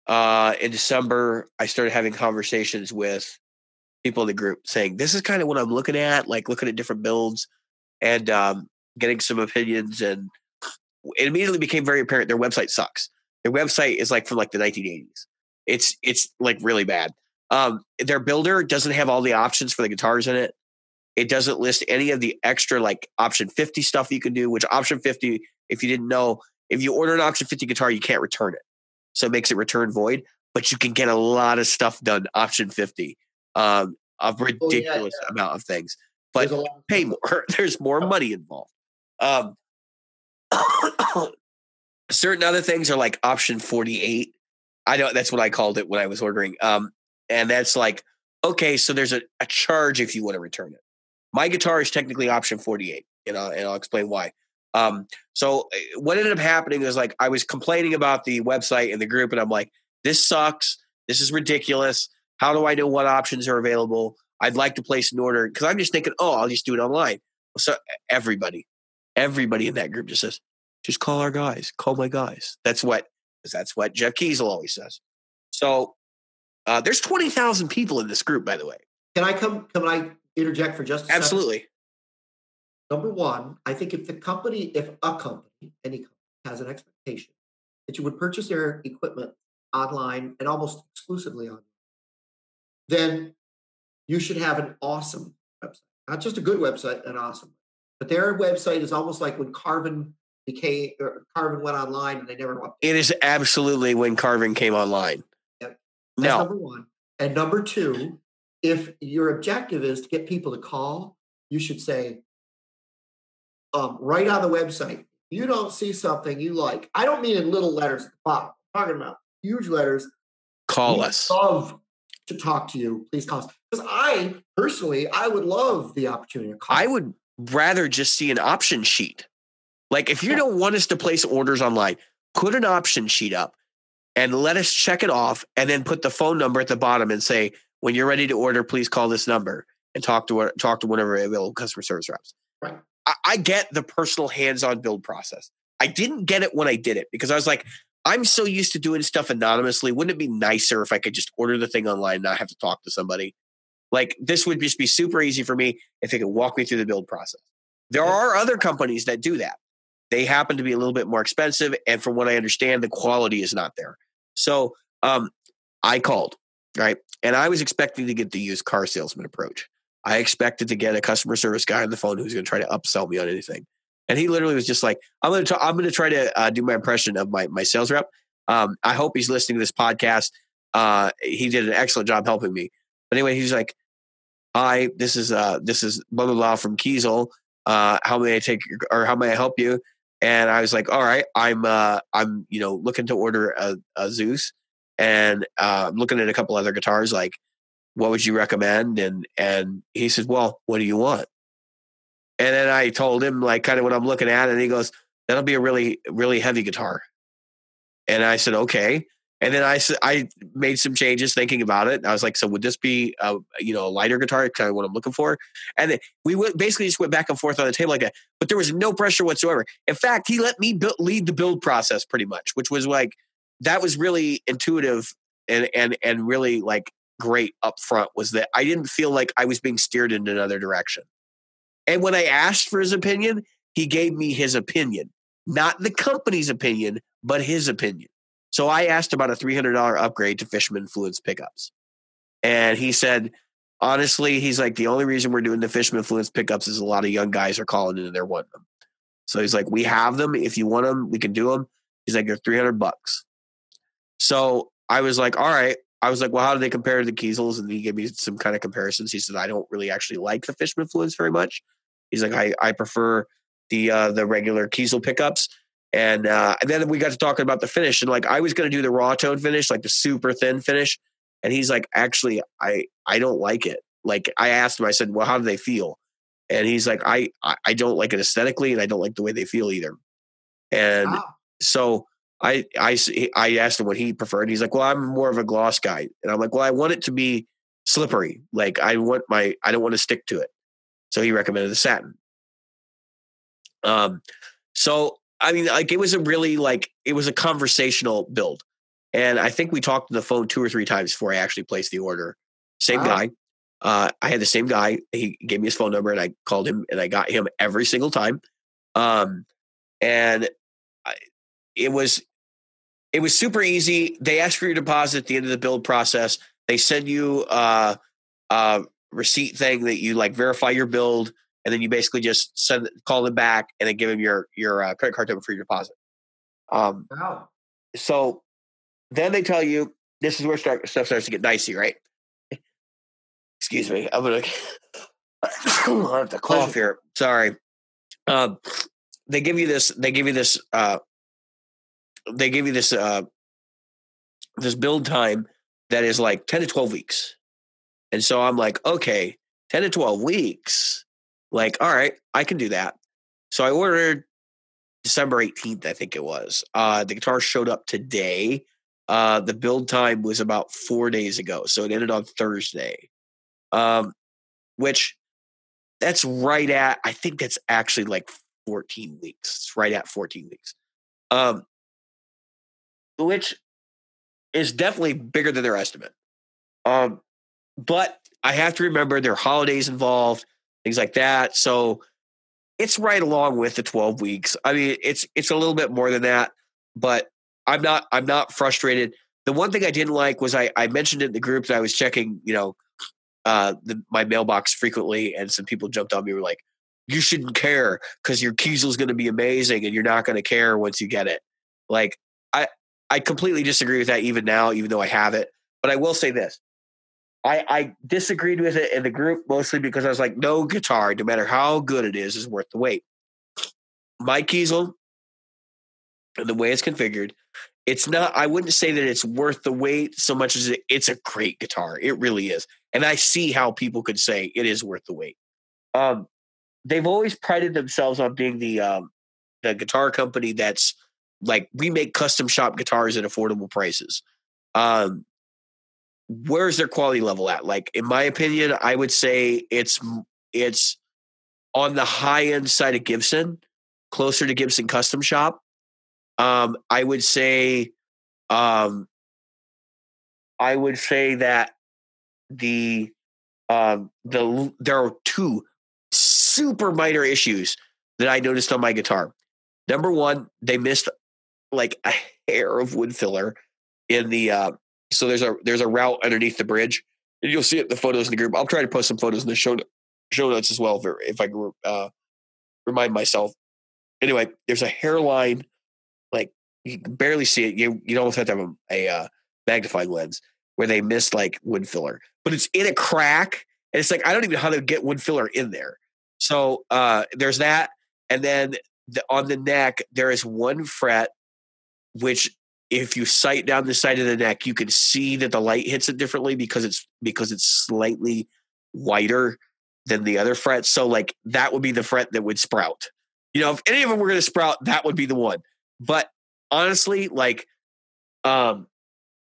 uh, in December. I started having conversations with people in the group saying, "This is kind of what I'm looking at, like looking at different builds and um, getting some opinions." And it immediately became very apparent their website sucks. Their website is like from like the 1980s. It's it's like really bad. Um, their builder doesn't have all the options for the guitars in it. It doesn't list any of the extra like option 50 stuff you can do, which option 50, if you didn't know, if you order an option 50 guitar, you can't return it. So it makes it return void, but you can get a lot of stuff done option 50 um, a ridiculous oh, yeah, yeah. amount of things. But pay more. There's more money involved. Um, certain other things are like option 48. I know that's what I called it when I was ordering. Um, and that's like, okay, so there's a, a charge if you want to return it. My guitar is technically option 48, you know, and I'll explain why. Um, so eh, what ended up happening is like I was complaining about the website and the group, and I'm like, this sucks. This is ridiculous. How do I know what options are available? I'd like to place an order because I'm just thinking, oh, I'll just do it online. So everybody, everybody in that group just says, just call our guys, call my guys. That's what that's what Jeff Kiesel always says. So uh, there's twenty thousand people in this group, by the way. Can I come? Can I interject for just absolutely? Second? Number one, I think if the company, if a company, any company has an expectation that you would purchase their equipment online and almost exclusively online, then you should have an awesome website. Not just a good website, an awesome. But their website is almost like when Carvin became or Carvin went online and they never went. It is absolutely when Carvin came online. Yep. That's no. number one. And number two, if your objective is to get people to call, you should say um, right on the website. You don't see something you like. I don't mean in little letters at the bottom. I'm talking about huge letters. Call us. Love to talk to you. Please call us. Because I personally, I would love the opportunity to call. I would rather just see an option sheet. Like if you don't want us to place orders online, put an option sheet up and let us check it off and then put the phone number at the bottom and say, when you're ready to order, please call this number and talk to talk to whatever available customer service reps. Right. I, I get the personal hands-on build process. I didn't get it when I did it because I was like, I'm so used to doing stuff anonymously. Wouldn't it be nicer if I could just order the thing online and not have to talk to somebody? Like this would just be super easy for me if they could walk me through the build process. There are other companies that do that. They happen to be a little bit more expensive, and from what I understand, the quality is not there. So um, I called, right, and I was expecting to get the used car salesman approach. I expected to get a customer service guy on the phone who's going to try to upsell me on anything. And he literally was just like, "I'm going to I'm going to try to uh, do my impression of my my sales rep. Um, I hope he's listening to this podcast. Uh, he did an excellent job helping me. But anyway, he's like, "Hi, this is uh, this is blah blah blah from Kiesel. Uh, how may I take or how may I help you?" And I was like, "All right, I'm uh, I'm you know looking to order a, a Zeus, and uh, I'm looking at a couple other guitars. Like, what would you recommend?" And and he said, "Well, what do you want?" And then I told him like kind of what I'm looking at, and he goes, "That'll be a really really heavy guitar." And I said, "Okay." And then I I made some changes thinking about it. I was like, "So would this be a you know a lighter guitar? Kind of what I'm looking for." And we went, basically just went back and forth on the table like that. But there was no pressure whatsoever. In fact, he let me build, lead the build process pretty much, which was like that was really intuitive and and and really like great up front. Was that I didn't feel like I was being steered in another direction. And when I asked for his opinion, he gave me his opinion, not the company's opinion, but his opinion. So I asked about a $300 upgrade to Fishman Fluence pickups. And he said, honestly, he's like, the only reason we're doing the Fishman Fluence pickups is a lot of young guys are calling in and they're wanting them. So he's like, we have them. If you want them, we can do them. He's like, they're 300 bucks. So I was like, all right. I was like, well, how do they compare to the Kiesels? And he gave me some kind of comparisons. He said, I don't really actually like the Fishman Fluence very much. He's like, I, I prefer the uh, the regular Kiesel pickups. And, uh, and then we got to talking about the finish, and like I was going to do the raw tone finish, like the super thin finish, and he's like, actually, I I don't like it. Like I asked him, I said, well, how do they feel? And he's like, I I don't like it aesthetically, and I don't like the way they feel either. And wow. so I I I asked him what he preferred. He's like, well, I'm more of a gloss guy, and I'm like, well, I want it to be slippery. Like I want my I don't want to stick to it. So he recommended the satin. Um, so I mean, like it was a really like it was a conversational build, and I think we talked on the phone two or three times before I actually placed the order. Same wow. guy. Uh, I had the same guy. He gave me his phone number, and I called him, and I got him every single time. Um, and I, it was it was super easy. They ask for your deposit at the end of the build process. They send you uh, a receipt thing that you like verify your build and then you basically just send call them back and then give them your your uh, credit card number for your deposit. Um, wow. So then they tell you this is where start, stuff starts to get dicey, right? Excuse me, I'm gonna I have to cough here. Sorry. Um, they give you this. They give you this. Uh, they give you this. Uh, this build time that is like ten to twelve weeks, and so I'm like, okay, ten to twelve weeks like, all right, I can do that. So I ordered December 18th, I think it was. Uh, the guitar showed up today. Uh, the build time was about four days ago. So it ended on Thursday. Um, which that's right at, I think that's actually like 14 weeks. It's right at 14 weeks. Um, which is definitely bigger than their estimate. Um, but I have to remember there are holidays involved things like that. So it's right along with the 12 weeks. I mean, it's it's a little bit more than that, but I'm not I'm not frustrated. The one thing I didn't like was I, I mentioned in the group that I was checking, you know, uh, the, my mailbox frequently, and some people jumped on me were like, "You shouldn't care because your Kiesel is going to be amazing, and you're not going to care once you get it." Like I I completely disagree with that even now, even though I have it. But I will say this: I, I disagreed with it in the group mostly because I was like, no guitar, no matter how good it is, is worth the wait. My Kiesel, the way it's configured, it's not, I wouldn't say that it's worth the wait so much as it, it's a great guitar. It really is. And I see how people could say it is worth the wait. Um, they've always prided themselves on being the um, the guitar company that's like we make custom shop guitars at affordable prices. Um, where's their quality level at? Like, in my opinion, I would say it's it's on the high end side of Gibson, closer to Gibson Custom Shop. Um, I would say, um, I would say that the um, the there are two super minor issues that I noticed on my guitar. Number one, they missed like a hair of wood filler in the uh, so there's a there's a route underneath the bridge, and you'll see it the photos in the group. I'll try to post some photos in the show show notes as well if, I can uh, remind myself. Anyway, there's a hairline, like you can barely see it. You you almost have to have a, a uh, magnifying lens where they missed like wood filler, but it's in a crack, and it's like I don't even know how to get wood filler in there. So uh, there's that, and then the, on the neck there is one fret which if you sight down the side of the neck, you can see that the light hits it differently because it's because it's slightly wider than the other fret. So like that would be the fret that would sprout. You know, if any of them were going to sprout, that would be the one. But honestly, like um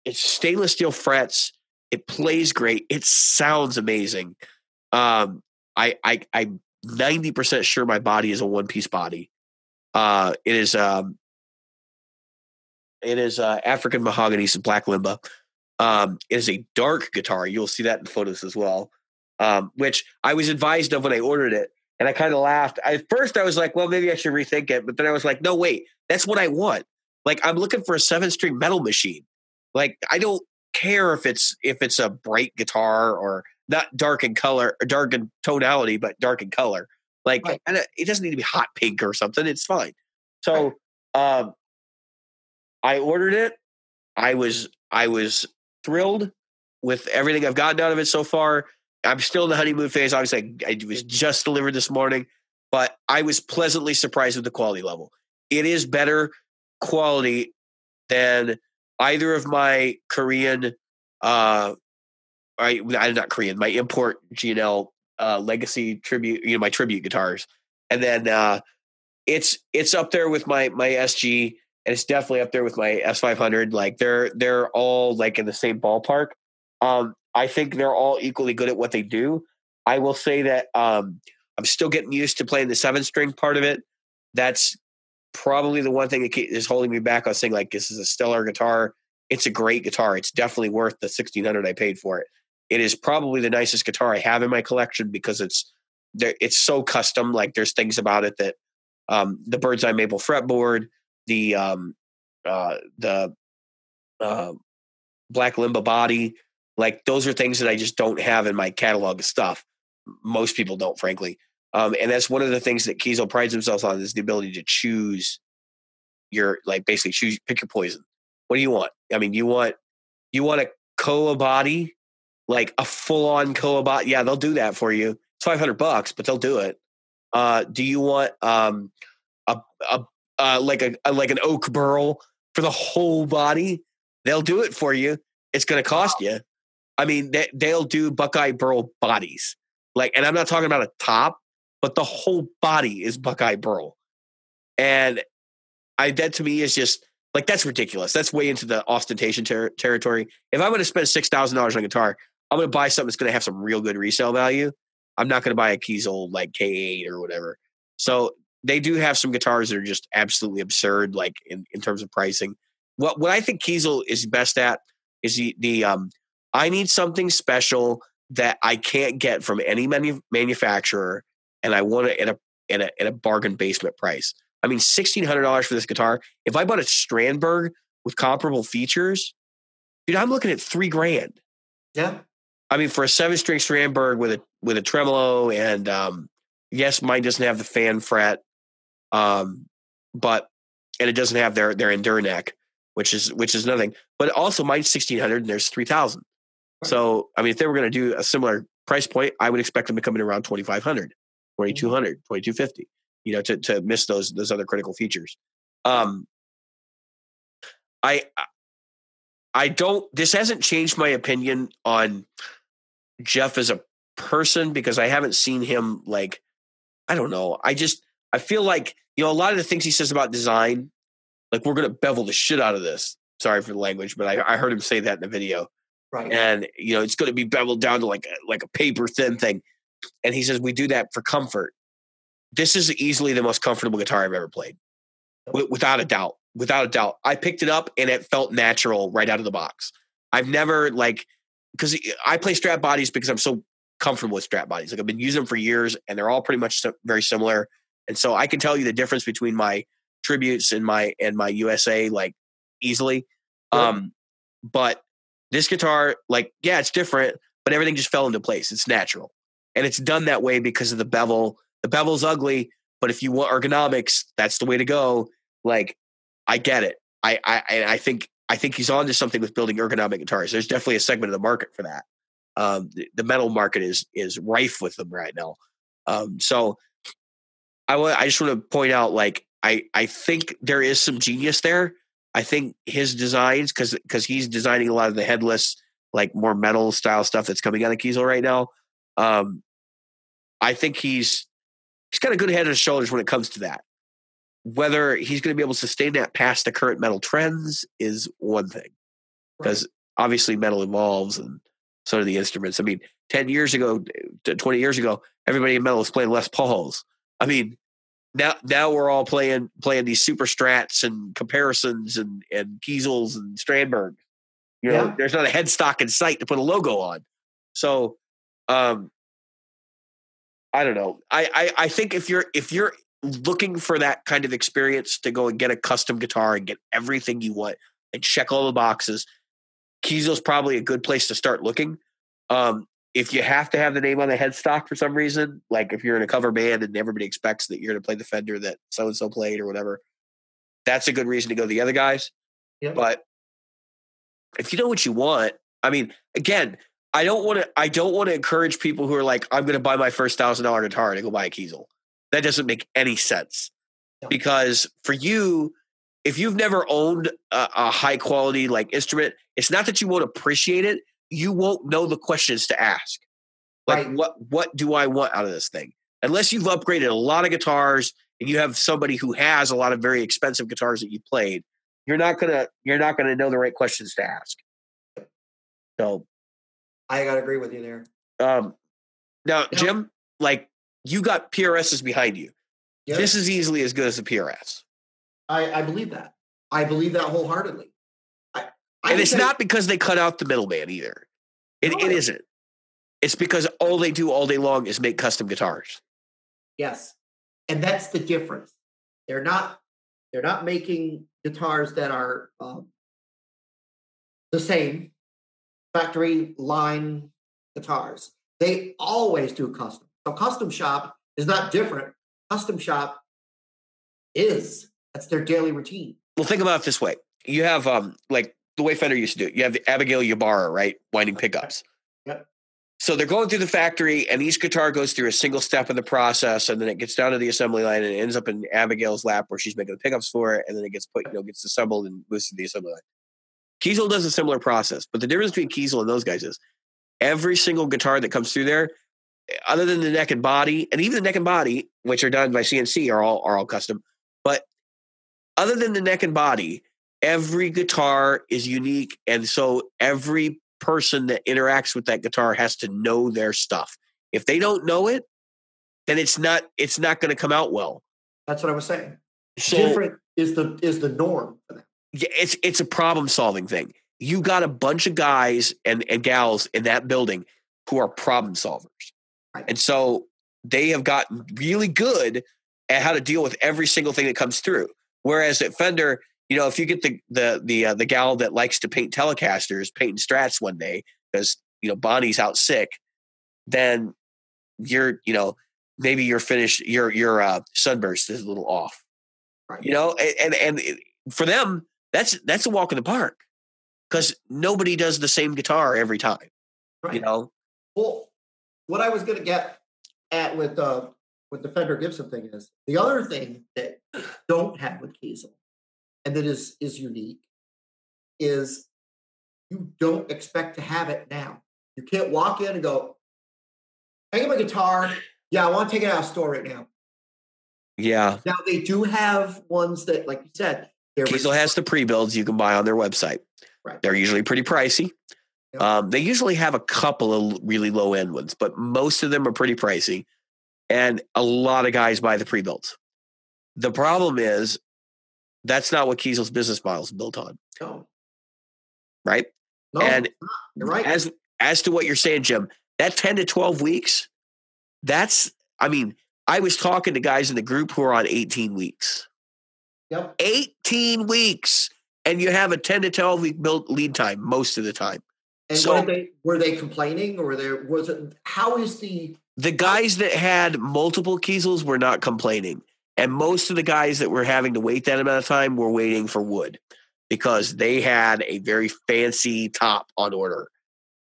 it's stainless steel frets. It plays great. It sounds amazing. Um I I I'm 90% sure my body is a one piece body. Uh it is um it is uh, African mahogany, some black limba. Um, it is a dark guitar. You'll see that in photos as well. Um, which I was advised of when I ordered it, and I kind of laughed. At first, I was like, "Well, maybe I should rethink it," but then I was like, "No, wait, that's what I want. Like, I'm looking for a seven string metal machine. Like, I don't care if it's if it's a bright guitar or not dark in color or dark in tonality, but dark in color. Like, right. it doesn't need to be hot pink or something. It's fine. So, um, I ordered it. I was I was thrilled with everything I've gotten out of it so far. I'm still in the honeymoon phase. Obviously, I, I was just delivered this morning. but I was pleasantly surprised with the quality level. It is better quality than either of my Korean, uh, I, I'm not Korean, my import G&L uh, legacy tribute, you know, my tribute guitars, and then uh, it's it's up there with my my SG, and it's definitely up there with my S500. Like they're they're all like in the same ballpark. Um, I think they're all equally good at what they do. I will say that um, I'm still getting used to playing the seven string part of it. That's probably the one thing that is holding me back. Was saying like this is a stellar guitar. It's a great guitar. It's definitely worth the sixteen hundred I paid for it. It is probably the nicest guitar I have in my collection because it's it's so custom. Like there's things about it that um, the bird's eye maple fretboard, the um, uh, the uh, black limba body, like those are things that I just don't have in my catalog of stuff. Most people don't, frankly. Um, and that's one of the things that Kiesel prides himself on is the ability to choose your like basically choose pick your poison. What do you want? I mean, you want you want a Koa body, like a full on Koa body. Yeah, they'll do that for you. It's five hundred bucks, but they'll do it. Uh, do you want um, a, a uh, like a, a, like an oak burl for the whole body? They'll do it for you. It's going to cost you. I mean, they, they'll do Buckeye burl bodies. Like, and I'm not talking about a top, but the whole body is Buckeye burl. And I that to me is just like that's ridiculous. That's way into the ostentation ter- territory. If I'm going to spend six thousand dollars on a guitar, I'm going to buy something that's going to have some real good resale value. I'm not going to buy a Kiesel like K8 or whatever. So they do have some guitars that are just absolutely absurd, like in, in terms of pricing. What what I think Kiesel is best at is the the um I need something special that I can't get from any manu- manufacturer, and I want it at a at a, at a bargain basement price. I mean, sixteen hundred dollars for this guitar. If I bought a Strandberg with comparable features, dude, I'm looking at three grand. Yeah, I mean, for a seven string Strandberg with a with a tremolo and um, yes, mine doesn't have the fan fret, um, but and it doesn't have their their EndurNeck, which is which is nothing. But also mine's sixteen hundred and there's three thousand. Right. So I mean, if they were going to do a similar price point, I would expect them to come in around 2500 2200 mm-hmm. 2250 you know to to miss those those other critical features um i i don't this hasn't changed my opinion on Jeff as a person because I haven't seen him like I don't know. I just I feel like you know a lot of the things he says about design, like we're gonna bevel the shit out of this. Sorry for the language, but I, I heard him say that in the video. Right. And you know it's going to be beveled down to like a, like a paper thin thing, and he says we do that for comfort. This is easily the most comfortable guitar I've ever played, w- without a doubt. Without a doubt, I picked it up and it felt natural right out of the box. I've never like because I play strap bodies because I'm so comfortable with strap bodies. Like I've been using them for years, and they're all pretty much very similar. And so I can tell you the difference between my tributes and my and my USA like easily. Yeah. Um, but this guitar, like, yeah, it's different, but everything just fell into place. It's natural, and it's done that way because of the bevel. The bevel's ugly, but if you want ergonomics, that's the way to go. Like, I get it. I I I think I think he's on to something with building ergonomic guitars. There's definitely a segment of the market for that. Um, the, the, metal market is is rife with them right now. Um, so I, w- I just want to point out, like, I I think there is some genius there. I think his designs, because because he's designing a lot of the headless, like more metal style stuff that's coming out of Kiesel right now. Um, I think he's he's got a good head on his shoulders when it comes to that. Whether he's going to be able to sustain that past the current metal trends is one thing, because right. obviously metal evolves and so do the instruments. I mean, ten years ago, twenty years ago, everybody in metal was playing Les Pauls. I mean, now now we're all playing playing these super strats and comparisons and and Kiesels and Strandberg. You know, yeah. there's not a headstock in sight to put a logo on. So, um, I don't know. I, I I think if you're if you're looking for that kind of experience to go and get a custom guitar and get everything you want and check all the boxes, Kiesel's probably a good place to start looking. Um, if you have to have the name on the headstock for some reason, like if you're in a cover band and everybody expects that you're going to play the Fender that so and so played or whatever, that's a good reason to go to the other guys. Yeah. But if you know what you want, I mean, again, I don't want to. I don't want to encourage people who are like, "I'm going to buy my first thousand dollar guitar and go buy a Kiesel." that doesn't make any sense. No. Because for you, if you've never owned a, a high quality like instrument, it's not that you won't appreciate it, you won't know the questions to ask. Like Right. what what do I want out of this thing? Unless you've upgraded a lot of guitars and you have somebody who has a lot of very expensive guitars that you played, you're not gonna you're not gonna know the right questions to ask. So I gotta agree with you there. um now. Jim, like you got PRSs behind you. Yeah. This is easily as good as a PRS. I, I believe that. I believe that wholeheartedly. And it's not because they cut out the middleman either. It, No. it isn't. It's because all they do all day long is make custom guitars. Yes, and that's the difference. They're not. They're not making guitars that are um, the same factory line guitars. They always do custom. So custom shop is not different. Custom shop is that's their daily routine. Well, think about it this way: you have um like the way Fender used to do it. You have the Abigail Ybarra, right, winding pickups. Yep. So they're going through the factory, and each guitar goes through a single step in the process, and then it gets down to the assembly line, and it ends up in Abigail's lap where she's making the pickups for it, and then it gets put, you know, gets assembled and moves to the assembly line. Kiesel does a similar process, but the difference between Kiesel and those guys is every single guitar that comes through there, eh, other than the neck and body, and even the neck and body, which are done by CNC, are all are all custom. But other than the neck and body, every guitar is unique, and so every person that interacts with that guitar has to know their stuff. If they don't know it, then it's not it's not going to come out well. That's what I was saying. So Different is the is the norm yeah, it's it's a problem solving thing. You got a bunch of guys and, and gals in that building who are problem solvers. Right. And so they have gotten really good at how to deal with every single thing that comes through. Whereas at Fender, you know, if you get the the the uh, the gal that likes to paint Telecasters, painting Strats one day because you know Bonnie's out sick, then you're you know maybe your finish your your uh, sunburst is a little off. Right. You know, and and, and it- for them that's that's a walk in the park because nobody does the same guitar every time. Right. You know, Well, what I was going to get at with uh, with the Fender Gibson thing is the other thing that don't have with Kiesel, and that is is unique, is you don't expect to have it now. You can't walk in and go, "I get my guitar. Yeah, I want to take it out of store right now." yeah. Now they do have ones that, like you said, Kiesel has the pre builds you can buy on their website. Right. They're usually pretty pricey. Yep. Um, they usually have a couple of really low end ones, but most of them are pretty pricey. And a lot of guys buy the pre builds. The problem is that's not what Kiesel's business model is built on, no, right? no, And it's not. you're right. as as to what you're saying, Jim, that 10 to 12 weeks, that's I mean, I was talking to guys in the group who are on 18 weeks. yep. 18 weeks. And you have a 10 to 12 week build lead time most of the time. And so- they were they complaining or there was it? How is the The guys that had multiple Kiesels were not complaining. And most of the guys that were having to wait that amount of time were waiting for wood because they had a very fancy top on order.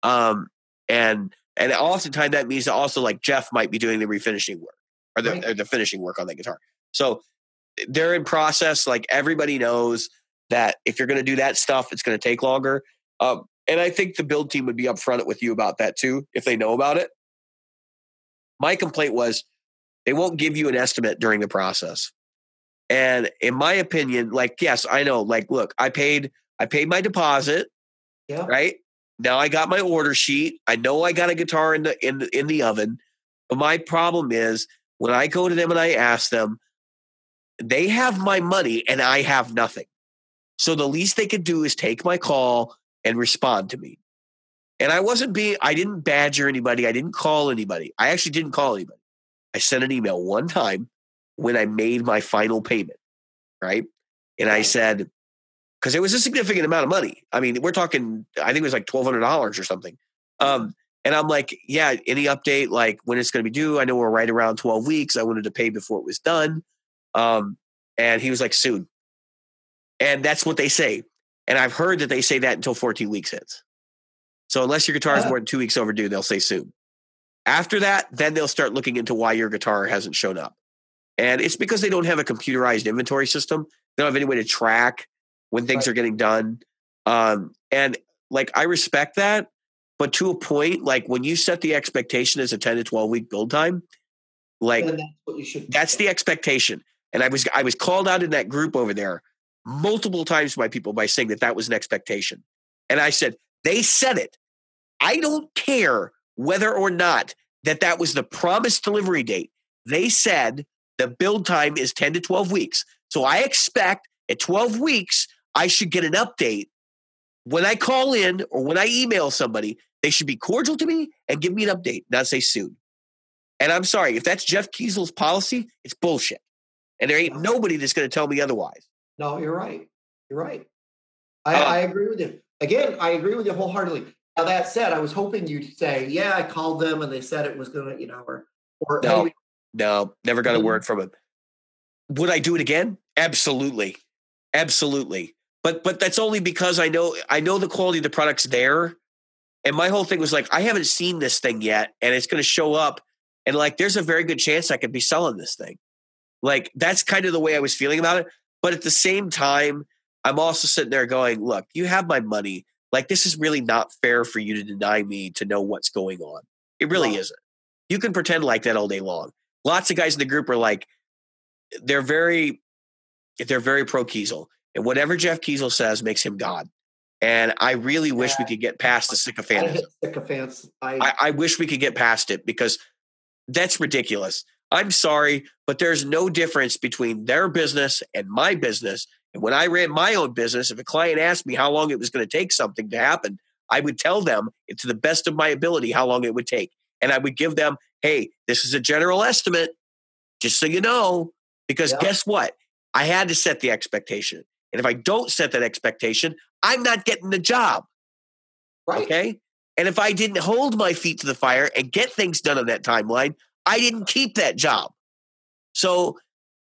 Um, and and oftentimes that means that also like Jeff might be doing the refinishing work or the, Right. or the finishing work on that guitar. So they're in process. Like everybody knows that if you're going to do that stuff, it's going to take longer. Um, and I think the build team would be upfront with you about that too, if they know about it. My complaint was they won't give you an estimate during the process. And in my opinion, like, yes, I know, like, look, I paid, I paid my deposit, yeah right? Now I got my order sheet. I know I got a guitar in the in the, in the oven. But my problem is when I go to them and I ask them, they have my money and I have nothing. So the least they could do is take my call and respond to me. And I wasn't being I didn't badger anybody. I didn't call anybody. I actually didn't call anybody. I sent an email one time when I made my final payment, right? And I said, because it was a significant amount of money. I mean, we're talking, I think it was like twelve hundred dollars or something. Um, and I'm like, yeah, any update, like when it's going to be due? I know we're right around twelve weeks. I wanted to pay before it was done. Um, and he was like, soon. And that's what they say. And I've heard that they say that until 14 weeks hits. So unless your guitar is more than two weeks overdue, they'll say soon. After that, then they'll start looking into why your guitar hasn't shown up. And it's because they don't have a computerized inventory system. They don't have any way to track when things Right. are getting done. Um, and like I respect that, but to a point, like when you set the expectation as a 10 to 12 week build time, like that's what you should. that's the expectation. And I was I was called out in that group over there multiple times by people by saying that that was an expectation. And I said, they said it. I don't care whether or not that that was the promised delivery date. They said the build time is 10 to 12 weeks. So I expect at 12 weeks I should get an update. When I call in or when I email somebody, they should be cordial to me and give me an update, not say soon. And I'm sorry, if that's Jeff Kiesel's policy, it's bullshit. And there ain't nobody that's going to tell me otherwise. No, you're right. You're right. I, Uh, I agree with you. Again, I agree with you wholeheartedly. Now that said, I was hoping you'd say, "Yeah, I called them and they said it was going to, you know, or or No. No, never got a Mhm. word from him. Would I do it again? Absolutely. Absolutely. But but that's only because I know I know the quality of the product's there. And my whole thing was like, I haven't seen this thing yet, and it's gonna show up. And like there's a very good chance I could be selling this thing. Like that's kind of the way I was feeling about it. But at the same time, I'm also sitting there going, look, you have my money. Like this is really not fair for you to deny me to know what's going on. It really No. isn't. You can pretend like that all day long. Lots of guys in the group are like, they're very, they're very pro Kiesel, and whatever Jeff Kiesel says makes him God. And I really wish we could get past the sycophantism. sycophants. I, I, I wish we could get past it because that's ridiculous. I'm sorry, but there's no difference between their business and my business. And when I ran my own business, if a client asked me how long it was going to take something to happen, I would tell them to the best of my ability how long it would take. And I would give them, hey, this is a general estimate, just so you know. Because Yeah. guess what? I had to set the expectation. And if I don't set that expectation, I'm not getting the job. right. Okay. And if I didn't hold my feet to the fire and get things done on that timeline, I didn't keep that job. So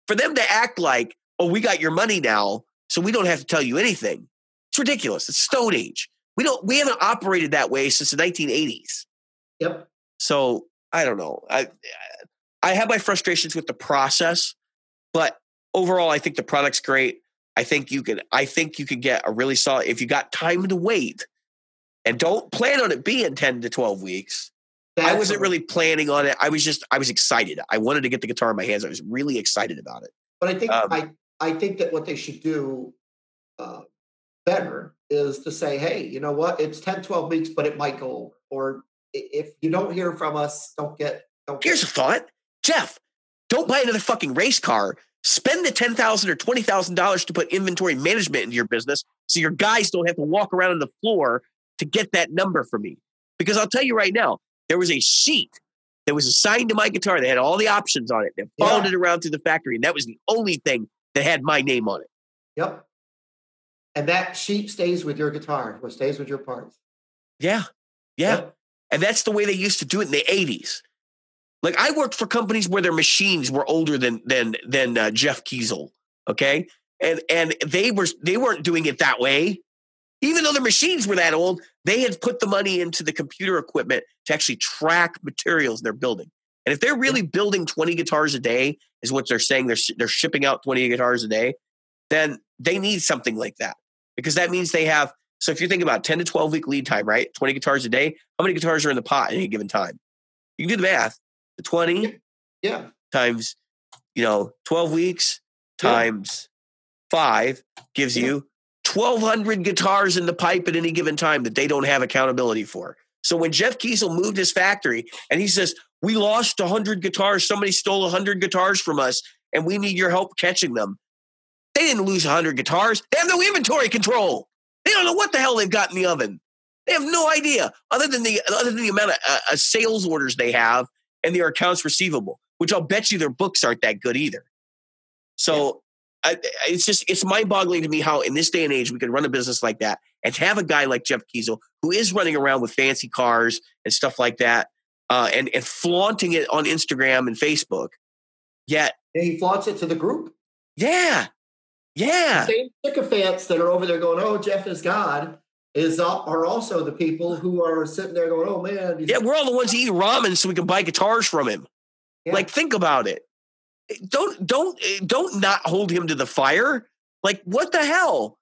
for them to act like, oh, we got your money now, so we don't have to tell you anything, it's ridiculous. It's Stone Age. We don't we haven't operated that way since the 1980s. Yep. So I don't know. I I have my frustrations with the process, but overall, I think the product's great. I think you can. I think you can get a really solid if you got time to wait, and don't plan on it being ten to twelve weeks. I wasn't really planning on it. I was just I was excited. I wanted to get the guitar in my hands. I was really excited about it. But I think Um, I I think that what they should do uh, better is to say, hey, you know what? It's 10, 12 weeks, but it might go over. Or if you don't hear from us, don't get. Don't Here's a thought, Jeff. Don't buy another fucking race car. Spend the ten thousand or twenty thousand dollars to put inventory management into your business, so your guys don't have to walk around on the floor to get that number for me. Because I'll tell you right now, there was a sheet that was assigned to my guitar that had all the options on it that followed Yeah. it around through the factory, and that was the only thing that had my name on it. Yep. And that sheet stays with your guitar. What stays with your parts. Yeah, yeah. Yep. And that's the way they used to do it in the 80s. Like I worked for companies where their machines were older than than than uh, Jeff Kiesel, okay? And and they were they weren't doing it that way. Even though the machines were that old, they had put the money into the computer equipment to actually track materials they're building. And if they're really building 20 guitars a day, is what they're saying they're sh- they're shipping out 20 guitars a day, then they need something like that. Because that means they have so if you think about 10 to 12 week lead time, right? 20 guitars a day, how many guitars are in the pot at any given time? You can do the math. The 20 Yeah. times, you know, 12 weeks Yeah. times five gives Yeah. you 1,200 guitars in the pipe at any given time that they don't have accountability for. So when Jeff Kiesel moved his factory and he says, We lost 100 guitars, somebody stole 100 guitars from us, and we need your help catching them. They didn't lose 100 guitars. They have no inventory control. They don't know what the hell they've got in the oven. They have no idea, other than the other than the amount of uh, uh, sales orders they have and their accounts receivable, which I'll bet you their books aren't that good either. So I, it's just it's mind boggling to me how in this day and age we can run a business like that and have a guy like Jeff Kiesel who is running around with fancy cars and stuff like that, uh, and and flaunting it on Instagram and Facebook. Yet, And he flaunts it to the group. yeah, yeah, The Same sycophants that are over there going, "Oh, Jeff is God," is uh, are also the people who are sitting there going, "Oh man, yeah. We're all the ones eating ramen so we can buy guitars from him. Yeah. Like, think about it. don't don't don't not hold him to the fire. Like what the hell?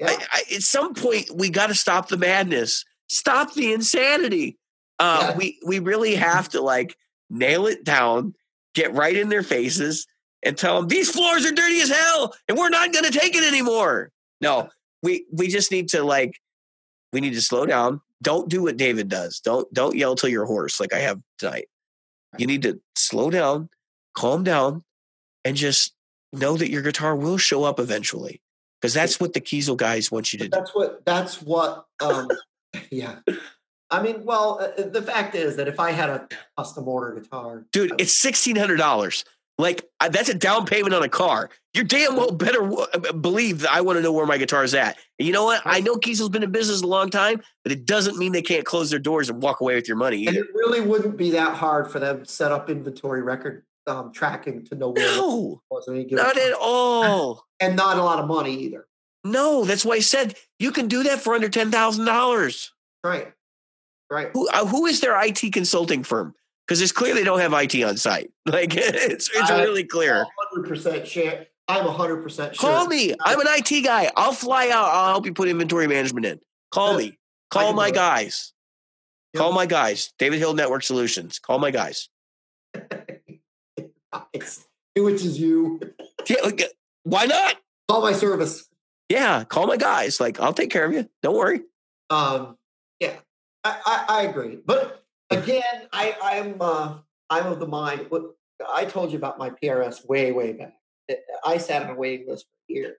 Yeah. I, I, at some point, we got to stop the madness. Stop the insanity. Uh, Yeah. We we really have to like nail it down, get right in their faces, and tell them these floors are dirty as hell, and we're not going to take it anymore. No, we we just need to like we need to slow down. Don't do what David does. Don't don't yell till you're hoarse like I have tonight. You need to slow down, calm down, and just know that your guitar will show up eventually. Because that's what the Kiesel guys want you to But do. that's what that's what um yeah i mean well uh, the fact is that if i had a custom order guitar Dude, it's sixteen hundred dollars. Like that's a down payment on a car. You're damn well better w- uh, believe that I want to know where my guitar is at. And you know what? I know Kiesel's been in business a long time, but it doesn't mean they can't close their doors and walk away with your money and it really wouldn't be that hard for them to set up inventory record um, tracking to know where it No, was not at all. and not a lot of money either No, that's why I said you can do that for under ten thousand dollars. right right Who uh, who is their IT consulting firm? Because it's clear they don't have IT on site. Like it's it's I- really clear. 100% share i'm 100% sure Call me. I'm an IT guy. I'll fly out. I'll help you put inventory management in. Call me. Call my guys. Yep. Call my guys. David Hill Network Solutions. Call my guys. It's- which is you Yeah, look, why not? call my service Yeah, call my guys. Like I'll take care of you. Don't worry. Um, I, I, I agree. But again, I, I'm uh, I'm of the mind. What I told you about my PRS way way back. I- sat on a waiting list for a year,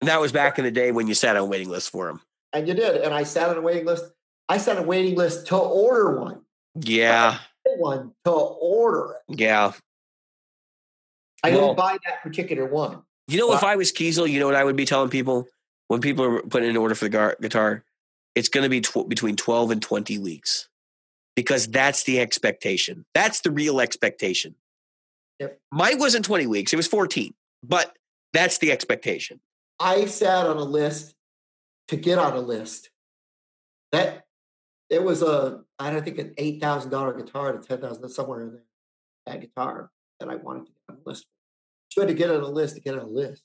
And that was back in the day when you sat on a waiting list for them. and you did. And I sat on a waiting list. I sat on a waiting list to order one, Yeah, one to order it. yeah. I Well- didn't buy that particular one. You know, if I was Kiesel, you know what I would be telling people when people are putting in an order for the gar- guitar? It's going to be tw- between 12 and 20 weeks because that's the expectation. That's the real expectation. Yep. Mine wasn't 20 weeks, it was 14, but that's the expectation. I sat on a list to get on a list. That it was a I don't think an eight thousand dollar guitar to ten thousand somewhere in there. That guitar that I wanted to get on the list. You had to get on a list to get on a list.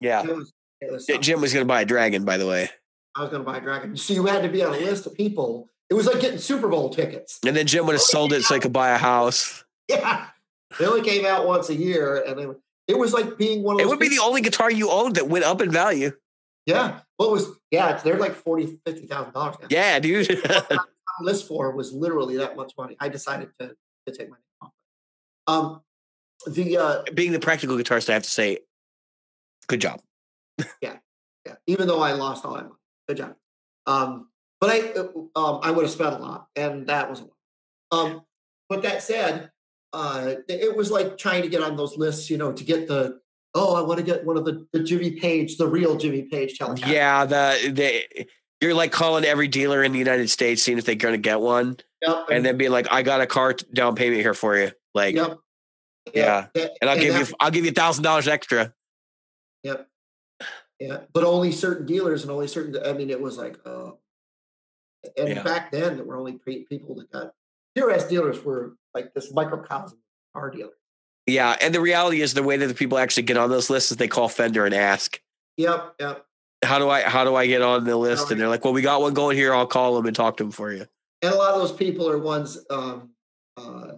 Yeah. It was, it was Jim was going to buy a dragon, by the way. I was going to buy a dragon. So you had to be on a list of people. It was like getting Super Bowl tickets. And then Jim would have sold it so he could buy a house. Yeah, they only came out once a year, and it, it was like being one of It would be the only guitar you owned that went up in value. yeah. What was yeah? They're like forty, fifty thousand dollars. Yeah, dude. list for was literally that much money. I decided to, to take my name off. Um, the uh, Being the practical guitarist, I have to say, good job. Yeah, yeah, even though I lost all that money, good job. Um, but I uh, um, I would have spent a lot, and that was a lot. Um, but that said, uh, it was like trying to get on those lists, you know, to get the oh, I want to get one of the, the Jimmy Page, the real Jimmy Page Telecaster. Yeah, the, the you're like calling every dealer in the United States, seeing if they're going to get one, Yep, and then being like, "I got a car down payment here for you." Like, yep, yeah, and I'll give that- you, I'll give you a thousand dollars extra. Yep. Yeah, but only certain dealers and only certain. I mean, it was like, uh, and Yeah. back then there were only people that got PRS dealers were like this microcosm car dealer. Yeah, and the reality is, the way that the people actually get on those lists is they call Fender and ask, Yep, yep. "How do I, how do I get on the list?" And they're like, "Well, we got one going here. I'll call them and talk to them for you." And a lot of those people are ones um, uh,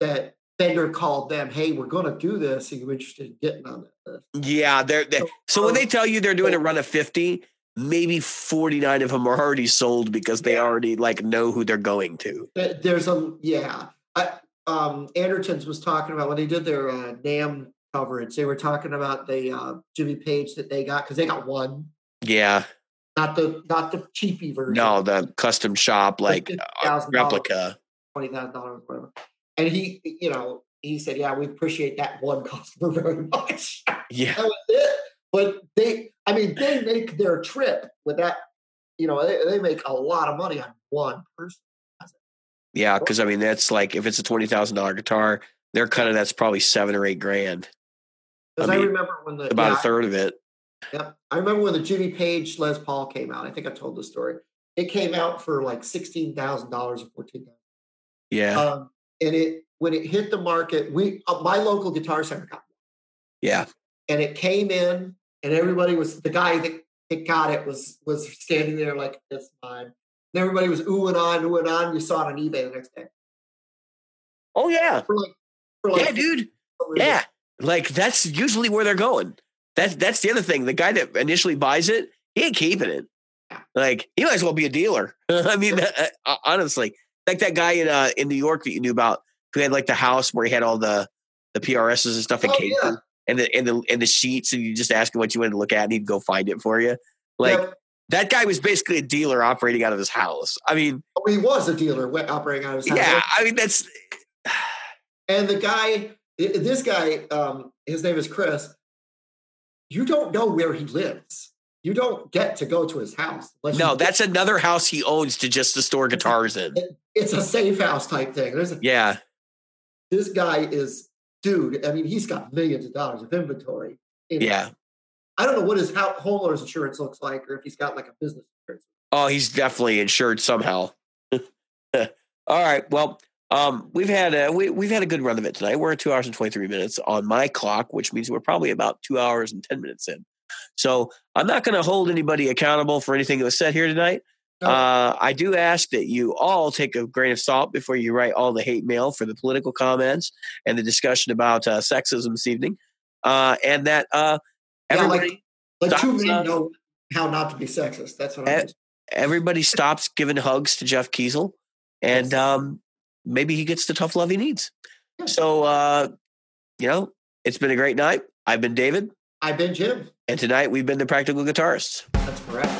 that Fender called them. Hey, we're going to do this. Are you interested in getting on that list? Yeah, they're, they So- so when they tell you they're doing a run of fifty, maybe forty nine of them are already sold because they Yeah. already like know who they're going to. There's a yeah. I, um, Andertons was talking about when they did their uh, NAMM coverage. They were talking about the uh, Jimmy Page that they got because they got one. Yeah, not the not the cheapy version. no, the custom shop like uh, replica. twenty thousand dollars, whatever. And he, you know, he said, "Yeah, we appreciate that one customer very much." Yeah, that was it. But they, I mean, they make their trip with that. You know, they, they make a lot of money on one person. yeah, because I mean that's like if it's a twenty thousand dollar guitar, their cut of that's probably seven or eight grand, Because I I, remember when the about yeah, a third of it. Yep. I remember when the Jimmy Page Les Paul came out. I think I told the story. It came out for like sixteen thousand dollars or fourteen. Yeah, Um, and it when it hit the market, we uh, my local guitar center got one. Yeah. and it came in, and everybody was the guy that, that got it was was standing there like it's mine. And everybody was oohing on, oohing on. You saw it on eBay the next day Oh yeah. for like for like Yeah, dude. Yeah. Like that's usually where they're going. That's that's the other thing. The guy that initially buys it, he ain't keeping it. Like he might as well be a dealer. I mean, uh, honestly, like that guy in uh, in New York that you knew about, who had like the house where he had all the the PRSs and stuff in Oh, cases yeah. and the and the and the sheets, and you just ask him what you wanted to look at, and he'd go find it for you. Like Yeah, that guy was basically a dealer operating out of his house. I mean, he was a dealer operating out of his house. yeah, I mean that's And the guy, this guy, um, his name is Chris. You don't know where he lives. You don't get to go to his house. no, that's another house he owns to just to store guitars in. it's a safe house type thing. There's a, Yeah, this guy is dude. I mean, he's got millions of dollars of inventory. in- yeah. I don't know what his homeowner's insurance looks like, or if he's got like a business insurance. Oh, he's definitely insured somehow. All right. Well, um, we've had a we, we've had a good run of it tonight. We're at two hours and twenty three minutes on my clock, which means we're probably about two hours and ten minutes in. So I'm not going to hold anybody accountable for anything that was said here tonight. No. Uh, I do ask that you all take a grain of salt before you write all the hate mail for the political comments and the discussion about uh, sexism this evening, uh, and that uh, Yeah, like- everybody Like two men stop. know how not to be sexist. That's what I'm. everybody stops giving hugs to Jeff Kiesel, and um, maybe he gets the tough love he needs. So, uh, you know, it's been a great night. I've been David, I've been Jim. and tonight we've been the Practical Guitarists. That's correct.